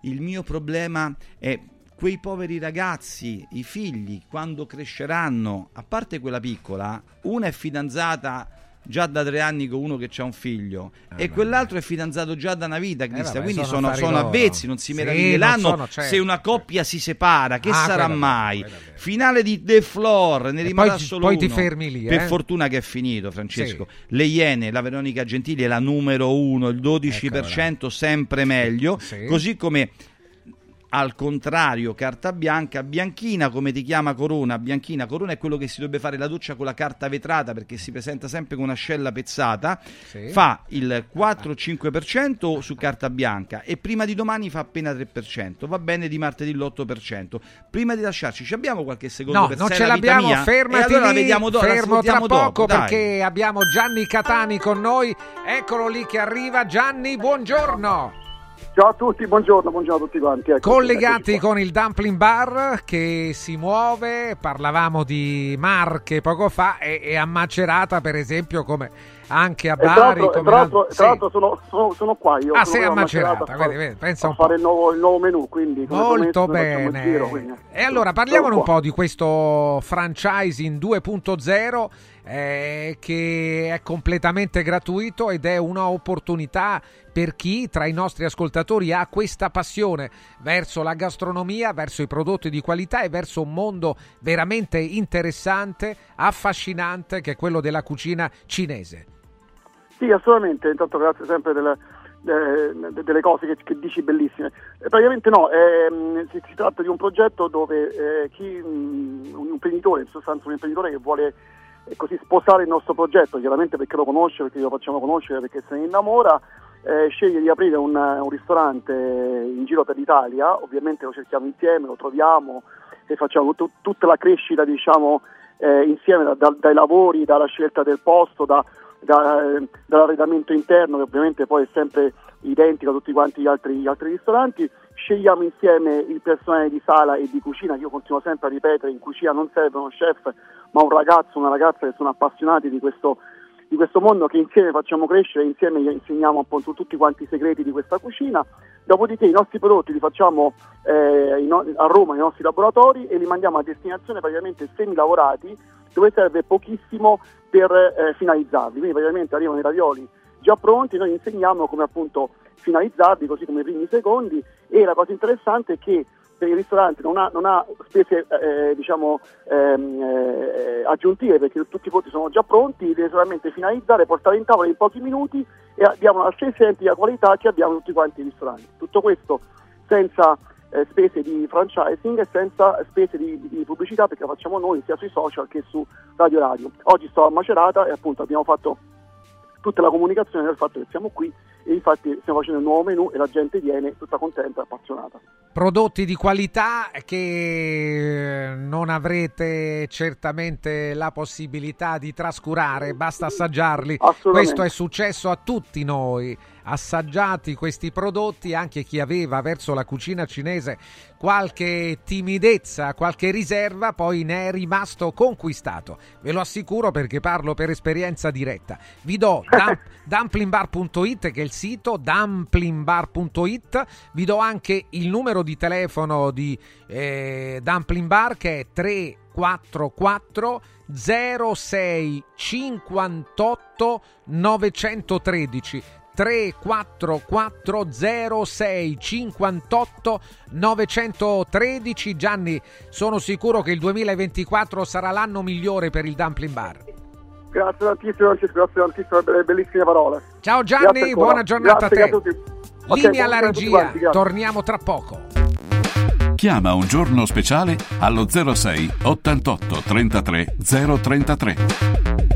Il mio problema è quei poveri ragazzi, i figli, quando cresceranno, a parte quella piccola, una è fidanzata già da tre anni con uno che ha un figlio Eh, e quell'altro è fidanzato già da una vita, Cristian. vabbè, quindi sono sono, sono avvezzi, non si Sì, meraviglieranno non sono, certo, se una coppia si separa. Che Ah, sarà mai? Finale di The Floor, ne E rimarrà poi ti- solo poi ti uno. fermi lì, Per eh. fortuna che è finito, Francesco. Le Iene, la Veronica Gentili è la numero uno, il 12% sempre meglio. Così come al contrario, carta bianca, bianchina come ti chiama Corona, bianchina, Corona è quello che si dovrebbe fare la doccia con la carta vetrata perché si presenta sempre con un'ascella pezzata, Sì. fa il 4-5% su carta bianca e prima di domani fa appena 3%, va bene di martedì l'8%. Prima di lasciarci, ci abbiamo qualche secondo No, per non ce la l'abbiamo, mia? fermati E allora la lì, vediamo dopo, la fermo tra poco dopo, perché abbiamo Gianni Catani con noi, eccolo lì che arriva, Gianni, buongiorno! Ciao a tutti, buongiorno, buongiorno a tutti quanti. Ecco, Collegati con il Dumpling Bar che si muove, parlavamo di Marche poco fa e, e a Macerata per esempio come anche a E tra Bari. l'altro, come tra l'altro- sì. tra l'altro sono, sono- sono qua io. Ah, sei a Macerata, a vedi, fare, vedi, pensa a un po'. fare il nuovo, il nuovo menù, quindi Molto promesso, bene. giro, quindi- e allora parliamone Sono un po' di questo franchising 2.0 eh, che è completamente gratuito ed è un'opportunità per chi tra i nostri ascoltatori ha questa passione verso la gastronomia, verso i prodotti di qualità e verso un mondo veramente interessante, affascinante che è quello della cucina cinese. Sì, assolutamente, intanto grazie sempre delle, eh, delle cose che, che dici bellissime. Eh, praticamente no, ehm, si, si tratta di un progetto dove eh, chi, mh, un imprenditore, in sostanza un imprenditore che vuole eh, così sposare il nostro progetto, chiaramente perché lo conosce, perché lo facciamo conoscere, perché se ne innamora, eh, sceglie di aprire un, un ristorante in giro per l'Italia, ovviamente lo cerchiamo insieme, lo troviamo e facciamo tu- tutta la crescita diciamo, eh, insieme da- da- dai lavori, dalla scelta del posto, da- da- dall'arredamento interno che ovviamente poi è sempre identico a tutti quanti gli altri, gli altri ristoranti, scegliamo insieme il personale di sala e di cucina, io continuo sempre a ripetere, in cucina non serve uno chef ma un ragazzo, una ragazza che sono appassionati di questo, di questo mondo che insieme facciamo crescere, insieme gli insegniamo appunto tutti quanti i segreti di questa cucina, dopodiché i nostri prodotti li facciamo eh, in- a Roma nei nostri laboratori e li mandiamo a destinazione praticamente semilavorati dove serve pochissimo per eh, finalizzarli, quindi praticamente arrivano i ravioli già pronti, noi insegniamo come appunto finalizzarli, così come i primi secondi e la cosa interessante è che per il ristorante non ha, non ha spese eh, diciamo, ehm, eh, aggiuntive perché tutti i prodotti sono già pronti, deve solamente finalizzare, portare in tavola in pochi minuti e abbiamo la stessa identica qualità che abbiamo tutti quanti i ristoranti. Tutto questo senza eh, spese di franchising e senza spese di, di pubblicità perché lo facciamo noi sia sui social che su Radio Radio. Oggi sto a Macerata e appunto abbiamo fatto tutta la comunicazione del fatto che siamo qui e infatti stiamo facendo il nuovo menù e la gente viene tutta contenta e appassionata. prodotti di qualità che non avrete certamente la possibilità di trascurare, basta assaggiarli. Questo è successo a tutti noi. Assaggiati questi prodotti, anche chi aveva verso la cucina cinese qualche timidezza, qualche riserva, poi ne è rimasto conquistato. Ve lo assicuro perché parlo per esperienza diretta. Vi do dum- dumplingbar.it che è il sito, dumplingbar.it. Vi do anche il numero di telefono di eh, Dumpling Bar che è 344 06 58 913 344 06 58 913 Gianni sono sicuro che il 2024 sarà l'anno migliore per il Dumpling Bar. Grazie tantissimo Francesco, grazie tantissimo per le bellissime parole. ciao Gianni buona giornata Grazie a te. a tutti. Linea alla buona giornata a tutti regia. quanti, torniamo tra poco. Chiama un giorno speciale allo 06 88 33 033.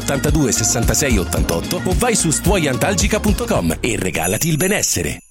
82 66 88 o vai su stuoiantalgica.com e regalati il benessere.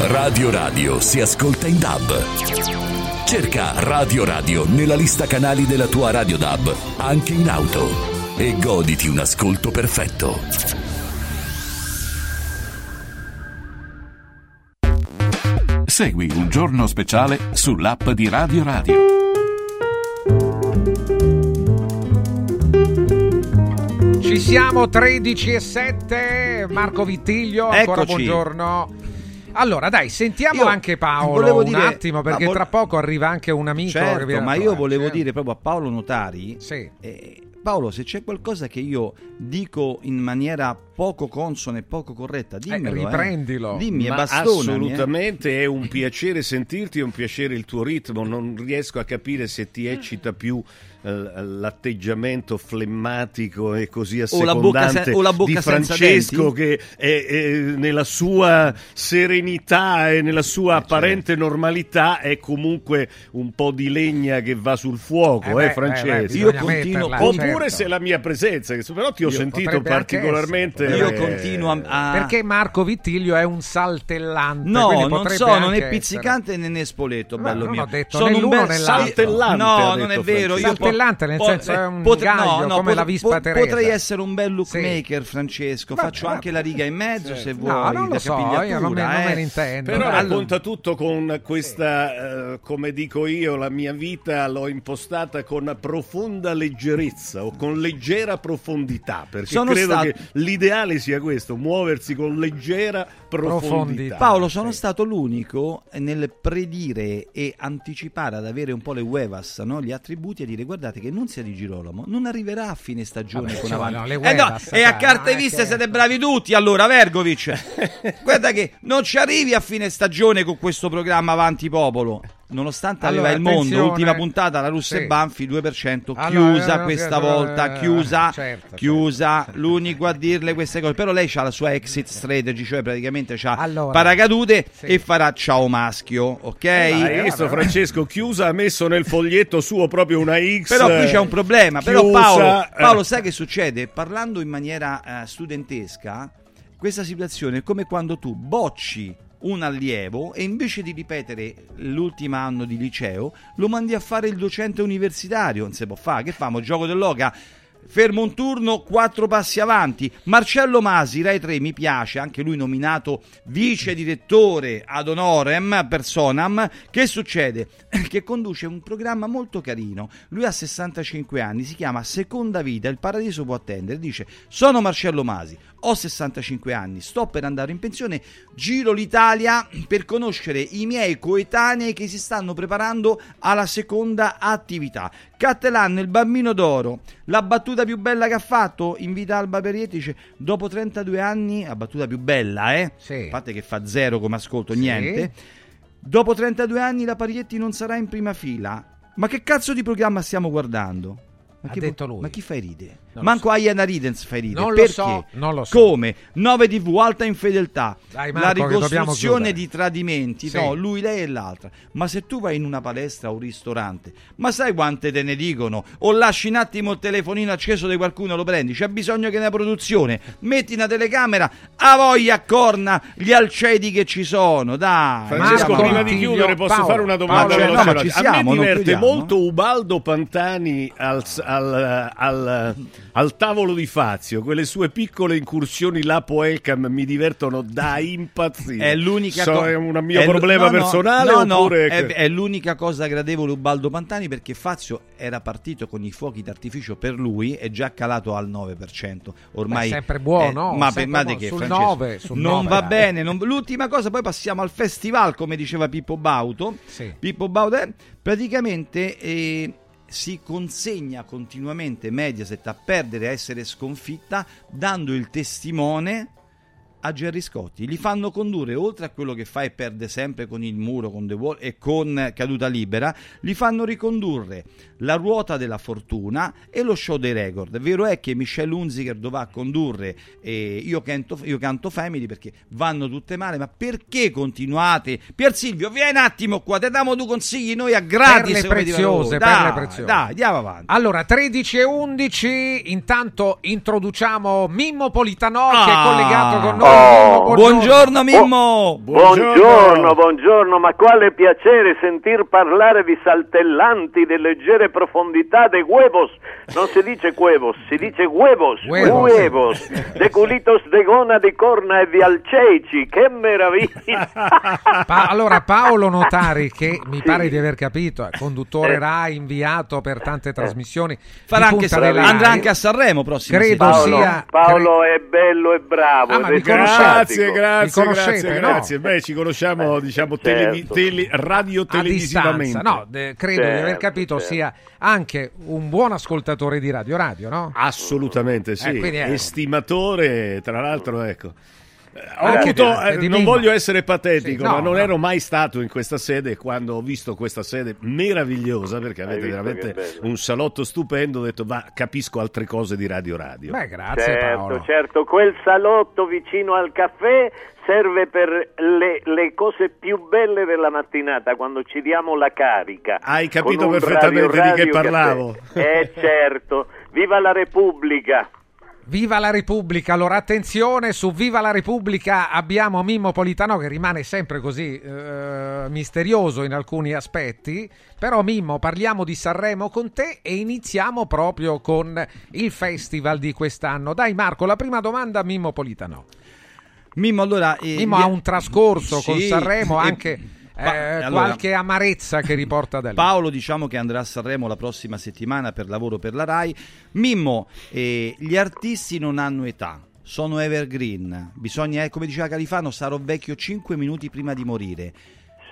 Radio Radio si ascolta in DAB. Cerca Radio Radio nella lista canali della tua Radio DAB, anche in auto, e goditi un ascolto perfetto. Segui un giorno speciale sull'app di Radio Radio. Ci siamo 13 e 7, Marco Vittiglio, ancora Eccoci. buongiorno. Allora, dai, sentiamo Io anche Paolo volevo un dire- attimo, perché vol- tra poco arriva anche un amico. Certo, ma io volevo eh. dire proprio a Paolo Notari, Sì. eh, Paolo, se c'è qualcosa che io dico in maniera poco consona e poco corretta, dimmelo. eh. riprendilo. Dimmi, e Ma bastonami. eh. assolutamente è un piacere sentirti, è un piacere il tuo ritmo. Non riesco a capire se ti eccita più eh, l'atteggiamento flemmatico e così O la bocca assecondante se- o la bocca di Francesco che è, è nella sua serenità e nella sua certo. apparente normalità è comunque un po' di legna che va sul fuoco, Eh eh, beh, Francesco? eh beh, bisogna Io continuo- metterla, Oppure certo. se la mia presenza, che però ti ho Io- sentito particolarmente... essere, Io continuo a... a- Perché Marco Vittiglio è un saltellante. No, non so, non è essere. pizzicante né né spoleto, No, bello non mio. ho detto Sono un bel. Saltellante, No, non è vero. Io Saltellante nel po- senso è un potre- gaglio, come pot- la Vispa pot- Teresa. Potrei essere un bel Sì. lookmaker, Francesco. Ma- Faccio anche la riga in mezzo se vuoi. No, non lo so, io non me, non eh. me ne intendo. Però racconta tutto con questa, eh, come dico io, la mia vita l'ho impostata con profonda leggerezza o con leggera profondità, perché Sono credo stato- che l'ideale sia questo, muoversi con leggera profondità. Paolo, sono stato l'unico nel predire e anticipare ad avere un po' le uevas, no? gli attributi, e dire guardate che non sia di Girolamo, non arriverà a fine stagione Vabbè, con ci avanti. vogliono le Eh no, e a carte è viste siete bravi tutti, allora Vergovic. Guarda che non ci arrivi a fine stagione con questo programma Avanti Popolo. Nonostante Allora, aveva il mondo, ultima puntata, la Russa Sì. e Banfi 2%, Allora, chiusa eh, questa eh, volta, eh, chiusa, certo, chiusa, l'unico a dirle queste cose. Però lei ha la sua exit strategy, cioè praticamente c'ha Allora, paracadute sì. e farà ciao maschio, ok? Hai visto Francesco Chiusa ha messo nel foglietto suo proprio una X Però qui c'è un problema. Però chiusa, Paolo, eh. Paolo, sai che succede? Parlando in maniera eh, studentesca, questa situazione è come quando tu bocci un allievo e invece di ripetere l'ultimo anno di liceo lo mandi a fare il docente universitario. Non si può fare. Che famo? Gioco dell'oca? Fermo un turno, quattro passi avanti. Marcello Masi, Rai 3, mi piace, anche lui nominato vice direttore ad honorem personam. Che succede? Che conduce un programma molto carino. Lui ha 65 anni, si chiama Seconda Vita, il paradiso può attendere. Dice: Sono Marcello Masi, ho 65 anni, sto per andare in pensione, giro l'Italia per conoscere i miei coetanei che si stanno preparando alla seconda attività. Cattelan, il bambino d'oro, la battuta più bella che ha fatto, invita Alba Perietti, dice, dopo 32 anni, la battuta più bella, eh? A parte che fa zero come ascolto, Sì. niente. Dopo 32 anni la Parietti non sarà in prima fila. Ma che cazzo di programma stiamo guardando? Ma Ha detto lui. Ma chi fai ride? Non Manco Ayana Ridens fai ride. Non lo Perché? so, non lo so. Come? 9 TV, alta infedeltà. Dai, la Marco, dobbiamo ricostruzione di tradimenti. Sì. No, lui, lei e l'altra. Ma se tu vai in una palestra o un ristorante, ma sai quante te ne dicono? O lasci un attimo il telefonino acceso di qualcuno lo prendi. C'è bisogno che nella produzione metti una telecamera, a voglia a corna gli alcedi che ci sono. Dai. Francesco, andiamo prima di chiudere, posso Paolo, fare una domanda Paolo, no, ma ci siamo, A me diverte molto Ubaldo Pantani al, al- al- al tavolo di Fazio. Quelle sue piccole incursioni lapo Elcam mi divertono da impazzire. È l'unica so, cosa. è un mio problema personale No, no, oppure è, è l'unica cosa gradevole Ubaldo Pantani perché Fazio era partito con i fuochi d'artificio per lui è già calato al 9%. Ormai Beh, sempre buono, eh, ma buono. che Sul Francesco? 9, sul non 9, va dai. bene. non- L'ultima cosa, poi passiamo al festival, come diceva Pippo Bauto. Sì. Pippo Bauto praticamente eh, si consegna continuamente Mediaset a perdere, a essere sconfitta, dando il testimone a Gerry Scotti. Li fanno condurre, oltre a quello che fa e perde sempre con il muro, con The Wall e con Caduta Libera, li fanno ricondurre la ruota della fortuna e lo show dei record. Vero è che Michelle Hunziker dovrà condurre eh, io, canto, io canto Family perché vanno tutte male, ma perché continuate? Pier Silvio, vieni un attimo qua, te diamo due consigli noi a gratis. Perle preziose. Dai, perle preziose. Dai, andiamo avanti. Allora, 13 e 11, intanto introduciamo Mimmo Politano che è Ah. collegato con noi. Oh, Mimmo, buongiorno Mimmo. Buongiorno, buongiorno, ma quale piacere sentir parlare di saltellanti, di leggere profondità, de huevos. Non si dice huevos, si dice huevos, Huevos. huevos, de culitos de gona, di corna e di alceici, che meraviglia! Pa- allora, Paolo Notari, che mi pare di aver capito, è conduttore Rai inviato per tante trasmissioni, Eh. Farà di anche andrà anche a Sanremo prossimo Credo Paolo, sia Paolo è bello e bravo, Ah, mi Grazie, grazie, grazie, no? grazie. Beh, ci conosciamo, diciamo, televi- certo. tele- radio televisivamente. No, de- credo di aver Certo, capito certo. sia anche un buon ascoltatore di Radio Radio, no? Assolutamente sì, Eh, è- estimatore, tra l'altro, ecco. Eh, avuto, eh, di non voglio essere patetico, Sì, no, ma non no. ero mai stato in questa sede. Quando ho visto questa sede meravigliosa, perché avete veramente un salotto stupendo, ho detto, va, capisco altre cose di Radio Radio. Beh, grazie certo, Paolo. certo, quel salotto vicino al caffè serve per le, le cose più belle della mattinata, quando ci diamo la carica. Hai capito perfettamente radio, di che radio parlavo. caffè. Eh certo, viva la Repubblica! Viva la Repubblica! Allora attenzione, su Viva la Repubblica abbiamo Mimmo Politano che rimane sempre così eh, misterioso in alcuni aspetti, però Mimmo parliamo di Sanremo con te e iniziamo proprio con il festival di quest'anno. Dai Marco, la prima domanda a Mimmo Politano. Mimmo, allora... eh, Mimmo ha un trascorso con Sì, Sanremo, e- anche Pa- eh, allora- qualche amarezza che riporta da lì. Paolo diciamo che andrà a Sanremo la prossima settimana per lavoro per la RAI. Mimmo, eh, gli artisti non hanno età, sono evergreen. Bisogna, eh, come diceva Califano, sarò vecchio 5 minuti prima di morire.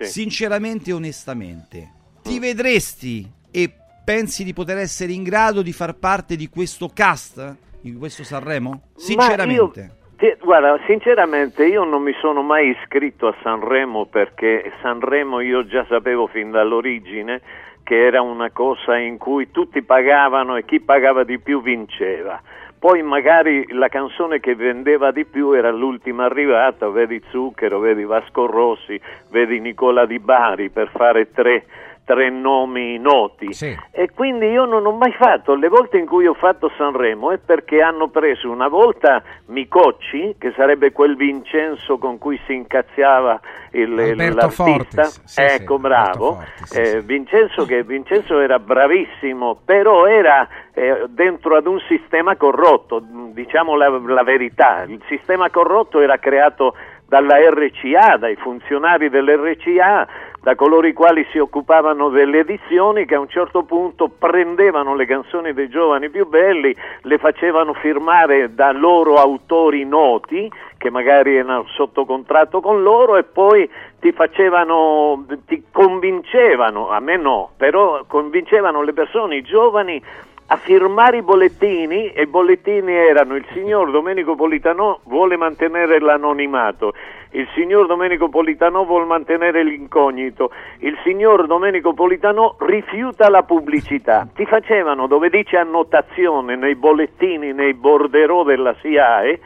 Sinceramente e onestamente, ti vedresti e pensi di poter essere in grado di far parte di questo cast? Di questo Sanremo? Sinceramente. Guarda, sinceramente io non mi sono mai iscritto a Sanremo perché Sanremo io già sapevo fin dall'origine che era una cosa in cui tutti pagavano e chi pagava di più vinceva. Poi magari la canzone che vendeva di più era l'ultima arrivata, vedi Zucchero, vedi Vasco Rossi, vedi Nicola Di Bari per fare tre, tre nomi noti. E quindi io non ho mai fatto, le volte in cui ho fatto Sanremo è perché hanno preso una volta Micocci, che sarebbe quel Vincenzo con cui si incazziava il, Alberto l'artista. Fortis, sì, ecco, sì, bravo. Eh, Vincenzo, che Vincenzo era bravissimo, però era eh, dentro ad un sistema corrotto, diciamo la, la verità. Il sistema corrotto era creato dalla RCA, dai funzionari dell'RCA, da coloro i quali si occupavano delle edizioni che a un certo punto prendevano le canzoni dei giovani più belli, le facevano firmare da loro autori noti che magari erano sotto contratto con loro e poi ti facevano, ti convincevano, a me no, però convincevano le persone, i giovani a firmare i bollettini e i bollettini erano il signor Domenico Politano vuole mantenere l'anonimato, il signor Domenico Politano vuole mantenere l'incognito, il signor Domenico Politano rifiuta la pubblicità. Ti facevano dove dice annotazione nei bollettini, nei borderò della SIAE,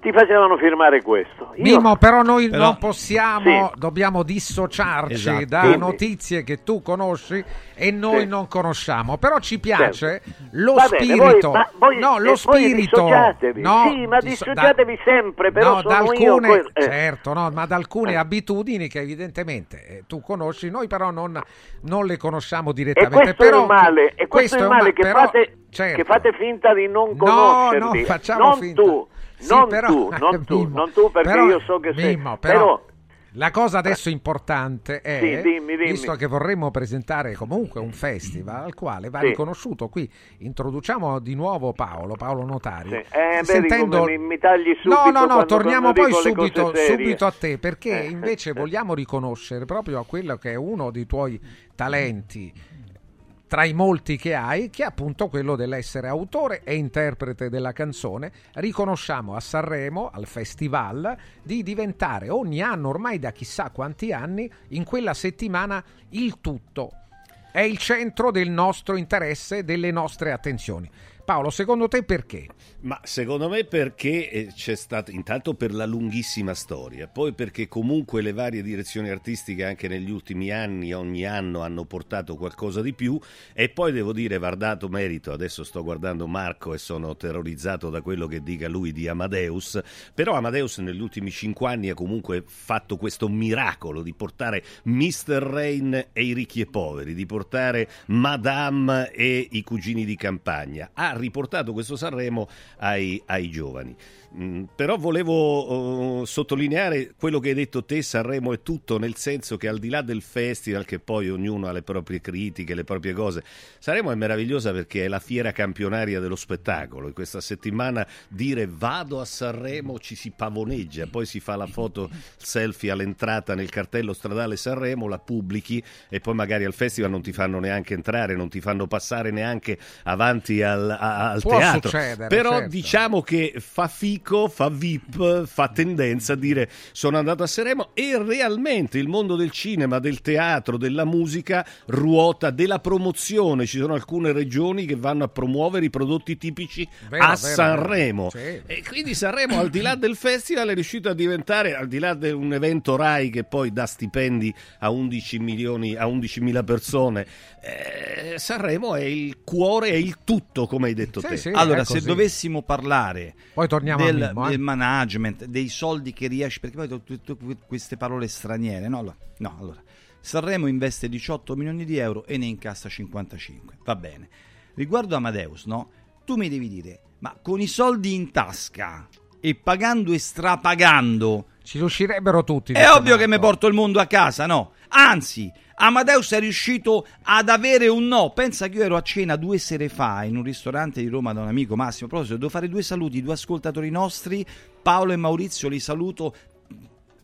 ti facevano firmare questo. Io- Mimmo, però noi Però- non possiamo, Sì. dobbiamo dissociarci Esatto. da Quindi- notizie che tu conosci e noi Sì. non conosciamo. Però ci piace lo Va bene, spirito. voi- ma voi- no, e lo spirito. No, sì, ma disso- dissociatevi da- sempre, però no, da sono io alcune, que- eh. certo, no, ma da alcune abitudini che evidentemente eh, tu conosci, noi però non, non le conosciamo E direttamente. questo però, è male, e questo, è il un male ma- che, però- fate, certo. che fate finta di non No, conoscerli. no, facciamo non finta. tu, Sì, non però- tu, non tu, Mimmo, non tu perché però- io so che sei. Mimmo, però, la cosa adesso importante è, Sì, dimmi, dimmi. visto che vorremmo presentare comunque un festival al quale va Sì. riconosciuto, qui introduciamo di nuovo Paolo, Paolo Notari. Sì. Eh, Sentendo- come mi, mi tagli subito No, no, no, quando- torniamo quando poi subito, subito a te, perché Eh. invece vogliamo riconoscere proprio a quello che è uno dei tuoi talenti tra i molti che hai, che è appunto quello dell'essere autore e interprete della canzone. Riconosciamo a Sanremo, al festival, di diventare ogni anno, ormai da chissà quanti anni, in quella settimana il tutto. È il centro del nostro interesse, delle nostre attenzioni. Paolo, secondo te perché? Ma secondo me perché eh, c'è stato intanto per la lunghissima storia, poi perché comunque le varie direzioni artistiche anche negli ultimi anni, ogni anno hanno portato qualcosa di più e poi devo dire va dato merito, adesso sto guardando Marco e sono terrorizzato da quello che dica lui di Amadeus, però Amadeus negli ultimi cinque anni ha comunque fatto questo miracolo di portare Mr. Rain e i ricchi e poveri, di portare Madame e i cugini di campagna, ha riportato questo Sanremo ai, ai giovani. Mm, però volevo uh, sottolineare quello che hai detto te, Sanremo è tutto, nel senso che al di là del festival, che poi ognuno ha le proprie critiche, le proprie cose, Sanremo è meravigliosa perché è la fiera campionaria dello spettacolo. In questa settimana dire vado a Sanremo ci si pavoneggia, poi si fa la foto selfie all'entrata nel cartello stradale Sanremo, la pubblichi e poi magari al festival non ti fanno neanche entrare, non ti fanno passare neanche avanti al, a, al teatro. Però certo. diciamo che fa fico, fa VIP, fa tendenza a dire sono andato a Sanremo e realmente il mondo del cinema, del teatro, della musica ruota della promozione. Ci sono alcune regioni che vanno a promuovere i prodotti tipici Vero, a vero, Sanremo. vero. Sì. E quindi Sanremo, al di là del festival, è riuscito a diventare, al di là di un evento RAI che poi dà stipendi a 11 milioni, a 11.000 persone, eh, Sanremo è il cuore, è il tutto, come hai detto Sì, te. sì, allora, se dovessimo parlare Poi torniamo a del, del management, dei soldi che riesci, perché poi tutte queste parole straniere, no? Allora, no, allora, Sanremo investe 18 milioni di euro e ne incassa 55, va bene. Riguardo Amadeus, no? Tu mi devi dire, ma con i soldi in tasca e pagando e strapagando, Ci riuscirebbero tutti. è ovvio che Marco. mi porto il mondo a casa, no? Anzi, Amadeus è riuscito ad avere un no. Pensa che io ero a cena due sere fa in un ristorante di Roma da un amico Massimo. A proposito, devo fare due saluti, due ascoltatori nostri, Paolo e Maurizio, li saluto.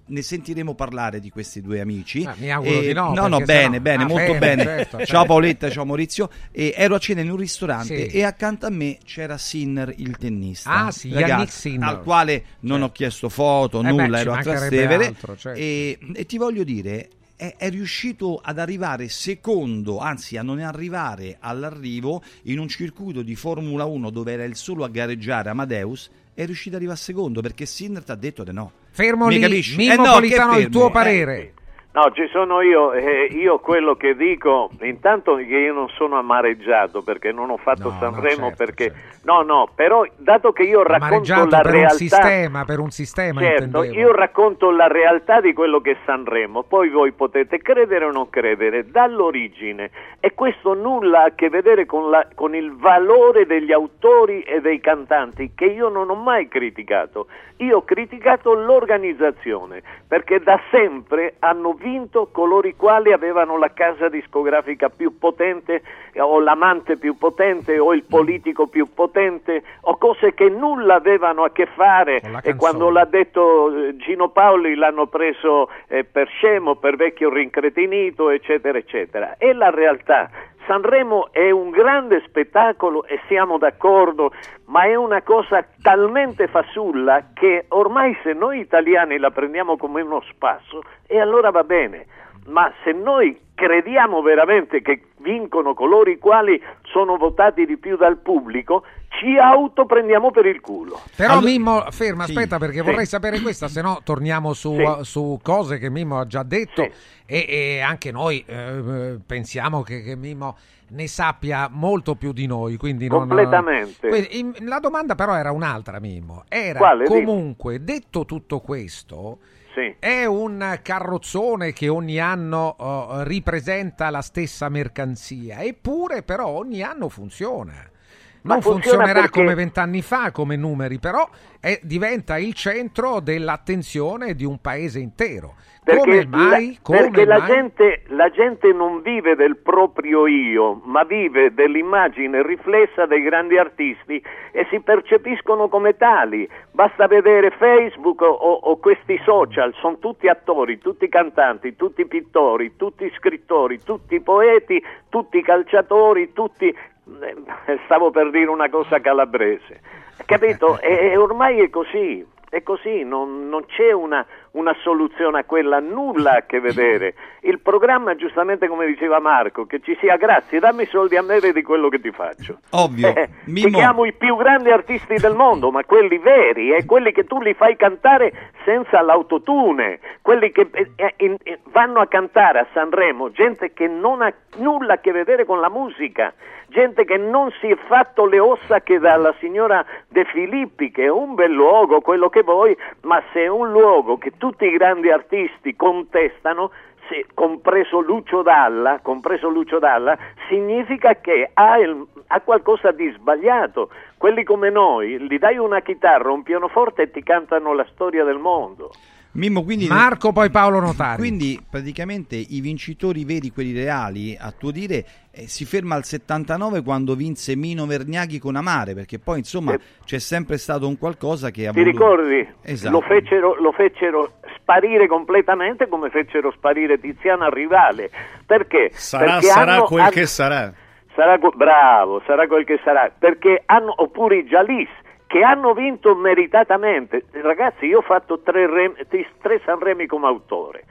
Ne sentiremo parlare di questi due amici. Ah, mi auguro di no, No, no, bene, sennò- bene, Ah, molto bene, bene. certo, ciao certo. Paoletta, ciao Maurizio. E ero a cena in un ristorante Sì. e accanto a me c'era Sinner, il tennista. Ah, sì, Ragazzi. Al quale non ho chiesto foto, Eh beh, nulla, ci ero a Trastevere. altro, certo. E, e ti voglio dire, è, è riuscito ad arrivare secondo, anzi a non arrivare all'arrivo in un circuito di Formula 1 dove era il solo a gareggiare Amadeus. È riuscito ad arrivare secondo perché Sinner ti ha detto di no. Fermo Mi lì, capisci? Mimmo Eh no, Politano, il tuo parere. No, ci sono io, eh, io quello che dico, intanto che io non sono amareggiato perché non ho fatto No, no, Sanremo certo, perché no, no, però dato che io racconto la per realtà un sistema, per un sistema Certo, io racconto la realtà di quello che è Sanremo, poi voi potete credere o non credere dall'origine. E questo nulla ha a che vedere con, la- con il valore degli autori e dei cantanti che io non ho mai criticato, io ho criticato l'organizzazione perché da sempre hanno vinto coloro i quali avevano la casa discografica più potente o l'amante più potente o il politico più potente o cose che nulla avevano a che fare e quando l'ha detto eh, Gino Paoli l'hanno preso eh, per scemo, per vecchio rincretinito, eccetera, eccetera. È la realtà. Sanremo è un grande spettacolo e siamo d'accordo, ma è una cosa talmente fasulla che ormai se noi italiani la prendiamo come uno spasso e allora va bene. Ma se noi crediamo veramente che vincono coloro i quali sono votati di più dal pubblico, ci autoprendiamo per il culo. Però Allora- Mimmo, ferma, Sì, aspetta perché sì. vorrei sapere questa, se no torniamo su, Sì. su cose che Mimmo ha già detto e, e anche noi eh, pensiamo che, che Mimmo ne sappia molto più di noi. Quindi non- Completamente. Quindi, in- la domanda però era un'altra, Mimmo. Era Quale? Dimmi. comunque, detto tutto questo, Sì. è un carrozzone che ogni anno oh, ripresenta la stessa mercanzia, eppure però ogni anno funziona. Non funziona funzionerà perché- come vent'anni fa, come numeri, però è- diventa il centro dell'attenzione di un paese intero. Come mai? la, perché la gente, la gente non vive del proprio io, ma vive dell'immagine riflessa dei grandi artisti e si percepiscono come tali. Basta vedere Facebook o, o questi social, sono tutti attori, tutti cantanti, tutti pittori, tutti scrittori, tutti poeti, tutti calciatori, tutti... eh, Stavo per dire una cosa calabrese. Capito? E, e ormai è così. È così, non, non c'è una, una soluzione a quella, nulla a che vedere. Il programma, giustamente come diceva Marco, che ci sia grazie, dammi i soldi a me, vedi quello che ti faccio. Ovvio. Eh, Mimmo. chiamo i più grandi artisti del mondo, ma quelli veri, e quelli che tu li fai cantare senza l'autotune, quelli che eh, eh, in- eh, vanno a cantare a Sanremo, gente che non ha nulla a che vedere con la musica, gente che non si è fatto le ossa che dalla signora De Filippi, che è un bel luogo, quello che vuoi, ma se è un luogo che tutti i grandi artisti contestano, se- compreso Lucio Dalla, compreso Lucio Dalla, significa che ha il, ha qualcosa di sbagliato. Quelli come noi, gli dai una chitarra, un pianoforte e ti cantano la storia del mondo. Mimmo, quindi Marco, poi Paolo Notari. Quindi praticamente i vincitori veri, quelli reali, a tuo dire, eh, si ferma al 79 quando vinse Mino Vergnaghi con Amare, perché poi insomma c'è sempre stato un qualcosa che ha Ti voluto... ricordi? Esatto. Lo, fecero, lo fecero sparire completamente come fecero sparire Tiziana Rivale. Perché? Sarà, Perché sarà hanno- quel hanno- che sarà. Sarà bravo, sarà quel che sarà, perché hanno, oppure i Jalis, che hanno vinto meritatamente. Ragazzi, io ho fatto tre, rem- tre Sanremi come autore.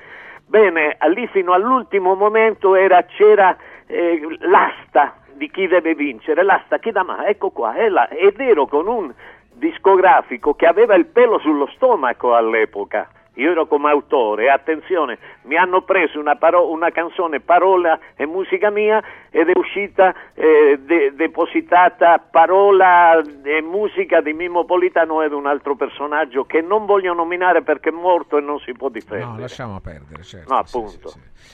Bene, lì fino all'ultimo momento era- c'era eh, l'asta di chi deve vincere, l'asta chi da ma, ecco qua, è là. ed ero con un discografico che aveva il pelo sullo stomaco all'epoca. Io ero come autore, attenzione, mi hanno preso una, paro- una canzone parola e musica mia ed è uscita eh, de- depositata parola e musica di Mimmo Politano ed un altro personaggio che non voglio nominare perché è morto e non si può difendere. No, lasciamo perdere, certo. No, appunto.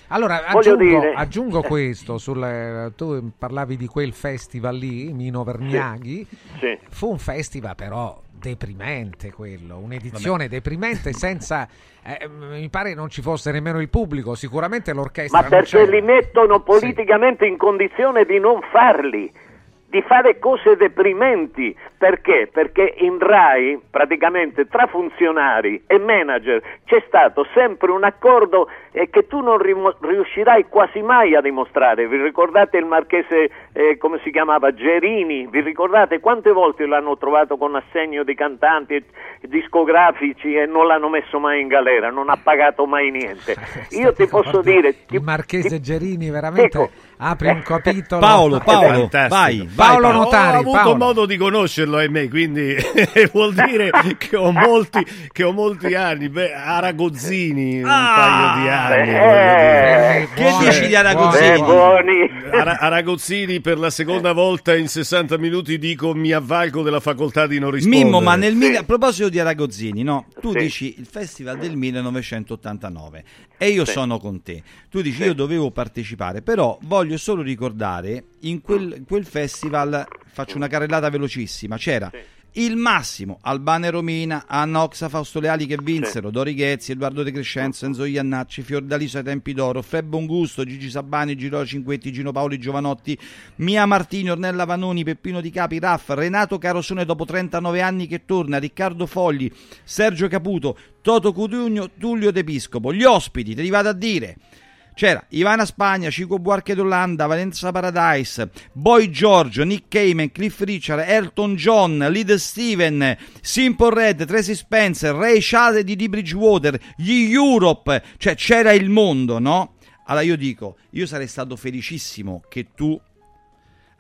Allora, Voglio aggiungo, dire- aggiungo questo, sul, tu parlavi di quel festival lì, Mino Vergnaghi, Sì. fu un festival però deprimente quello, un'edizione deprimente senza, eh, mi pare non ci fosse nemmeno il pubblico, sicuramente l'orchestra Ma non perché li mettono politicamente in condizione di non farli, di fare cose deprimenti. Perché? Perché in RAI, praticamente tra funzionari e manager, c'è stato sempre un accordo eh, che tu non rimo- riuscirai quasi mai a dimostrare. Vi ricordate il marchese, eh, come si chiamava, Gerini? Vi ricordate quante volte l'hanno trovato con assegno di cantanti e discografici e non l'hanno messo mai in galera, non ha pagato mai niente. Io ti posso dire... Il marchese Gerini veramente Ecco. Apre un capitolo. Paolo, Paolo, Fantastico. vai, vai, Paolo Paolo. Notari, ho avuto Paolo. modo di conoscerlo, ahimè, quindi vuol dire che ho molti, che ho molti anni. Beh, Aragozzini, un paio di anni. dire. Che dici di Aragozzini? Eh, buoni. Ara- Aragozzini per la seconda volta in 60 minuti dico mi avvalgo della facoltà di non rispondere. Mimmo, ma nel mille- a proposito di Aragozzini, no? Tu Sì. dici il festival del 1989 e io Sì. sono con te. Tu dici io dovevo partecipare, però voglio solo ricordare in quel, quel festival faccio una carrellata velocissima, c'era il massimo Albane Romina, Anna Oxa, Fausto Leali che vinsero, Dori Ghezzi, Edoardo De Crescenzo, Enzo Iannacci, Fiordaliso ai tempi d'oro, Fred Bongusto, Gigi Sabani, Girò Cinquetti, Gino Paoli Giovanotti, Mia Martini, Ornella Vanoni, Peppino Di Capi, Raff, Renato Carosone dopo 39 anni che torna, Riccardo Fogli, Sergio Caputo, Toto Cutugno, Tullio De Piscopo. Gli ospiti, te li vado a dire. C'era Ivana Spagna, Cico Buarche d'Olanda, Valenza Paradise, Boy Giorgio, Nick Cayman, Cliff Richard, Elton John, Lid Steven, Simple Red, Tracy Spencer, Ray Charles di D. Bridgewater, gli Europe, cioè c'era il mondo, no? Allora io dico, io sarei stato felicissimo che tu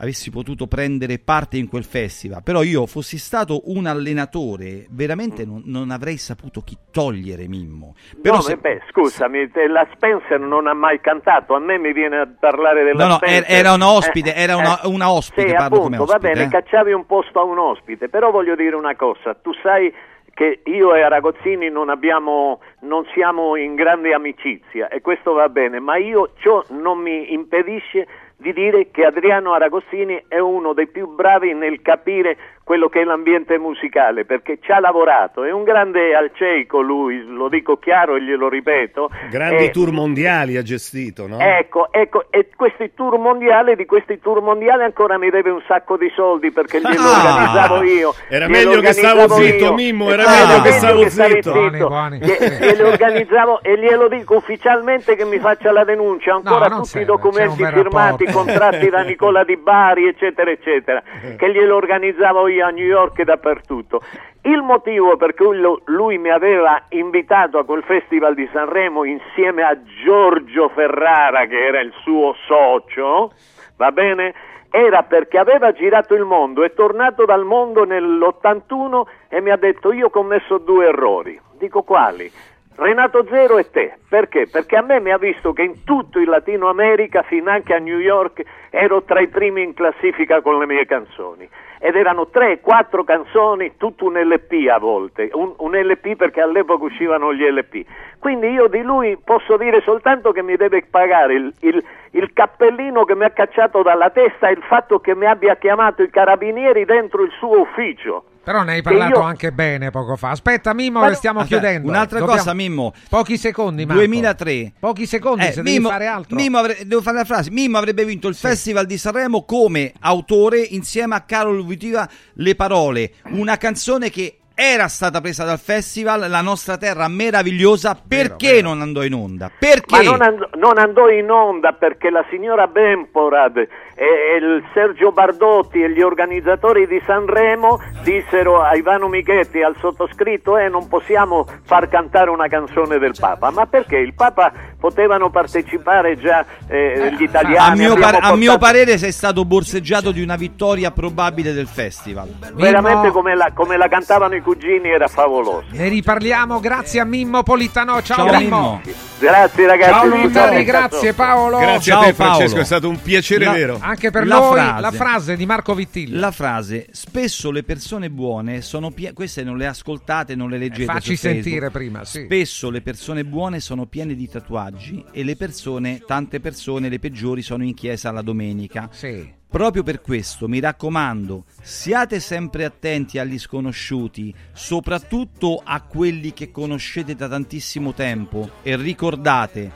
avessi potuto prendere parte in quel festival, però io fossi stato un allenatore, veramente non, non avrei saputo chi togliere Mimmo. Però no, se- beh, scusami, la Spencer non ha mai cantato, a me mi viene a parlare della No, no, Spencer. era- un ospite, era una- eh, una ospite, Sì, appunto, va ospite, bene, eh. cacciavi un posto a un ospite, però voglio dire una cosa, tu sai che io e Aragozzini non abbiamo, non siamo in grande amicizia e questo va bene, ma io ciò non mi impedisce di dire che Adriano Aragozzini è uno dei più bravi nel capire quello che è l'ambiente musicale, perché ci ha lavorato, è un grande alceico lui, lo dico chiaro e glielo ripeto. Grandi Eh, tour mondiali ha gestito, no? Ecco, ecco, e questi tour mondiali, di questi tour mondiali ancora mi deve un sacco di soldi perché glielo Ah! organizzavo io. Era meglio che stavo organizzavo zitto, io. Mimmo, era Eh, meglio che stavo stavi zitto. Buoni, buoni. Che- glielo organizzavo e glielo dico ufficialmente che mi faccia la denuncia, ancora non tutti serve, i documenti firmati, rapporto. contratti da Nicola Di Bari, eccetera, eccetera, che glielo organizzavo io a New York e dappertutto. Il motivo per cui lui mi aveva invitato a quel festival di Sanremo insieme a Giorgio Ferrara, che era il suo socio, va bene? Era perché aveva girato il mondo, è tornato dal mondo nell'81 e mi ha detto io ho commesso due errori. Dico quali? Renato Zero e te, perché? Perché a me mi ha visto che in tutto il Latino America, fin anche a New York, ero tra i primi in classifica con le mie canzoni. Ed erano tre, quattro canzoni, tutto un LP a volte, un, un LP perché all'epoca uscivano gli LP. Quindi io di lui posso dire soltanto che mi deve pagare il, il, il cappellino che mi ha cacciato dalla testa e il fatto che mi abbia chiamato i carabinieri dentro il suo ufficio. Però ne hai Che parlato io- anche bene poco fa. Aspetta, Mimmo, no- stiamo Aspetta, chiudendo. Un'altra Dobbiamo- cosa, Mimmo. Pochi secondi, Marco. 2003. Pochi secondi, Eh, se devi Mimmo, fare altro. Mimmo avre- devo fare la frase. Mimmo avrebbe vinto il Festival di Sanremo come autore insieme a Carlo Vitiva Le parole, una canzone che era stata presa dal festival La nostra terra meravigliosa. Perché non andò in onda? Perché? Ma non andò, non andò in onda perché la signora Bemporad e, e il Sergio Bardotti e gli organizzatori di Sanremo dissero a Ivano Michetti, al sottoscritto, eh, non possiamo far cantare una canzone del Papa. Ma perché? Il Papa potevano partecipare già eh, gli a italiani. mio, abbiamo par- a mio portato- parere sei stato borseggiato di una vittoria probabile del festival. Veramente come la, come la cantavano i cugini era favoloso. Ne riparliamo grazie a Mimmo Politano. Ciao, Ciao, Mimmo. Grazie ragazzi. Ciao Lontani, grazie Paolo. Grazie Ciao, a te Francesco, Paolo. è stato un piacere La- vero. Anche per La noi frase. la frase di Marco Vittilli. La frase spesso le persone buone sono piene queste non le ascoltate, non le leggete Facci sentire prima, sì. Spesso le persone buone sono piene di tatuaggi e le persone, tante persone, le peggiori sono in chiesa la domenica. Sì. Proprio per questo mi raccomando, siate sempre attenti agli sconosciuti, soprattutto a quelli che conoscete da tantissimo tempo e ricordate,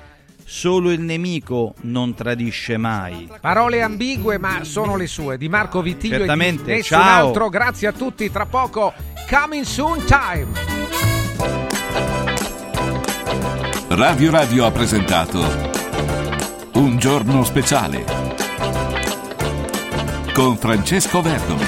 solo il nemico non tradisce mai. Parole ambigue, ma sono le sue di Marco Vittiglio Certamente, e di nessun ciao. altro. Grazie a tutti. Tra poco, coming soon time. Radio Radio ha presentato Un giorno speciale con Francesco Verdomi.